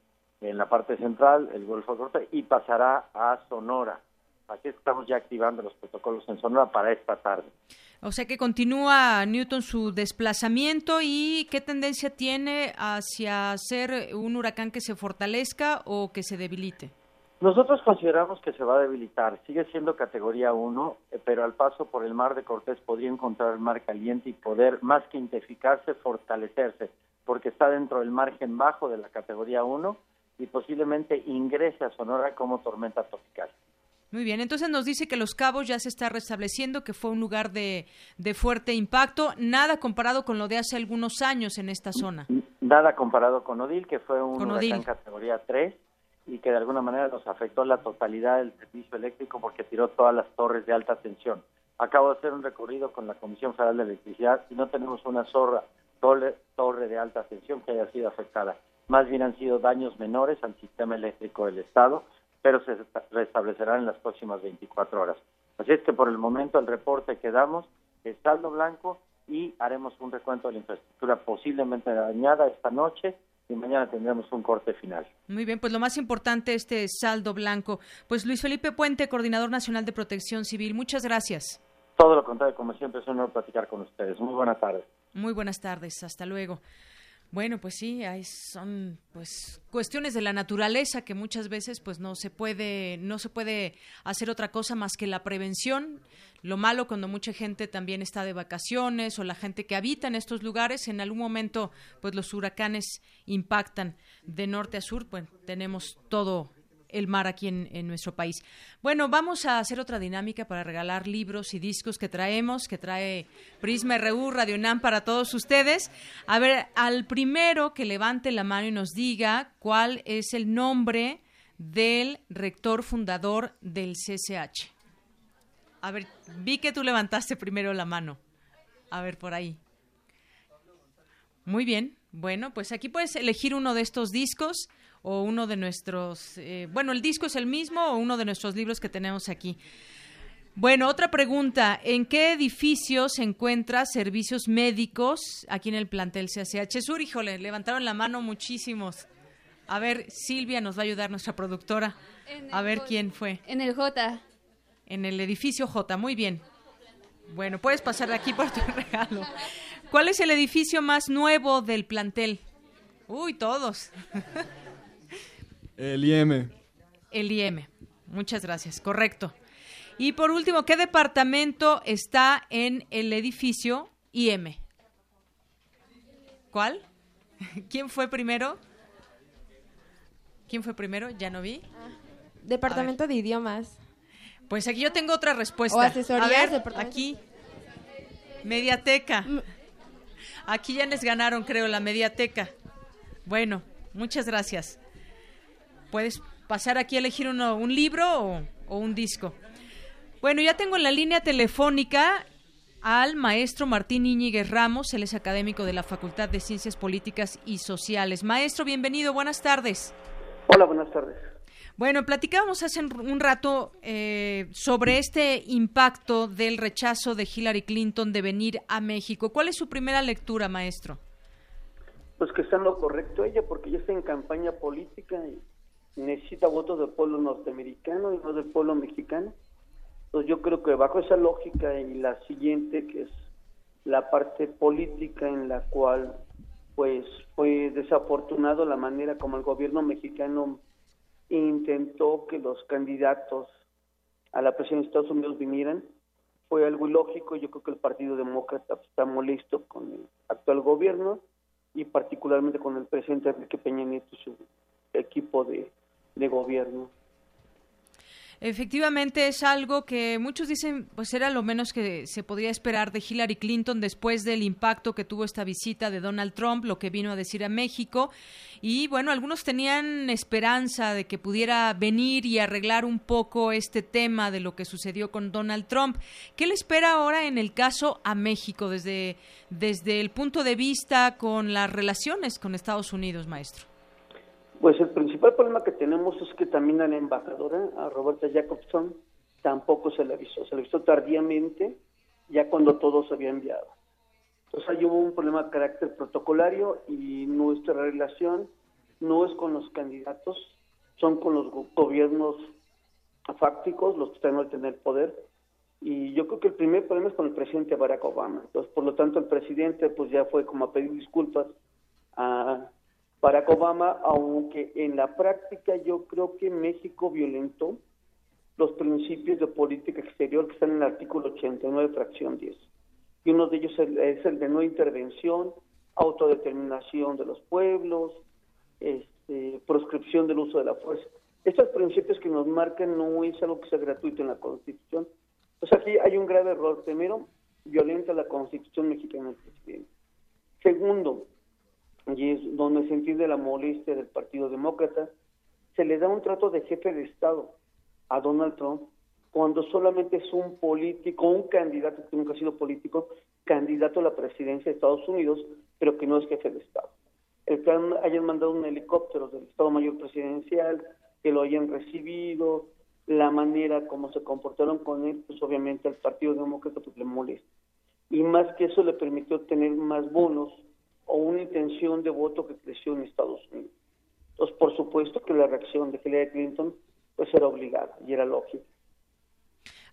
en la parte central, el Golfo Norte y pasará a Sonora. Así estamos ya activando los protocolos en Sonora para esta tarde.
O sea que continúa Newton su desplazamiento y qué tendencia tiene hacia ser un huracán que se fortalezca o que se debilite.
Nosotros consideramos que se va a debilitar, sigue siendo categoría 1, eh, pero al paso por el mar de Cortés podría encontrar el mar caliente y poder, más que intensificarse, fortalecerse, porque está dentro del margen bajo de la categoría 1 y posiblemente ingrese a Sonora como tormenta tropical.
Muy bien, entonces nos dice que Los Cabos ya se está restableciendo, que fue un lugar de, fuerte impacto, nada comparado con lo de hace algunos años en esta zona.
Nada comparado con Odil, que fue un huracán categoría 3 y que de alguna manera nos afectó la totalidad del servicio eléctrico porque tiró todas las torres de alta tensión. Acabo de hacer un recorrido con la Comisión Federal de Electricidad y no tenemos una zorra, torre, torre de alta tensión que haya sido afectada. Más bien han sido daños menores al sistema eléctrico del Estado pero se restablecerán en las próximas 24 horas. Así es que por el momento el reporte que damos es saldo blanco y haremos un recuento de la infraestructura posiblemente dañada esta noche y mañana tendremos un corte final.
Muy bien, pues lo más importante este saldo blanco. Pues Luis Felipe Puente, Coordinador Nacional de Protección Civil, muchas gracias.
Todo lo contrario, como siempre, es un honor platicar con ustedes. Muy buenas tardes.
Muy buenas tardes, hasta luego. Bueno, pues sí, hay, son pues cuestiones de la naturaleza que muchas veces pues no se puede no se puede hacer otra cosa más que la prevención. Lo malo cuando mucha gente también está de vacaciones o la gente que habita en estos lugares en algún momento pues los huracanes impactan de norte a sur, pues tenemos todo el mar aquí en, nuestro país. Bueno, vamos a hacer otra dinámica para regalar libros y discos que traemos, que trae Prisma RU, Radio NAM para todos ustedes. A ver, al primero que levante la mano y nos diga cuál es el nombre del rector fundador del CCH. A ver, vi que tú levantaste primero la mano. A ver, por ahí. Muy bien. Bueno, pues aquí puedes elegir uno de estos discos o uno de nuestros, eh, bueno, el disco es el mismo o uno de nuestros libros que tenemos aquí. Bueno, otra pregunta. ¿En qué edificio se encuentra servicios médicos aquí en el plantel CACH Sur? Híjole, levantaron la mano muchísimos. A ver, Silvia nos va a ayudar, nuestra productora. A ver quién fue.
En el J.
En el edificio J, muy bien. Bueno, puedes pasar de aquí por tu regalo. ¿Cuál es el edificio más nuevo del plantel? Uy, todos.
El IM.
El IM. Muchas gracias, correcto. Y por último, ¿qué departamento está en el edificio IM? ¿Cuál? ¿Quién fue primero? ¿Quién fue primero? Ya no vi.
Departamento de idiomas.
Pues aquí yo tengo otra respuesta.
O asesorías,
A ver, aquí. Mediateca. Aquí ya les ganaron, creo, la mediateca. Bueno, muchas gracias. Puedes pasar aquí a elegir uno, un libro o, o un disco. Bueno, ya tengo en la línea telefónica al maestro Martín Íñiguez Ramos, él es académico de la Facultad de Ciencias Políticas y Sociales. Maestro, bienvenido, buenas tardes.
Hola, buenas tardes.
Bueno, platicábamos hace un rato eh, sobre este impacto del rechazo de Hillary Clinton de venir a México. ¿Cuál es su primera lectura, maestro?
Pues que está en lo correcto ella, porque ella está en campaña política y necesita votos del pueblo norteamericano y no del pueblo mexicano. Entonces yo creo que bajo esa lógica y la siguiente, que es la parte política en la cual pues fue desafortunado la manera como el gobierno mexicano intentó que los candidatos a la presidencia de Estados Unidos vinieran. Fue algo ilógico. Yo creo que el Partido Demócrata está molesto con el actual gobierno y particularmente con el presidente Enrique Peña Nieto y su equipo de, de gobierno.
Efectivamente es algo que muchos dicen pues era lo menos que se podía esperar de Hillary Clinton después del impacto que tuvo esta visita de Donald Trump, lo que vino a decir a México y bueno, algunos tenían esperanza de que pudiera venir y arreglar un poco este tema de lo que sucedió con Donald Trump. ¿Qué le espera ahora en el caso a México desde desde el punto de vista con las relaciones con Estados Unidos, maestro?
Pues el principal problema que tenemos es que también a la embajadora, a Roberta Jacobson, tampoco se le avisó. Se le avisó tardíamente, ya cuando todo se había enviado. Entonces ahí hubo un problema de carácter protocolario y nuestra relación no es con los candidatos, son con los gobiernos fácticos, los que están al tener poder. Y yo creo que el primer problema es con el presidente Barack Obama. Entonces, por lo tanto, el presidente pues ya fue como a pedir disculpas a Barack Obama, aunque en la práctica yo creo que México violentó los principios de política exterior que están en el artículo 89, fracción 10. Y uno de ellos es el de no intervención, autodeterminación de los pueblos, este, proscripción del uso de la fuerza. Estos principios que nos marcan no es algo que sea gratuito en la Constitución. Pues aquí hay un grave error. Primero, violenta la Constitución mexicana el presidente. Segundo, y es donde se entiende la molestia del Partido Demócrata, se le da un trato de jefe de Estado a Donald Trump cuando solamente es un político, un candidato que nunca ha sido político, candidato a la presidencia de Estados Unidos, pero que no es jefe de Estado. El que hayan mandado un helicóptero del Estado Mayor Presidencial, que lo hayan recibido, la manera como se comportaron con él, pues obviamente al Partido Demócrata pues, le molesta. Y más que eso le permitió tener más bonos o una intención de voto que creció en Estados Unidos. Entonces, por supuesto que la reacción de Hillary Clinton pues era obligada y era lógica.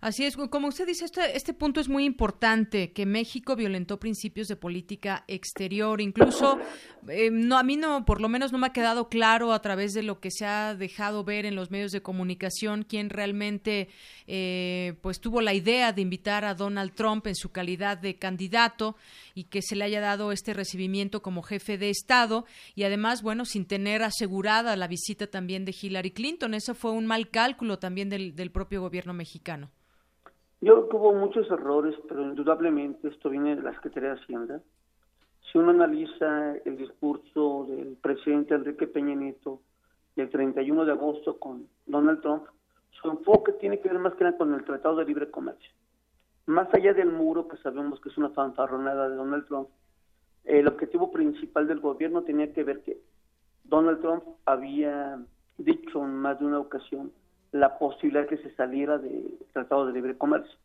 Así es, como usted dice, este, este punto es muy importante, que México violentó principios de política exterior, incluso eh, no a mí no, por lo menos no me ha quedado claro a través de lo que se ha dejado ver en los medios de comunicación quién realmente eh, pues tuvo la idea de invitar a Donald Trump en su calidad de candidato y que se le haya dado este recibimiento como jefe de Estado y además, bueno, sin tener asegurada la visita también de Hillary Clinton. Eso fue un mal cálculo también del, del propio gobierno mexicano.
Yo hubo muchos errores, pero indudablemente esto viene de la Secretaría de Hacienda. Si uno analiza el discurso del presidente Enrique Peña Nieto del 31 de agosto con Donald Trump, su enfoque tiene que ver más que nada con el Tratado de Libre Comercio. Más allá del muro, que sabemos que es una fanfarronada de Donald Trump, el objetivo principal del gobierno tenía que ver que Donald Trump había dicho en más de una ocasión la posibilidad que se saliera del Tratado de Libre Comercio.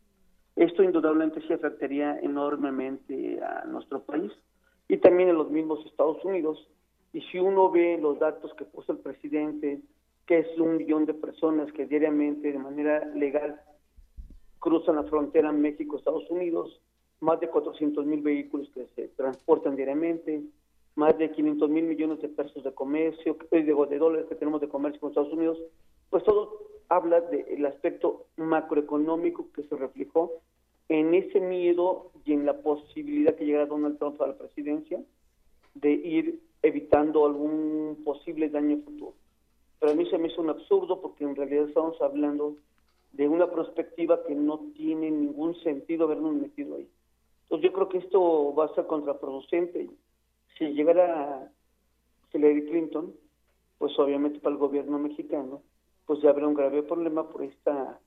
Esto indudablemente sí afectaría enormemente a nuestro país y también a los mismos Estados Unidos. Y si uno ve los datos que puso el presidente, que es un millón de personas que diariamente de manera legal cruzan la frontera México-Estados Unidos, más de 400 mil vehículos que se transportan diariamente, más de 500 mil millones de pesos de comercio, eh, de, de dólares que tenemos de comercio con Estados Unidos, pues todo habla del aspecto macroeconómico que se reflejó en ese miedo y en la posibilidad que llegara Donald Trump a la presidencia de ir evitando algún posible daño futuro. Pero a mí se me hizo un absurdo porque en realidad estamos hablando de una perspectiva que no tiene ningún sentido habernos metido ahí. Entonces yo creo que esto va a ser contraproducente. Si llegara Hillary Clinton, pues obviamente para el gobierno mexicano, pues ya habrá un grave problema por esta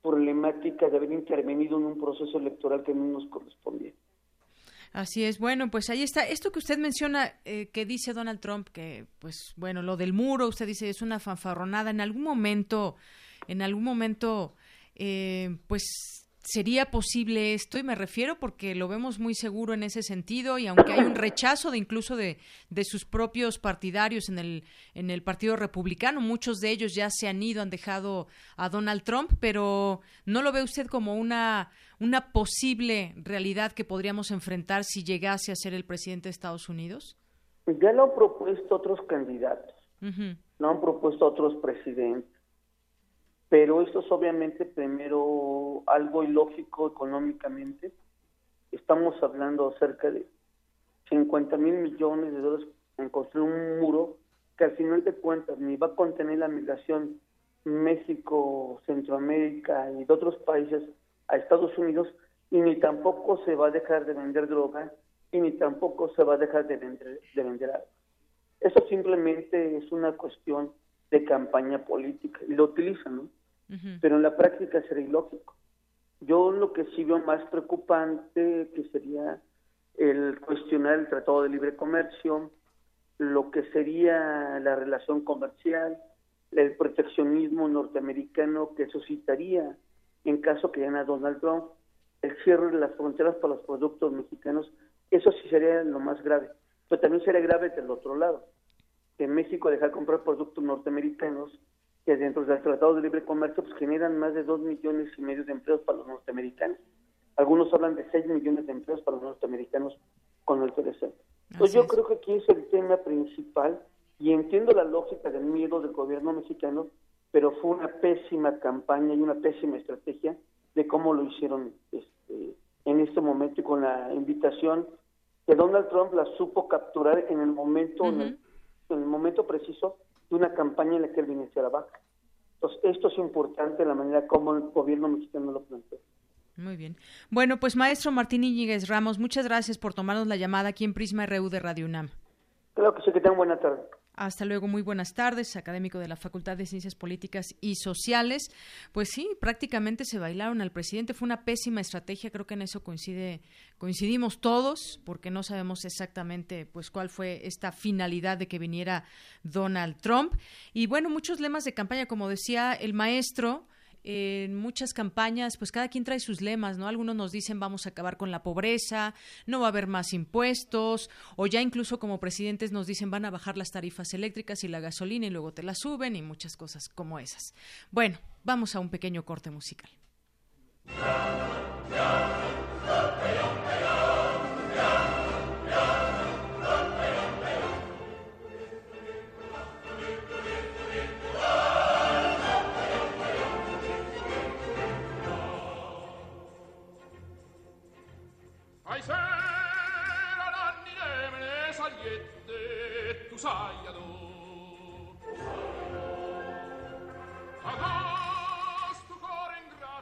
problemática de haber intervenido en un proceso electoral que no nos correspondía.
Así es. Bueno, pues ahí está. Esto que usted menciona, eh, que dice Donald Trump, que, pues, bueno, lo del muro, usted dice es una fanfarronada. En algún momento, en algún momento, eh, pues ¿Sería posible esto? Y me refiero porque lo vemos muy seguro en ese sentido y aunque hay un rechazo de incluso de, de, sus propios partidarios en el, en el Partido Republicano, muchos de ellos ya se han ido, han dejado a Donald Trump, pero ¿no lo ve usted como una, una posible realidad que podríamos enfrentar si llegase a ser el presidente de Estados Unidos?
Ya lo han propuesto otros candidatos, lo han propuesto otros presidentes pero esto es obviamente primero algo ilógico económicamente. Estamos hablando cerca de 50 mil millones de dólares en construir un muro que al final de cuentas ni va a contener la migración México, Centroamérica y de otros países a Estados Unidos y ni tampoco se va a dejar de vender droga y ni tampoco se va a dejar de vender, de vender algo. Eso simplemente es una cuestión de campaña política y lo utilizan, ¿no? Pero en la práctica sería ilógico. Yo lo que sí veo más preocupante que sería el cuestionar el Tratado de Libre Comercio, lo que sería la relación comercial, el proteccionismo norteamericano que suscitaría en caso que gane Donald Trump, el cierre de las fronteras para los productos mexicanos, eso sí sería lo más grave. Pero también sería grave del otro lado, que México deja de comprar productos norteamericanos que dentro del Tratado de Libre Comercio pues, generan más de dos millones y medio de empleos para los norteamericanos. Algunos hablan de seis millones de empleos para los norteamericanos con el TLC. Entonces yo creo que aquí es el tema principal y entiendo la lógica del miedo del gobierno mexicano, pero fue una pésima campaña y una pésima estrategia de cómo lo hicieron este, en este momento y con la invitación que Donald Trump la supo capturar en el momento, en el momento preciso una campaña en la que él viniese a la vaca. Entonces, esto es importante, la manera como el gobierno mexicano lo plantea.
Muy bien. Bueno, pues maestro Martín Íñiguez Ramos, muchas gracias por tomarnos la llamada aquí en Prisma RU de Radio UNAM.
Claro que sí, que tengan buena tarde.
Hasta luego, muy buenas tardes, académico de la Facultad de Ciencias Políticas y Sociales. Pues sí, prácticamente se bailaron al presidente, fue una pésima estrategia, creo que en eso coincide, coincidimos todos, porque no sabemos exactamente pues cuál fue esta finalidad de que viniera Donald Trump. Y bueno, muchos lemas de campaña, como decía el maestro, en muchas campañas, pues cada quien trae sus lemas, ¿no? Algunos nos dicen vamos a acabar con la pobreza, no va a haber más impuestos, o ya incluso como presidentes nos dicen van a bajar las tarifas eléctricas y la gasolina y luego te la suben y muchas cosas como esas. Bueno, vamos a un pequeño corte musical.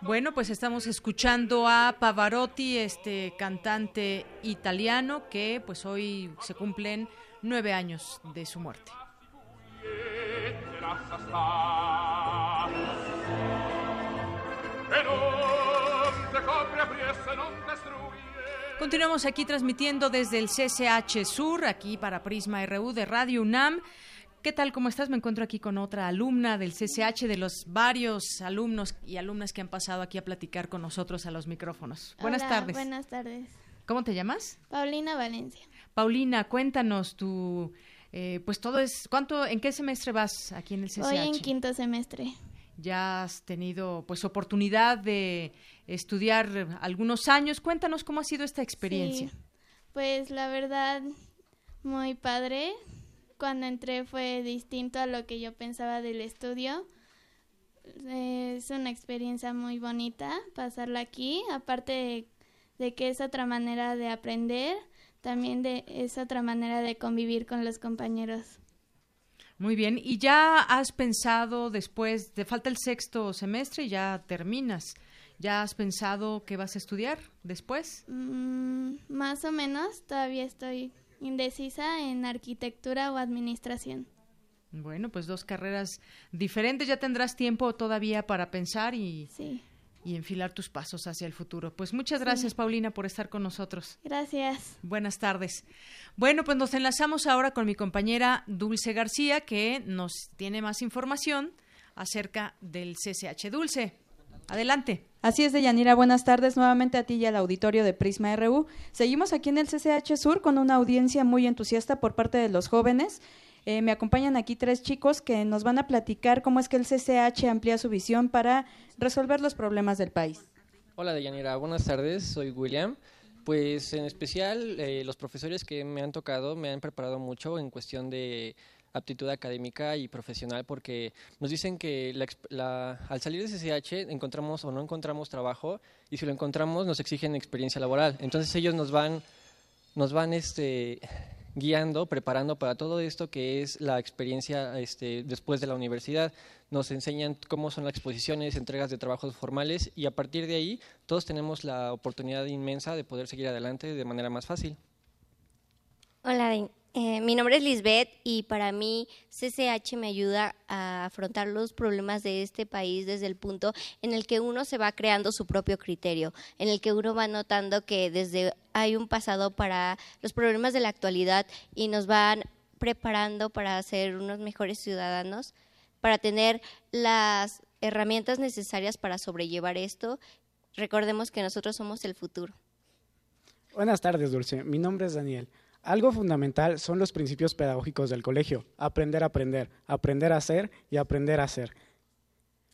Bueno, pues estamos escuchando a Pavarotti, este cantante italiano que pues hoy se cumplen nueve años de su muerte. Continuamos aquí transmitiendo desde el CCH Sur, aquí para Prisma RU de Radio UNAM ¿Qué tal? ¿Cómo estás? Me encuentro aquí con otra alumna del CCH, de los varios alumnos y alumnas que han pasado aquí a platicar con nosotros a los micrófonos. buenas tardes.
Buenas tardes.
¿Cómo te llamas?
Paulina Valencia.
Paulina, cuéntanos tu, eh, pues todo es, ¿cuánto, en qué semestre vas aquí en el CCH?
Hoy en quinto semestre.
Ya has tenido, pues, oportunidad de estudiar algunos años. Cuéntanos cómo ha sido esta experiencia.
Sí, pues la verdad, muy padre. Cuando entré fue distinto a lo que yo pensaba del estudio. Es una experiencia muy bonita pasarla aquí, aparte de, de que es otra manera de aprender también de, es otra manera de convivir con los compañeros.
Muy bien, ¿y ya has pensado después, de falta el sexto semestre y ya terminas? ¿Ya has pensado qué vas a estudiar después?
Mm, más o menos, todavía estoy indecisa en arquitectura o administración.
Bueno, pues dos carreras diferentes, ya tendrás tiempo todavía para pensar y,
sí
y enfilar tus pasos hacia el futuro. Pues muchas gracias, Paulina, por estar con nosotros.
Gracias.
Buenas tardes. Bueno, pues nos enlazamos ahora con mi compañera Dulce García, que nos tiene más información acerca del CCH. Dulce, adelante.
Así es, Deyanira. Buenas tardes nuevamente a ti y al auditorio de Prisma RU. Seguimos aquí en el CCH Sur con una audiencia muy entusiasta por parte de los jóvenes. Eh, me acompañan aquí tres chicos que nos van a platicar cómo es que el CCH amplía su visión para resolver los problemas del país.
Hola Deyanira, buenas tardes, soy William. Pues en especial eh, los profesores que me han tocado me han preparado mucho en cuestión de aptitud académica y profesional porque nos dicen que al salir de CCH encontramos o no encontramos trabajo y si lo encontramos nos exigen experiencia laboral. Entonces ellos nos van, nos van este, guiando, preparando para todo esto que es la experiencia este, después de la universidad. Nos enseñan cómo son las exposiciones, entregas de trabajos formales y a partir de ahí todos tenemos la oportunidad inmensa de poder seguir adelante de manera más fácil.
Hola, eh, mi nombre es Lisbeth y para mí CCH me ayuda a afrontar los problemas de este país desde el punto en el que uno se va creando su propio criterio, en el que uno va notando que desde hay un pasado para los problemas de la actualidad y nos van preparando para ser unos mejores ciudadanos, para tener las herramientas necesarias para sobrellevar esto. Recordemos que nosotros somos el futuro.
Buenas tardes, Dulce. Mi nombre es Daniel. Algo fundamental son los principios pedagógicos del colegio, aprender a aprender, aprender a hacer y aprender a hacer.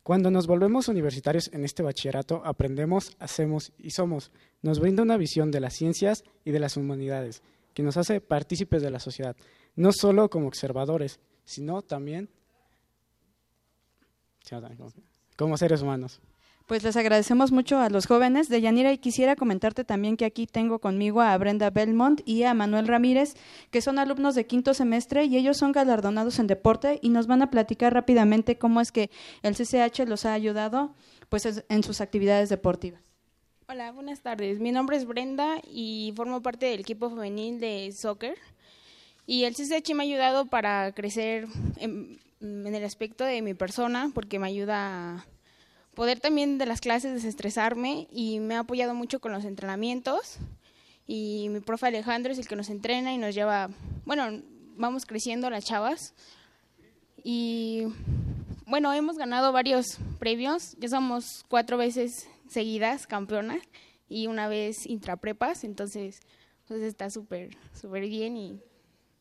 Cuando nos volvemos universitarios en este bachillerato, aprendemos, hacemos y somos. Nos brinda una visión de las ciencias y de las humanidades, que nos hace partícipes de la sociedad, no solo como observadores, sino también como seres humanos.
Pues les agradecemos mucho a los jóvenes de Yanira y quisiera comentarte también que aquí tengo conmigo a Brenda Belmont y a Manuel Ramírez, que son alumnos de quinto semestre y ellos son galardonados en deporte y nos van a platicar rápidamente cómo es que el CCH los ha ayudado pues en sus actividades deportivas.
Hola, buenas tardes. Mi nombre es Brenda y formo parte del equipo femenil de soccer. Y el CCH me ha ayudado para crecer en, en el aspecto de mi persona porque me ayuda a poder también de las clases desestresarme y me ha apoyado mucho con los entrenamientos y mi profe Alejandro es el que nos entrena y nos lleva, bueno, vamos creciendo las chavas y bueno, hemos ganado varios premios, ya somos cuatro veces seguidas campeonas y una vez intraprepas, entonces pues está súper, súper bien y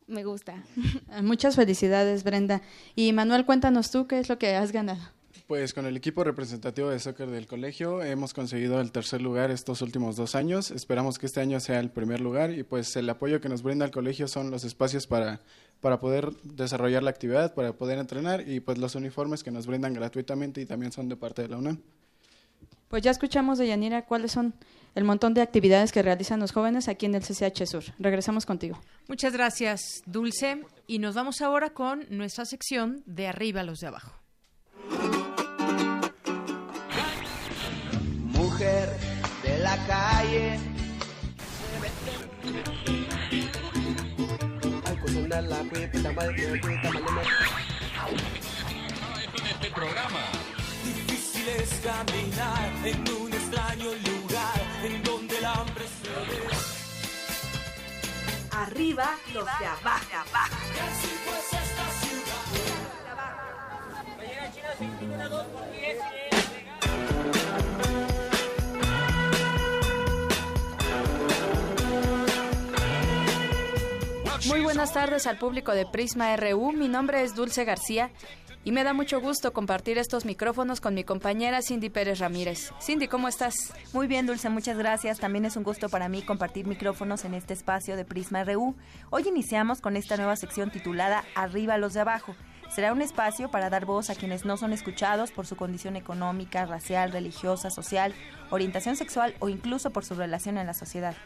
me gusta.
Muchas felicidades, Brenda. Y Manuel, cuéntanos tú qué es lo que has ganado.
Pues con el equipo representativo de soccer del colegio hemos conseguido el tercer lugar estos últimos dos años. Esperamos que este año sea el primer lugar y pues el apoyo que nos brinda el colegio son los espacios para, para poder desarrollar la actividad, para poder entrenar y pues los uniformes que nos brindan gratuitamente y también son de parte de la UNAM.
Pues ya escuchamos de Yanira cuáles son el montón de actividades que realizan los jóvenes aquí en el CCH Sur. Regresamos contigo.
Muchas gracias, Dulce. Y nos vamos ahora con nuestra sección de arriba a los de abajo.
de la calle.
En este programa. Difícil es caminar en un extraño lugar en donde el hambre se ve.
Arriba los de abajo.
abajo. Así pues esta ciudad.
Muy buenas tardes al público de Prisma RU. Mi nombre es Dulce García y me da mucho gusto compartir estos micrófonos con mi compañera Cindy Pérez Ramírez. Cindy, ¿cómo estás?
Muy bien, Dulce, muchas gracias. También es un gusto para mí compartir micrófonos en este espacio de Prisma RU. Hoy iniciamos con esta nueva sección titulada Arriba los de abajo. Será un espacio para dar voz a quienes no son escuchados por su condición económica, racial, religiosa, social, orientación sexual o incluso por su relación en la sociedad.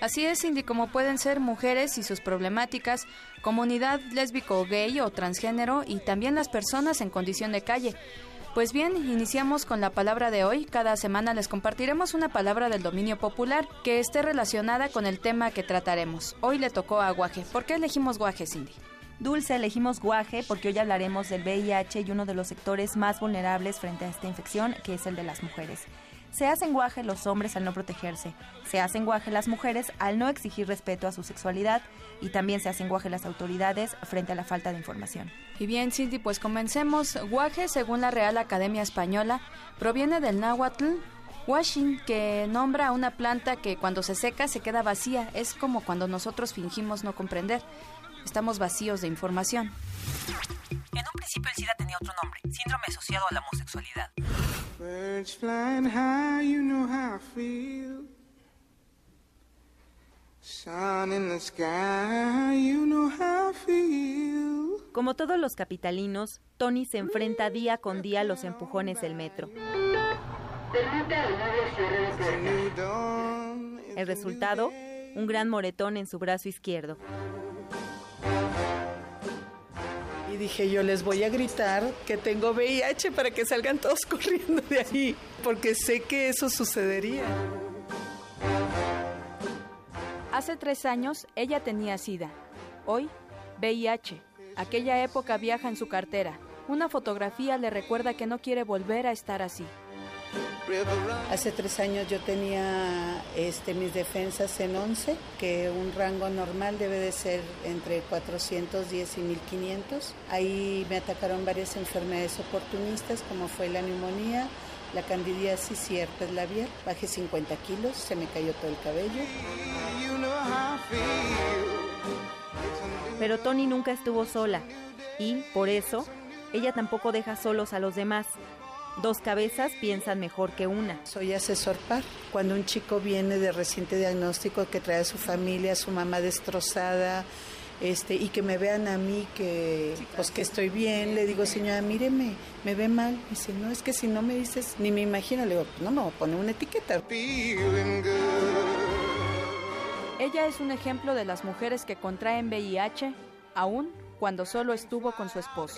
Así es, Cindy, como pueden ser mujeres y sus problemáticas, comunidad lésbico, gay o transgénero y también las personas en condición de calle. Pues bien, iniciamos con la palabra de hoy. Cada semana les compartiremos una palabra del dominio popular que esté relacionada con el tema que trataremos. Hoy le tocó a guaje. ¿Por qué elegimos guaje, Cindy?
Dulce, elegimos guaje porque hoy hablaremos del VIH y uno de los sectores más vulnerables frente a esta infección, que es el de las mujeres. Se hacen guaje los hombres al no protegerse, se hacen guaje las mujeres al no exigir respeto a su sexualidad y también se hacen guaje las autoridades frente a la falta de información.
Y bien, Cindy, pues comencemos. Guaje, según la Real Academia Española, proviene del náhuatl washing, que nombra a una planta que cuando se seca se queda vacía. Es como cuando nosotros fingimos no comprender. Estamos vacíos de información.
En un principio el SIDA tenía otro nombre, síndrome asociado a la homosexualidad.
Como todos los capitalinos, Tony se enfrenta día con día a los empujones del metro. El resultado, un gran moretón en su brazo izquierdo.
Y dije, yo les voy a gritar que tengo VIH para que salgan todos corriendo de ahí, porque sé que eso sucedería.
Hace tres años ella tenía SIDA. Hoy, VIH. Aquella época viaja en su cartera. Una fotografía le recuerda que no quiere volver a estar así.
Hace tres años yo tenía este, mis defensas en 11, que un rango normal debe de ser entre 410 y 1500. Ahí me atacaron varias enfermedades oportunistas, como fue la neumonía, la candidiasis y herpes labial. Bajé 50 kilos, se me cayó todo el cabello.
Pero Tony nunca estuvo sola y, por eso, ella tampoco deja solos a los demás. Dos cabezas piensan mejor que una.
Soy asesor par. Cuando un chico viene de reciente diagnóstico que trae a su familia, a su mamá destrozada, este, y que me vean a mí que pues que estoy bien, le digo, señora, míreme, me ve mal. dice, no, es que si no me dices, ni me imagino, le digo, no, no, pone una etiqueta.
Ella es un ejemplo de las mujeres que contraen VIH aún cuando solo estuvo con su esposo.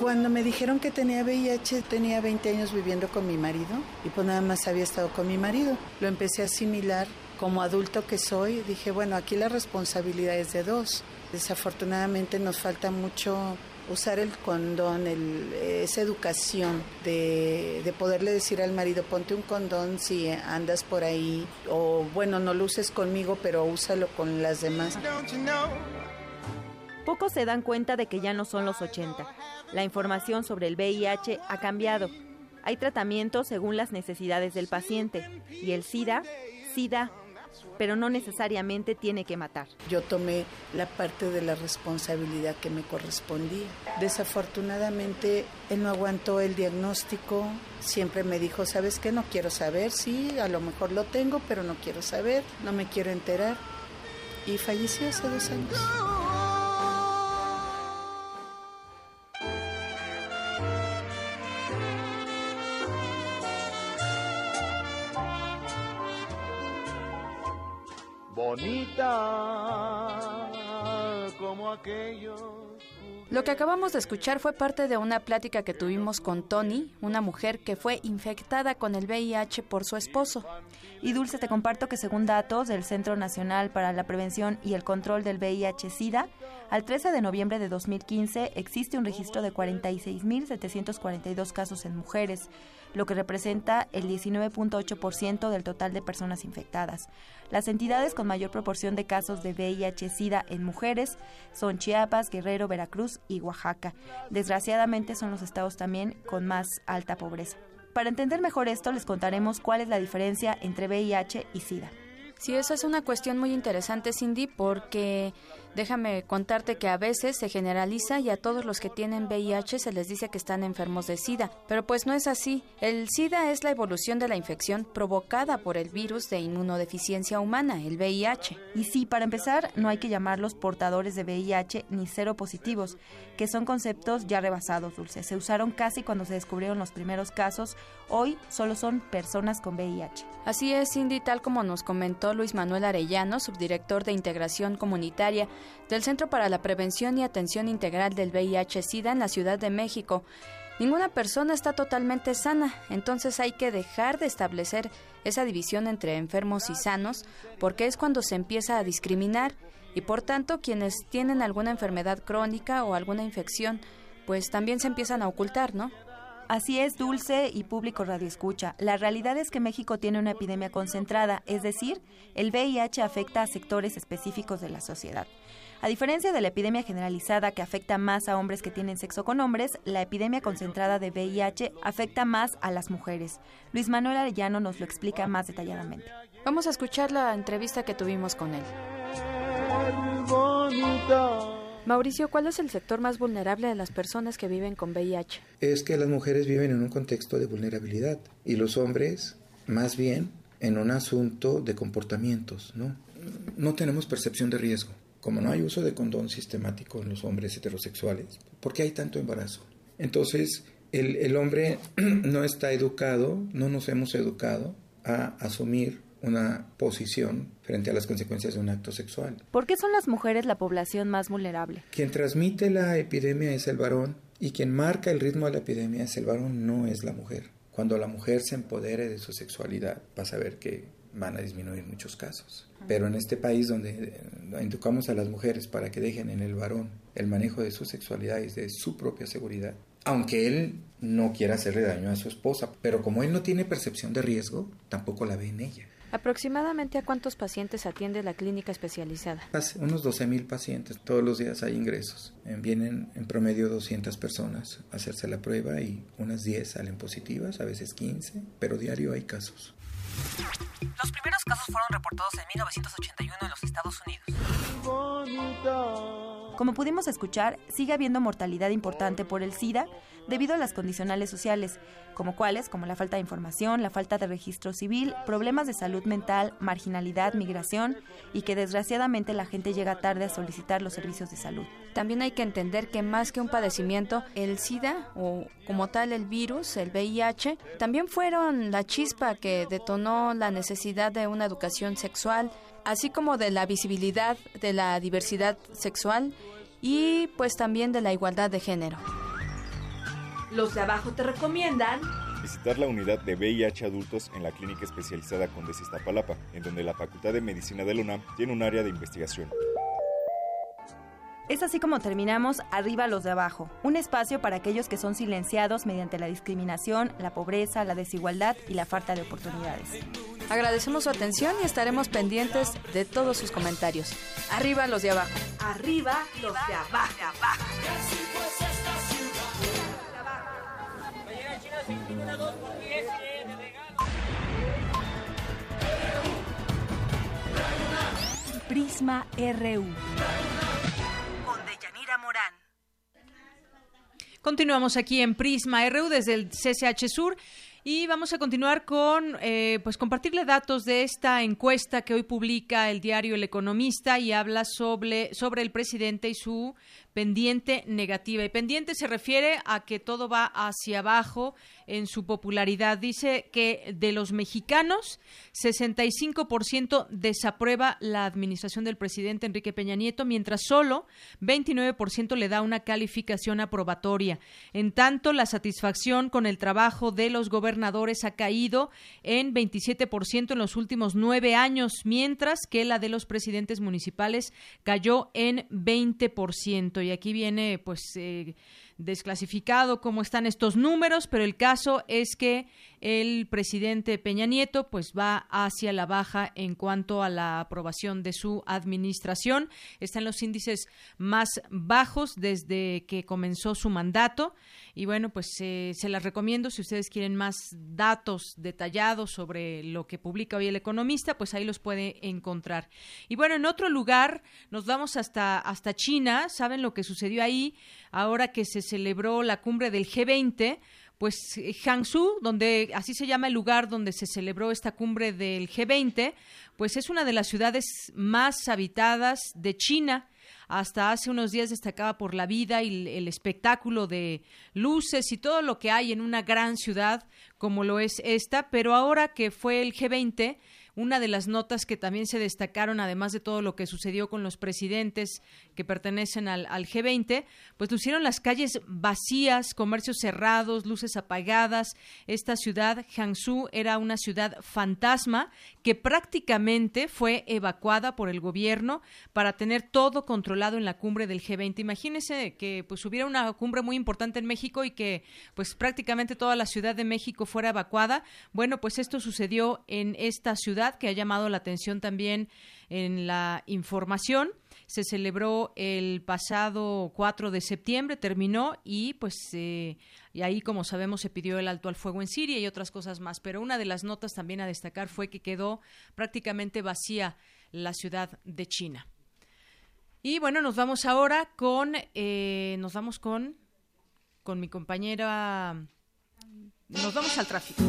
Cuando me dijeron que tenía VIH, tenía 20 años viviendo con mi marido y pues nada más había estado con mi marido. Lo empecé a asimilar como adulto que soy. Dije, bueno, aquí la responsabilidad es de dos. Desafortunadamente nos falta mucho usar el condón, el, esa educación de, de, poderle decir al marido, ponte un condón si andas por ahí, o bueno, no lo uses conmigo, pero úsalo con las demás.
Pocos se dan cuenta de que ya no son los 80. La información sobre el VIH ha cambiado. Hay tratamientos según las necesidades del paciente. Y el SIDA, SIDA, pero no necesariamente tiene que matar.
Yo tomé la parte de la responsabilidad que me correspondía. Desafortunadamente, él no aguantó el diagnóstico, siempre me dijo, ¿sabes qué? No quiero saber, sí, a lo mejor lo tengo, pero no quiero saber, no me quiero enterar. Y falleció hace dos años.
Bonita como aquellos.
Lo que acabamos de escuchar fue parte de una plática que tuvimos con Tony, una mujer que fue infectada con el VIH por su esposo.
Y Dulce, te comparto que según datos del Centro Nacional para la Prevención y el Control del VIH-Sida, al 13 de noviembre de 2015 existe un registro de 46.742 casos en mujeres, lo que representa el 19.8% del total de personas infectadas. Las entidades con mayor proporción de casos de VIH-Sida en mujeres son Chiapas, Guerrero, Veracruz y Oaxaca. Desgraciadamente son los estados también con más alta pobreza. Para entender mejor esto, les contaremos cuál es la diferencia entre VIH y SIDA.
Sí, esa es una cuestión muy interesante, Cindy, porque
Déjame contarte que a veces se generaliza y a todos los que tienen VIH se les dice que están enfermos de SIDA, pero pues no es así. El SIDA es la evolución de la infección provocada por el virus de inmunodeficiencia humana, el VIH. Y sí, para empezar, no hay que llamarlos portadores de VIH ni cero positivos, que son conceptos ya rebasados, Dulce. Se usaron casi cuando se descubrieron los primeros casos. Hoy solo son personas con VIH. Así es, Cindy, tal como nos comentó Luis Manuel Arellano, subdirector de Integración Comunitaria del Centro para la Prevención y Atención Integral del VIH-Sida en la Ciudad de México. Ninguna persona está totalmente sana, entonces hay que dejar de establecer esa división entre enfermos y sanos, porque es cuando se empieza a discriminar y por tanto quienes tienen alguna enfermedad crónica o alguna infección, pues también se empiezan a ocultar, ¿no? Así es, Dulce y público Radio Escucha. La realidad es que México tiene una epidemia concentrada, es decir, el VIH afecta a sectores específicos de la sociedad. A diferencia de la epidemia generalizada que afecta más a hombres que tienen sexo con hombres, la epidemia concentrada de VIH afecta más a las mujeres. Luis Manuel Arellano nos lo explica más detalladamente. Vamos a escuchar la entrevista que tuvimos con él. Mauricio, ¿cuál es el sector más vulnerable de las personas que viven con VIH?
Es que las mujeres viven en un contexto de vulnerabilidad y los hombres más bien en un asunto de comportamientos, ¿no? No tenemos percepción de riesgo. Como no hay uso de condón sistemático en los hombres heterosexuales, ¿por qué hay tanto embarazo? Entonces, el, el hombre no está educado, no nos hemos educado a asumir una posición frente a las consecuencias de un acto sexual.
¿Por qué son las mujeres la población más vulnerable?
Quien transmite la epidemia es el varón y quien marca el ritmo de la epidemia es el varón, no es la mujer. Cuando la mujer se empodere de su sexualidad, vas a ver que van a disminuir muchos casos. Pero en este país donde educamos a las mujeres para que dejen en el varón el manejo de su sexualidad y de su propia seguridad, aunque él no quiera hacerle daño a su esposa, pero como él no tiene percepción de riesgo, tampoco la ve en ella.
¿Aproximadamente a cuántos pacientes atiende la clínica especializada?
Unos 12.000 pacientes. Todos los días hay ingresos. Vienen en promedio 200 personas a hacerse la prueba y unas 10 salen positivas, a veces 15, pero diario hay casos.
Los primeros casos fueron reportados en 1981 en los Estados Unidos.
Como pudimos escuchar, sigue habiendo mortalidad importante por el SIDA debido a las condicionales sociales, como cuáles, como la falta de información, la falta de registro civil, problemas de salud mental, marginalidad, migración y que desgraciadamente la gente llega tarde a solicitar los servicios de salud. También hay que entender que más que un padecimiento, el SIDA o como tal el virus, el VIH, también fueron la chispa que detonó la necesidad de una educación sexual, así como de la visibilidad de la diversidad sexual y pues también de la igualdad de género.
Los de abajo te recomiendan
visitar la unidad de VIH adultos en la clínica especializada Condesa Iztapalapa, en donde la Facultad de Medicina de la UNAM tiene un área de investigación.
Es así como terminamos Arriba los de abajo, un espacio para aquellos que son silenciados mediante la discriminación, la pobreza, la desigualdad y la falta de oportunidades. Agradecemos su atención y estaremos pendientes de todos sus comentarios. Arriba los de abajo.
Arriba los de abajo.
Prisma RU.
Con Deyanira Morán.
Continuamos aquí en Prisma RU desde el CCH Sur. Y vamos a continuar con, eh, pues, compartirle datos de esta encuesta que hoy publica el diario El Economista y habla sobre, sobre el presidente y su pendiente negativa. Y pendiente se refiere a que todo va hacia abajo en su popularidad. Dice que de los mexicanos, 65% desaprueba la administración del presidente Enrique Peña Nieto, mientras solo 29% le da una calificación aprobatoria. En tanto, la satisfacción con el trabajo de los gobernadores ha caído en 27% en los últimos nueve años, mientras que la de los presidentes municipales cayó en 20% y aquí viene pues eh, desclasificado cómo están estos números, pero el caso es que el presidente Peña Nieto pues va hacia la baja en cuanto a la aprobación de su administración. Está en los índices más bajos desde que comenzó su mandato y bueno, pues eh, se las recomiendo si ustedes quieren más datos detallados sobre lo que publica hoy el economista, pues ahí los puede encontrar. Y bueno, en otro lugar nos vamos hasta, hasta China. ¿Saben lo que sucedió ahí ahora que se celebró la cumbre del G20? pues Hangzhou, donde así se llama el lugar donde se celebró esta cumbre del G20, pues es una de las ciudades más habitadas de China hasta hace unos días destacaba por la vida y el espectáculo de luces y todo lo que hay en una gran ciudad como lo es esta, pero ahora que fue el G20, una de las notas que también se destacaron, además de todo lo que sucedió con los presidentes que pertenecen al, G20, pues lucieron las calles vacías, comercios cerrados, luces apagadas. Esta ciudad, Hangzhou, era una ciudad fantasma que prácticamente fue evacuada por el gobierno para tener todo controlado en la cumbre del G20. Imagínense que pues hubiera una cumbre muy importante en México y que pues prácticamente toda la Ciudad de México fuera evacuada. Bueno, pues esto sucedió en esta ciudad que ha llamado la atención también en la información. Se celebró el pasado 4 de septiembre, terminó y pues eh, y ahí como sabemos se pidió el alto al fuego en Siria y otras cosas más. Pero una de las notas también a destacar fue que quedó prácticamente vacía la ciudad de China. Y bueno, nos vamos ahora con eh, nos vamos con con mi compañera nos vamos al tráfico.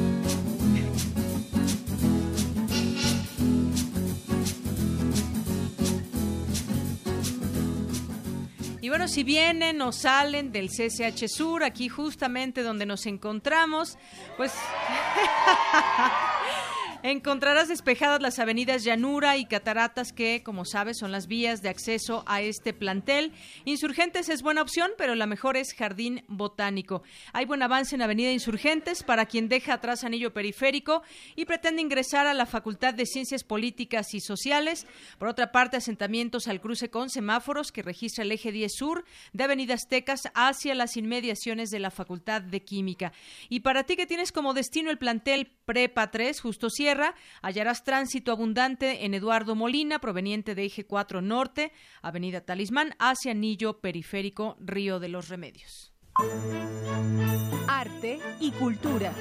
Y bueno, si vienen o salen del CCH Sur, aquí justamente donde nos encontramos, pues Encontrarás despejadas las avenidas Llanura y Cataratas que, como sabes, son las vías de acceso a este plantel. Insurgentes es buena opción, pero la mejor es Jardín Botánico. Hay buen avance en Avenida Insurgentes para quien deja atrás Anillo Periférico y pretende ingresar a la Facultad de Ciencias Políticas y Sociales. Por otra parte, asentamientos al cruce con semáforos que registra el eje 10 sur de Avenida Aztecas hacia las inmediaciones de la Facultad de Química. Y para ti que tienes como destino el plantel Prepa 3, justo cierre, hallarás tránsito abundante en Eduardo Molina, proveniente de Eje 4 Norte, Avenida Talismán, hacia Anillo Periférico, Río de los Remedios.
Arte y cultura.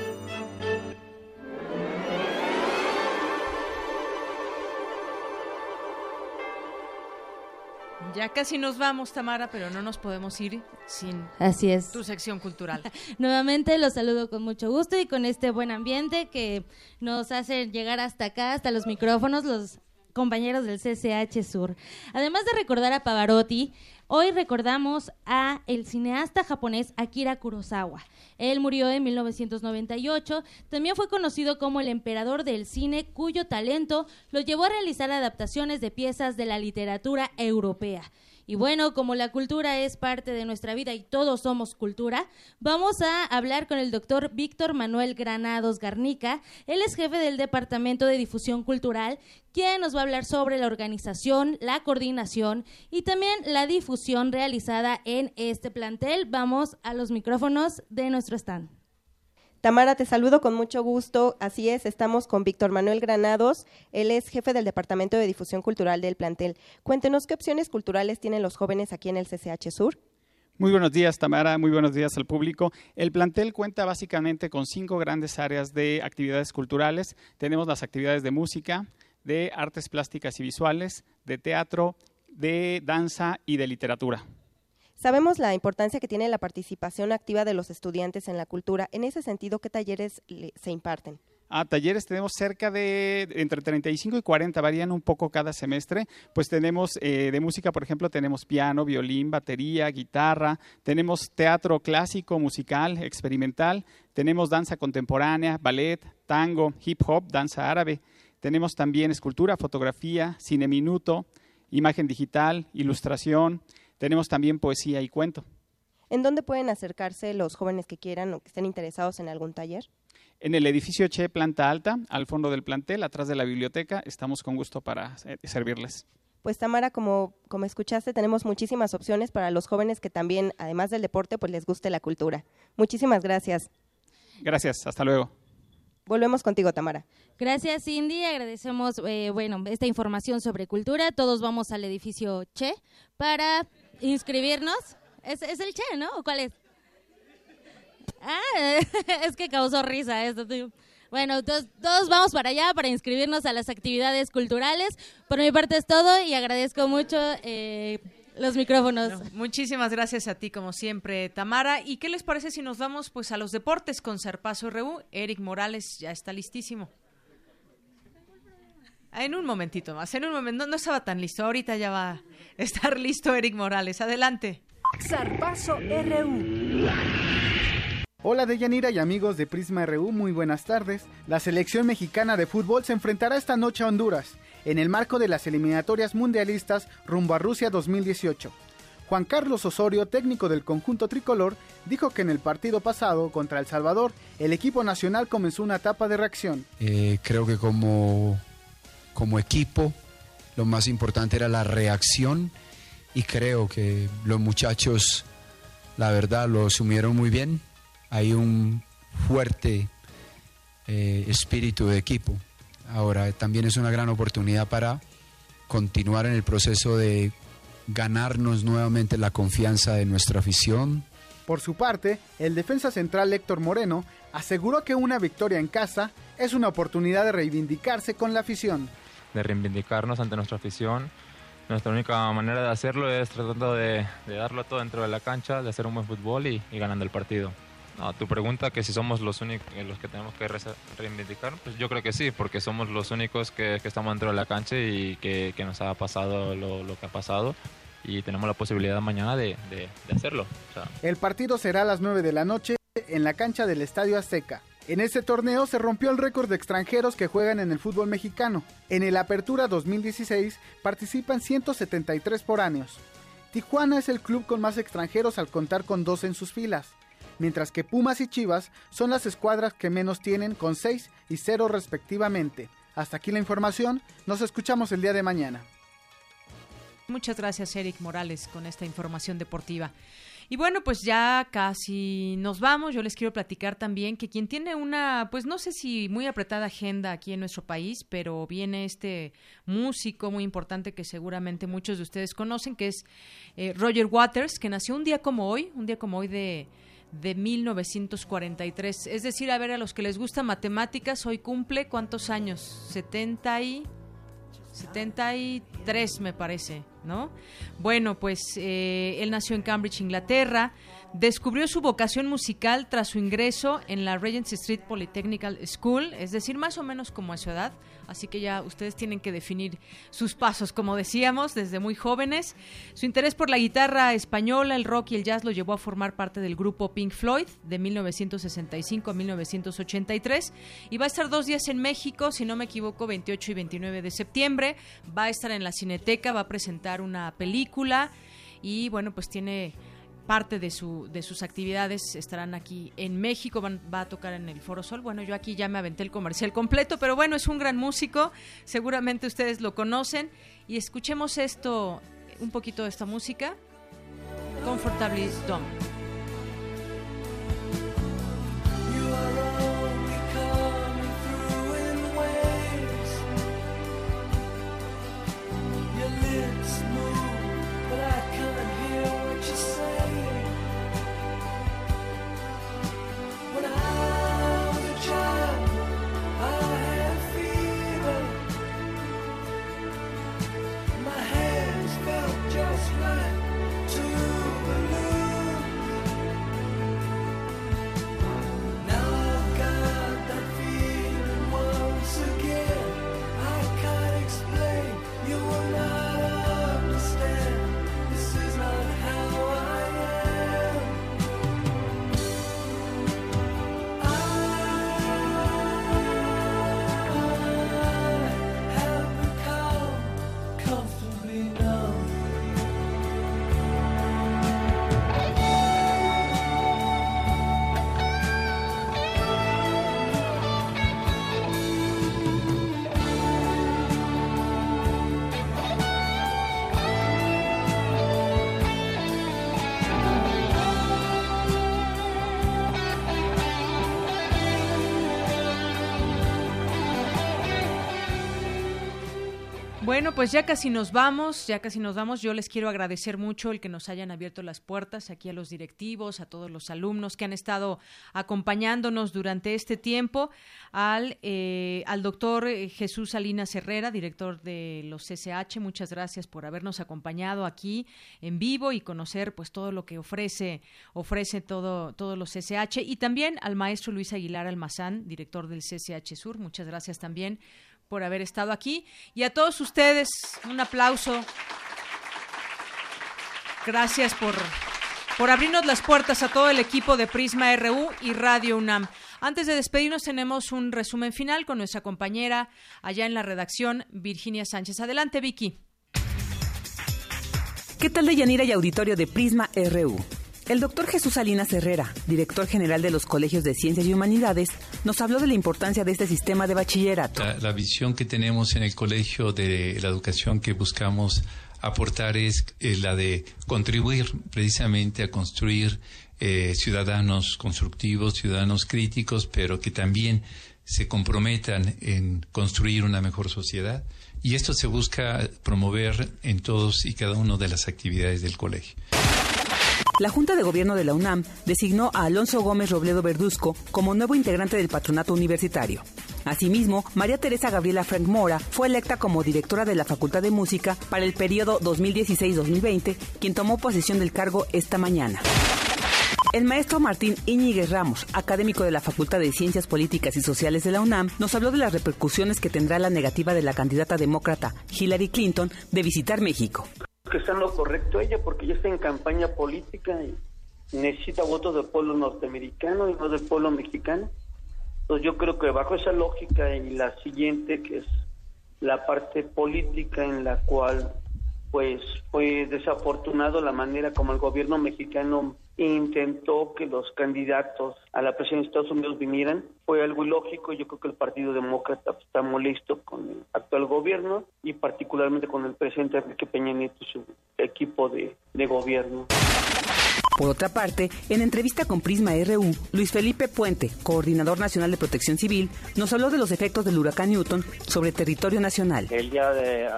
Ya casi nos vamos, Tamara, pero no nos podemos ir sin
Así es.
tu sección cultural.
Nuevamente los saludo con mucho gusto y con este buen ambiente que nos hace llegar hasta acá, hasta los micrófonos, los compañeros del CCH Sur. Además de recordar a Pavarotti, hoy recordamos a el cineasta japonés Akira Kurosawa. Él murió en 1998. También fue conocido como el emperador del cine, cuyo talento lo llevó a realizar adaptaciones de piezas de la literatura europea. Y bueno, como la cultura es parte de nuestra vida y todos somos cultura, vamos a hablar con el doctor Víctor Manuel Granados Garnica. Él es jefe del Departamento de Difusión Cultural, quien nos va a hablar sobre la organización, la coordinación y también la difusión realizada en este plantel. Vamos a los micrófonos de nuestro stand.
Tamara, te saludo con mucho gusto. Así es, estamos con Víctor Manuel Granados. Él es jefe del Departamento de Difusión Cultural del plantel. Cuéntenos qué opciones culturales tienen los jóvenes aquí en el CCH Sur.
Muy buenos días, Tamara. Muy buenos días al público. El plantel cuenta básicamente con cinco grandes áreas de actividades culturales. Tenemos las actividades de música, de artes plásticas y visuales, de teatro, de danza y de literatura.
Sabemos la importancia que tiene la participación activa de los estudiantes en la cultura. En ese sentido, ¿qué talleres se imparten?
Ah, talleres tenemos cerca de entre 35 y 40, varían un poco cada semestre. Pues tenemos eh, de música, por ejemplo, tenemos piano, violín, batería, guitarra, tenemos teatro clásico, musical, experimental, tenemos danza contemporánea, ballet, tango, hip hop, danza árabe. Tenemos también escultura, fotografía, cine minuto, imagen digital, ilustración, tenemos también poesía y cuento.
¿En dónde pueden acercarse los jóvenes que quieran o que estén interesados en algún taller?
En el edificio Che, planta alta, al fondo del plantel, atrás de la biblioteca. Estamos con gusto para eh, servirles.
Pues Tamara, como, como escuchaste, tenemos muchísimas opciones para los jóvenes que también, además del deporte, pues les guste la cultura. Muchísimas gracias.
Gracias, hasta luego.
Volvemos contigo, Tamara.
Gracias, Cindy. Agradecemos, eh, bueno, esta información sobre cultura. Todos vamos al edificio Che para inscribirnos. Es, es el Che, ¿no? ¿O cuál es? Ah, es que causó risa esto. Bueno, entonces todos vamos para allá para inscribirnos a las actividades culturales. Por mi parte es todo y agradezco mucho eh, los micrófonos.
Muchísimas gracias a ti, como siempre, Tamara. ¿Y qué les parece si nos vamos pues a los deportes con Serpazo RU? Eric Morales ya está listísimo. En un momentito más, en un momento, no, no estaba tan listo, ahorita ya va a estar listo Eric Morales. Adelante.
Zarpazo RU.
Hola Deyanira y amigos de Prisma RU, muy buenas tardes. La selección mexicana de fútbol se enfrentará esta noche a Honduras, en el marco de las eliminatorias mundialistas rumbo a Rusia 2018. Juan Carlos Osorio, técnico del conjunto tricolor, dijo que en el partido pasado contra El Salvador, el equipo nacional comenzó una etapa de reacción.
Eh, creo que como, como equipo lo más importante era la reacción y creo que los muchachos, la verdad, lo asumieron muy bien. Hay un fuerte eh, espíritu de equipo. Ahora, también es una gran oportunidad para continuar en el proceso de ganarnos nuevamente la confianza de nuestra afición,
Por su parte, el defensa central Héctor Moreno aseguró que una victoria en casa es una oportunidad de reivindicarse con la afición.
De reivindicarnos ante nuestra afición. Nuestra única manera de hacerlo es tratando de, de darlo todo dentro de la cancha, de hacer un buen fútbol y, y ganando el partido. No, tu pregunta que si somos los únicos los que tenemos que resa- reivindicar, pues yo creo que sí, porque somos los únicos que, que estamos dentro de la cancha y que, que nos ha pasado lo, lo que ha pasado y tenemos la posibilidad mañana de, de- de hacerlo. O sea,
El partido será a las 9 de la noche en la cancha del Estadio Azteca. En este torneo se rompió el récord de extranjeros que juegan en el fútbol mexicano. En el Apertura 2016 participan 173 foráneos. Tijuana es el club con más extranjeros al contar con 12 en sus filas, mientras que Pumas y Chivas son las escuadras que menos tienen con 6 y 0 respectivamente. Hasta aquí la información, nos escuchamos el día de mañana.
Muchas gracias, Eric Morales, con esta información deportiva. Y bueno, pues ya casi nos vamos. Yo les quiero platicar también que quien tiene una, pues no sé si muy apretada agenda aquí en nuestro país, pero viene este músico muy importante que seguramente muchos de ustedes conocen, que es eh, Roger Waters, que nació un día como hoy, un día como hoy de de 1943. Es decir, a ver, a los que les gusta matemáticas, hoy cumple cuántos años? 70 y 73 me parece, ¿no? Bueno, pues eh, él nació en Cambridge, Inglaterra, descubrió su vocación musical tras su ingreso en la Regent Street Polytechnical School, es decir, más o menos como a su edad, así que ya ustedes tienen que definir sus pasos, como decíamos, desde muy jóvenes. Su interés por la guitarra española, el rock y el jazz lo llevó a formar parte del grupo Pink Floyd de 1965 a 1983 y va a estar dos días en México, si no me equivoco, 28 y 29 de septiembre. Va a estar en la Cineteca, va a presentar una película y bueno, pues tiene parte de, su, de sus actividades estarán aquí en México, va a tocar en el Foro Sol. Bueno, yo aquí ya me aventé el comercial completo, pero bueno, es un gran músico, seguramente ustedes lo conocen. Y escuchemos esto, un poquito de esta música. Comfortably Dumb. Bueno, pues ya casi nos vamos, ya casi nos vamos. Yo les quiero agradecer mucho el que nos hayan abierto las puertas aquí a los directivos, a todos los alumnos que han estado acompañándonos durante este tiempo, al, eh, al doctor eh, Jesús Salinas Herrera, director de los CCH. Muchas gracias por habernos acompañado aquí en vivo y conocer pues todo lo que ofrece, ofrece todo, todos los CCH. Y también al maestro Luis Aguilar Almazán, director del CCH Sur. Muchas gracias también por haber estado aquí. Y a todos ustedes, un aplauso. Gracias por, por abrirnos las puertas a todo el equipo de Prisma RU y Radio UNAM. Antes de despedirnos tenemos un resumen final con nuestra compañera allá en la redacción, Virginia Sánchez. Adelante, Vicky.
¿Qué tal de Yanira y auditorio de Prisma RU? El doctor Jesús Salinas Herrera, director general de los Colegios de Ciencias y Humanidades, nos habló de la importancia de este sistema de bachillerato.
La, visión que tenemos en el colegio de la educación que buscamos aportar es eh, la de contribuir precisamente a construir eh, ciudadanos constructivos, ciudadanos críticos, pero que también se comprometan en construir una mejor sociedad. Y esto se busca promover en todos y cada una de las actividades del colegio.
La Junta de Gobierno de la UNAM designó a Alonso Gómez Robledo Verduzco como nuevo integrante del patronato universitario. Asimismo, María Teresa Gabriela Frank Mora fue electa como directora de la Facultad de Música para el periodo 2016-2020, quien tomó posesión del cargo esta mañana. El maestro Martín Íñiguez Ramos, académico de la Facultad de Ciencias Políticas y Sociales de la UNAM, nos habló de las repercusiones que tendrá la negativa de la candidata demócrata Hillary Clinton de visitar México
que está en lo correcto ella porque ya está en campaña política y necesita votos del pueblo norteamericano y no del pueblo mexicano. Entonces yo creo que bajo esa lógica y la siguiente, que es la parte política en la cual pues fue desafortunado la manera como el gobierno mexicano intentó que los candidatos a la presidencia de Estados Unidos vinieran. Fue algo ilógico. Yo creo que el Partido Demócrata está molesto con el actual gobierno y particularmente con el presidente Enrique Peña Nieto y su equipo de, de gobierno.
Por otra parte, en entrevista con Prisma RU, Luis Felipe Puente, coordinador nacional de protección civil, nos habló de los efectos del huracán Newton sobre territorio nacional.
El día de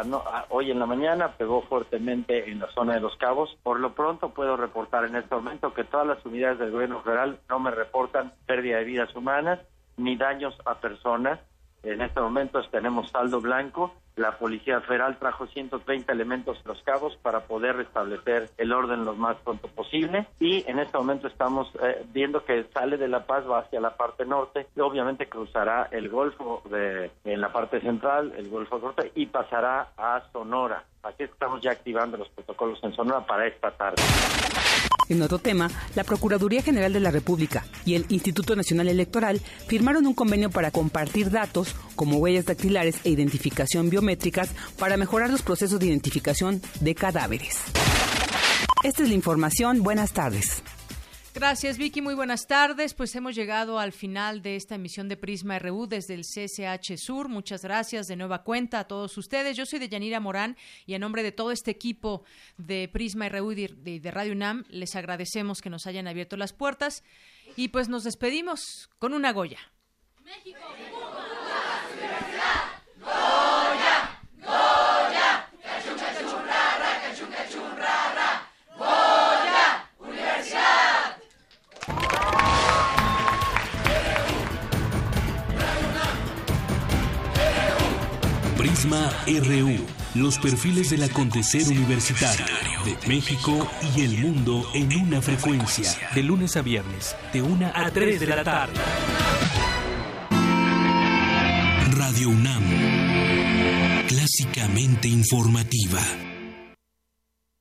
hoy en la mañana pegó fuertemente en la zona de Los Cabos. Por lo pronto puedo reportar en este momento que todas las unidades del gobierno federal no me reportan pérdida de vidas humanas ni daños a personas. En este momento tenemos saldo blanco la Policía Federal trajo 130 elementos a los cabos para poder restablecer el orden lo más pronto posible y en este momento estamos eh, viendo que sale de La Paz, va hacia la parte norte y obviamente cruzará el Golfo de, en la parte central, el Golfo Norte y pasará a Sonora. Aquí estamos ya activando los protocolos en Sonora para esta tarde.
En otro tema, la Procuraduría General de la República y el Instituto Nacional Electoral firmaron un convenio para compartir datos como huellas dactilares e identificación biométricas para mejorar los procesos de identificación de cadáveres. Esta es la información. Buenas tardes.
Gracias, Vicky. Muy buenas tardes. Pues hemos llegado al final de esta emisión de Prisma RU desde el CCH Sur. Muchas gracias de nueva cuenta a todos ustedes. Yo soy de Yanira Morán y en nombre de todo este equipo de Prisma RU y de, Radio UNAM les agradecemos que nos hayan abierto las puertas y pues nos despedimos con una Goya. México, Goya,
Prisma RU, los perfiles del acontecer universitario de México y el mundo en una frecuencia. De lunes a viernes, de 1 a 3 de la tarde. Radio UNAM, clásicamente informativa.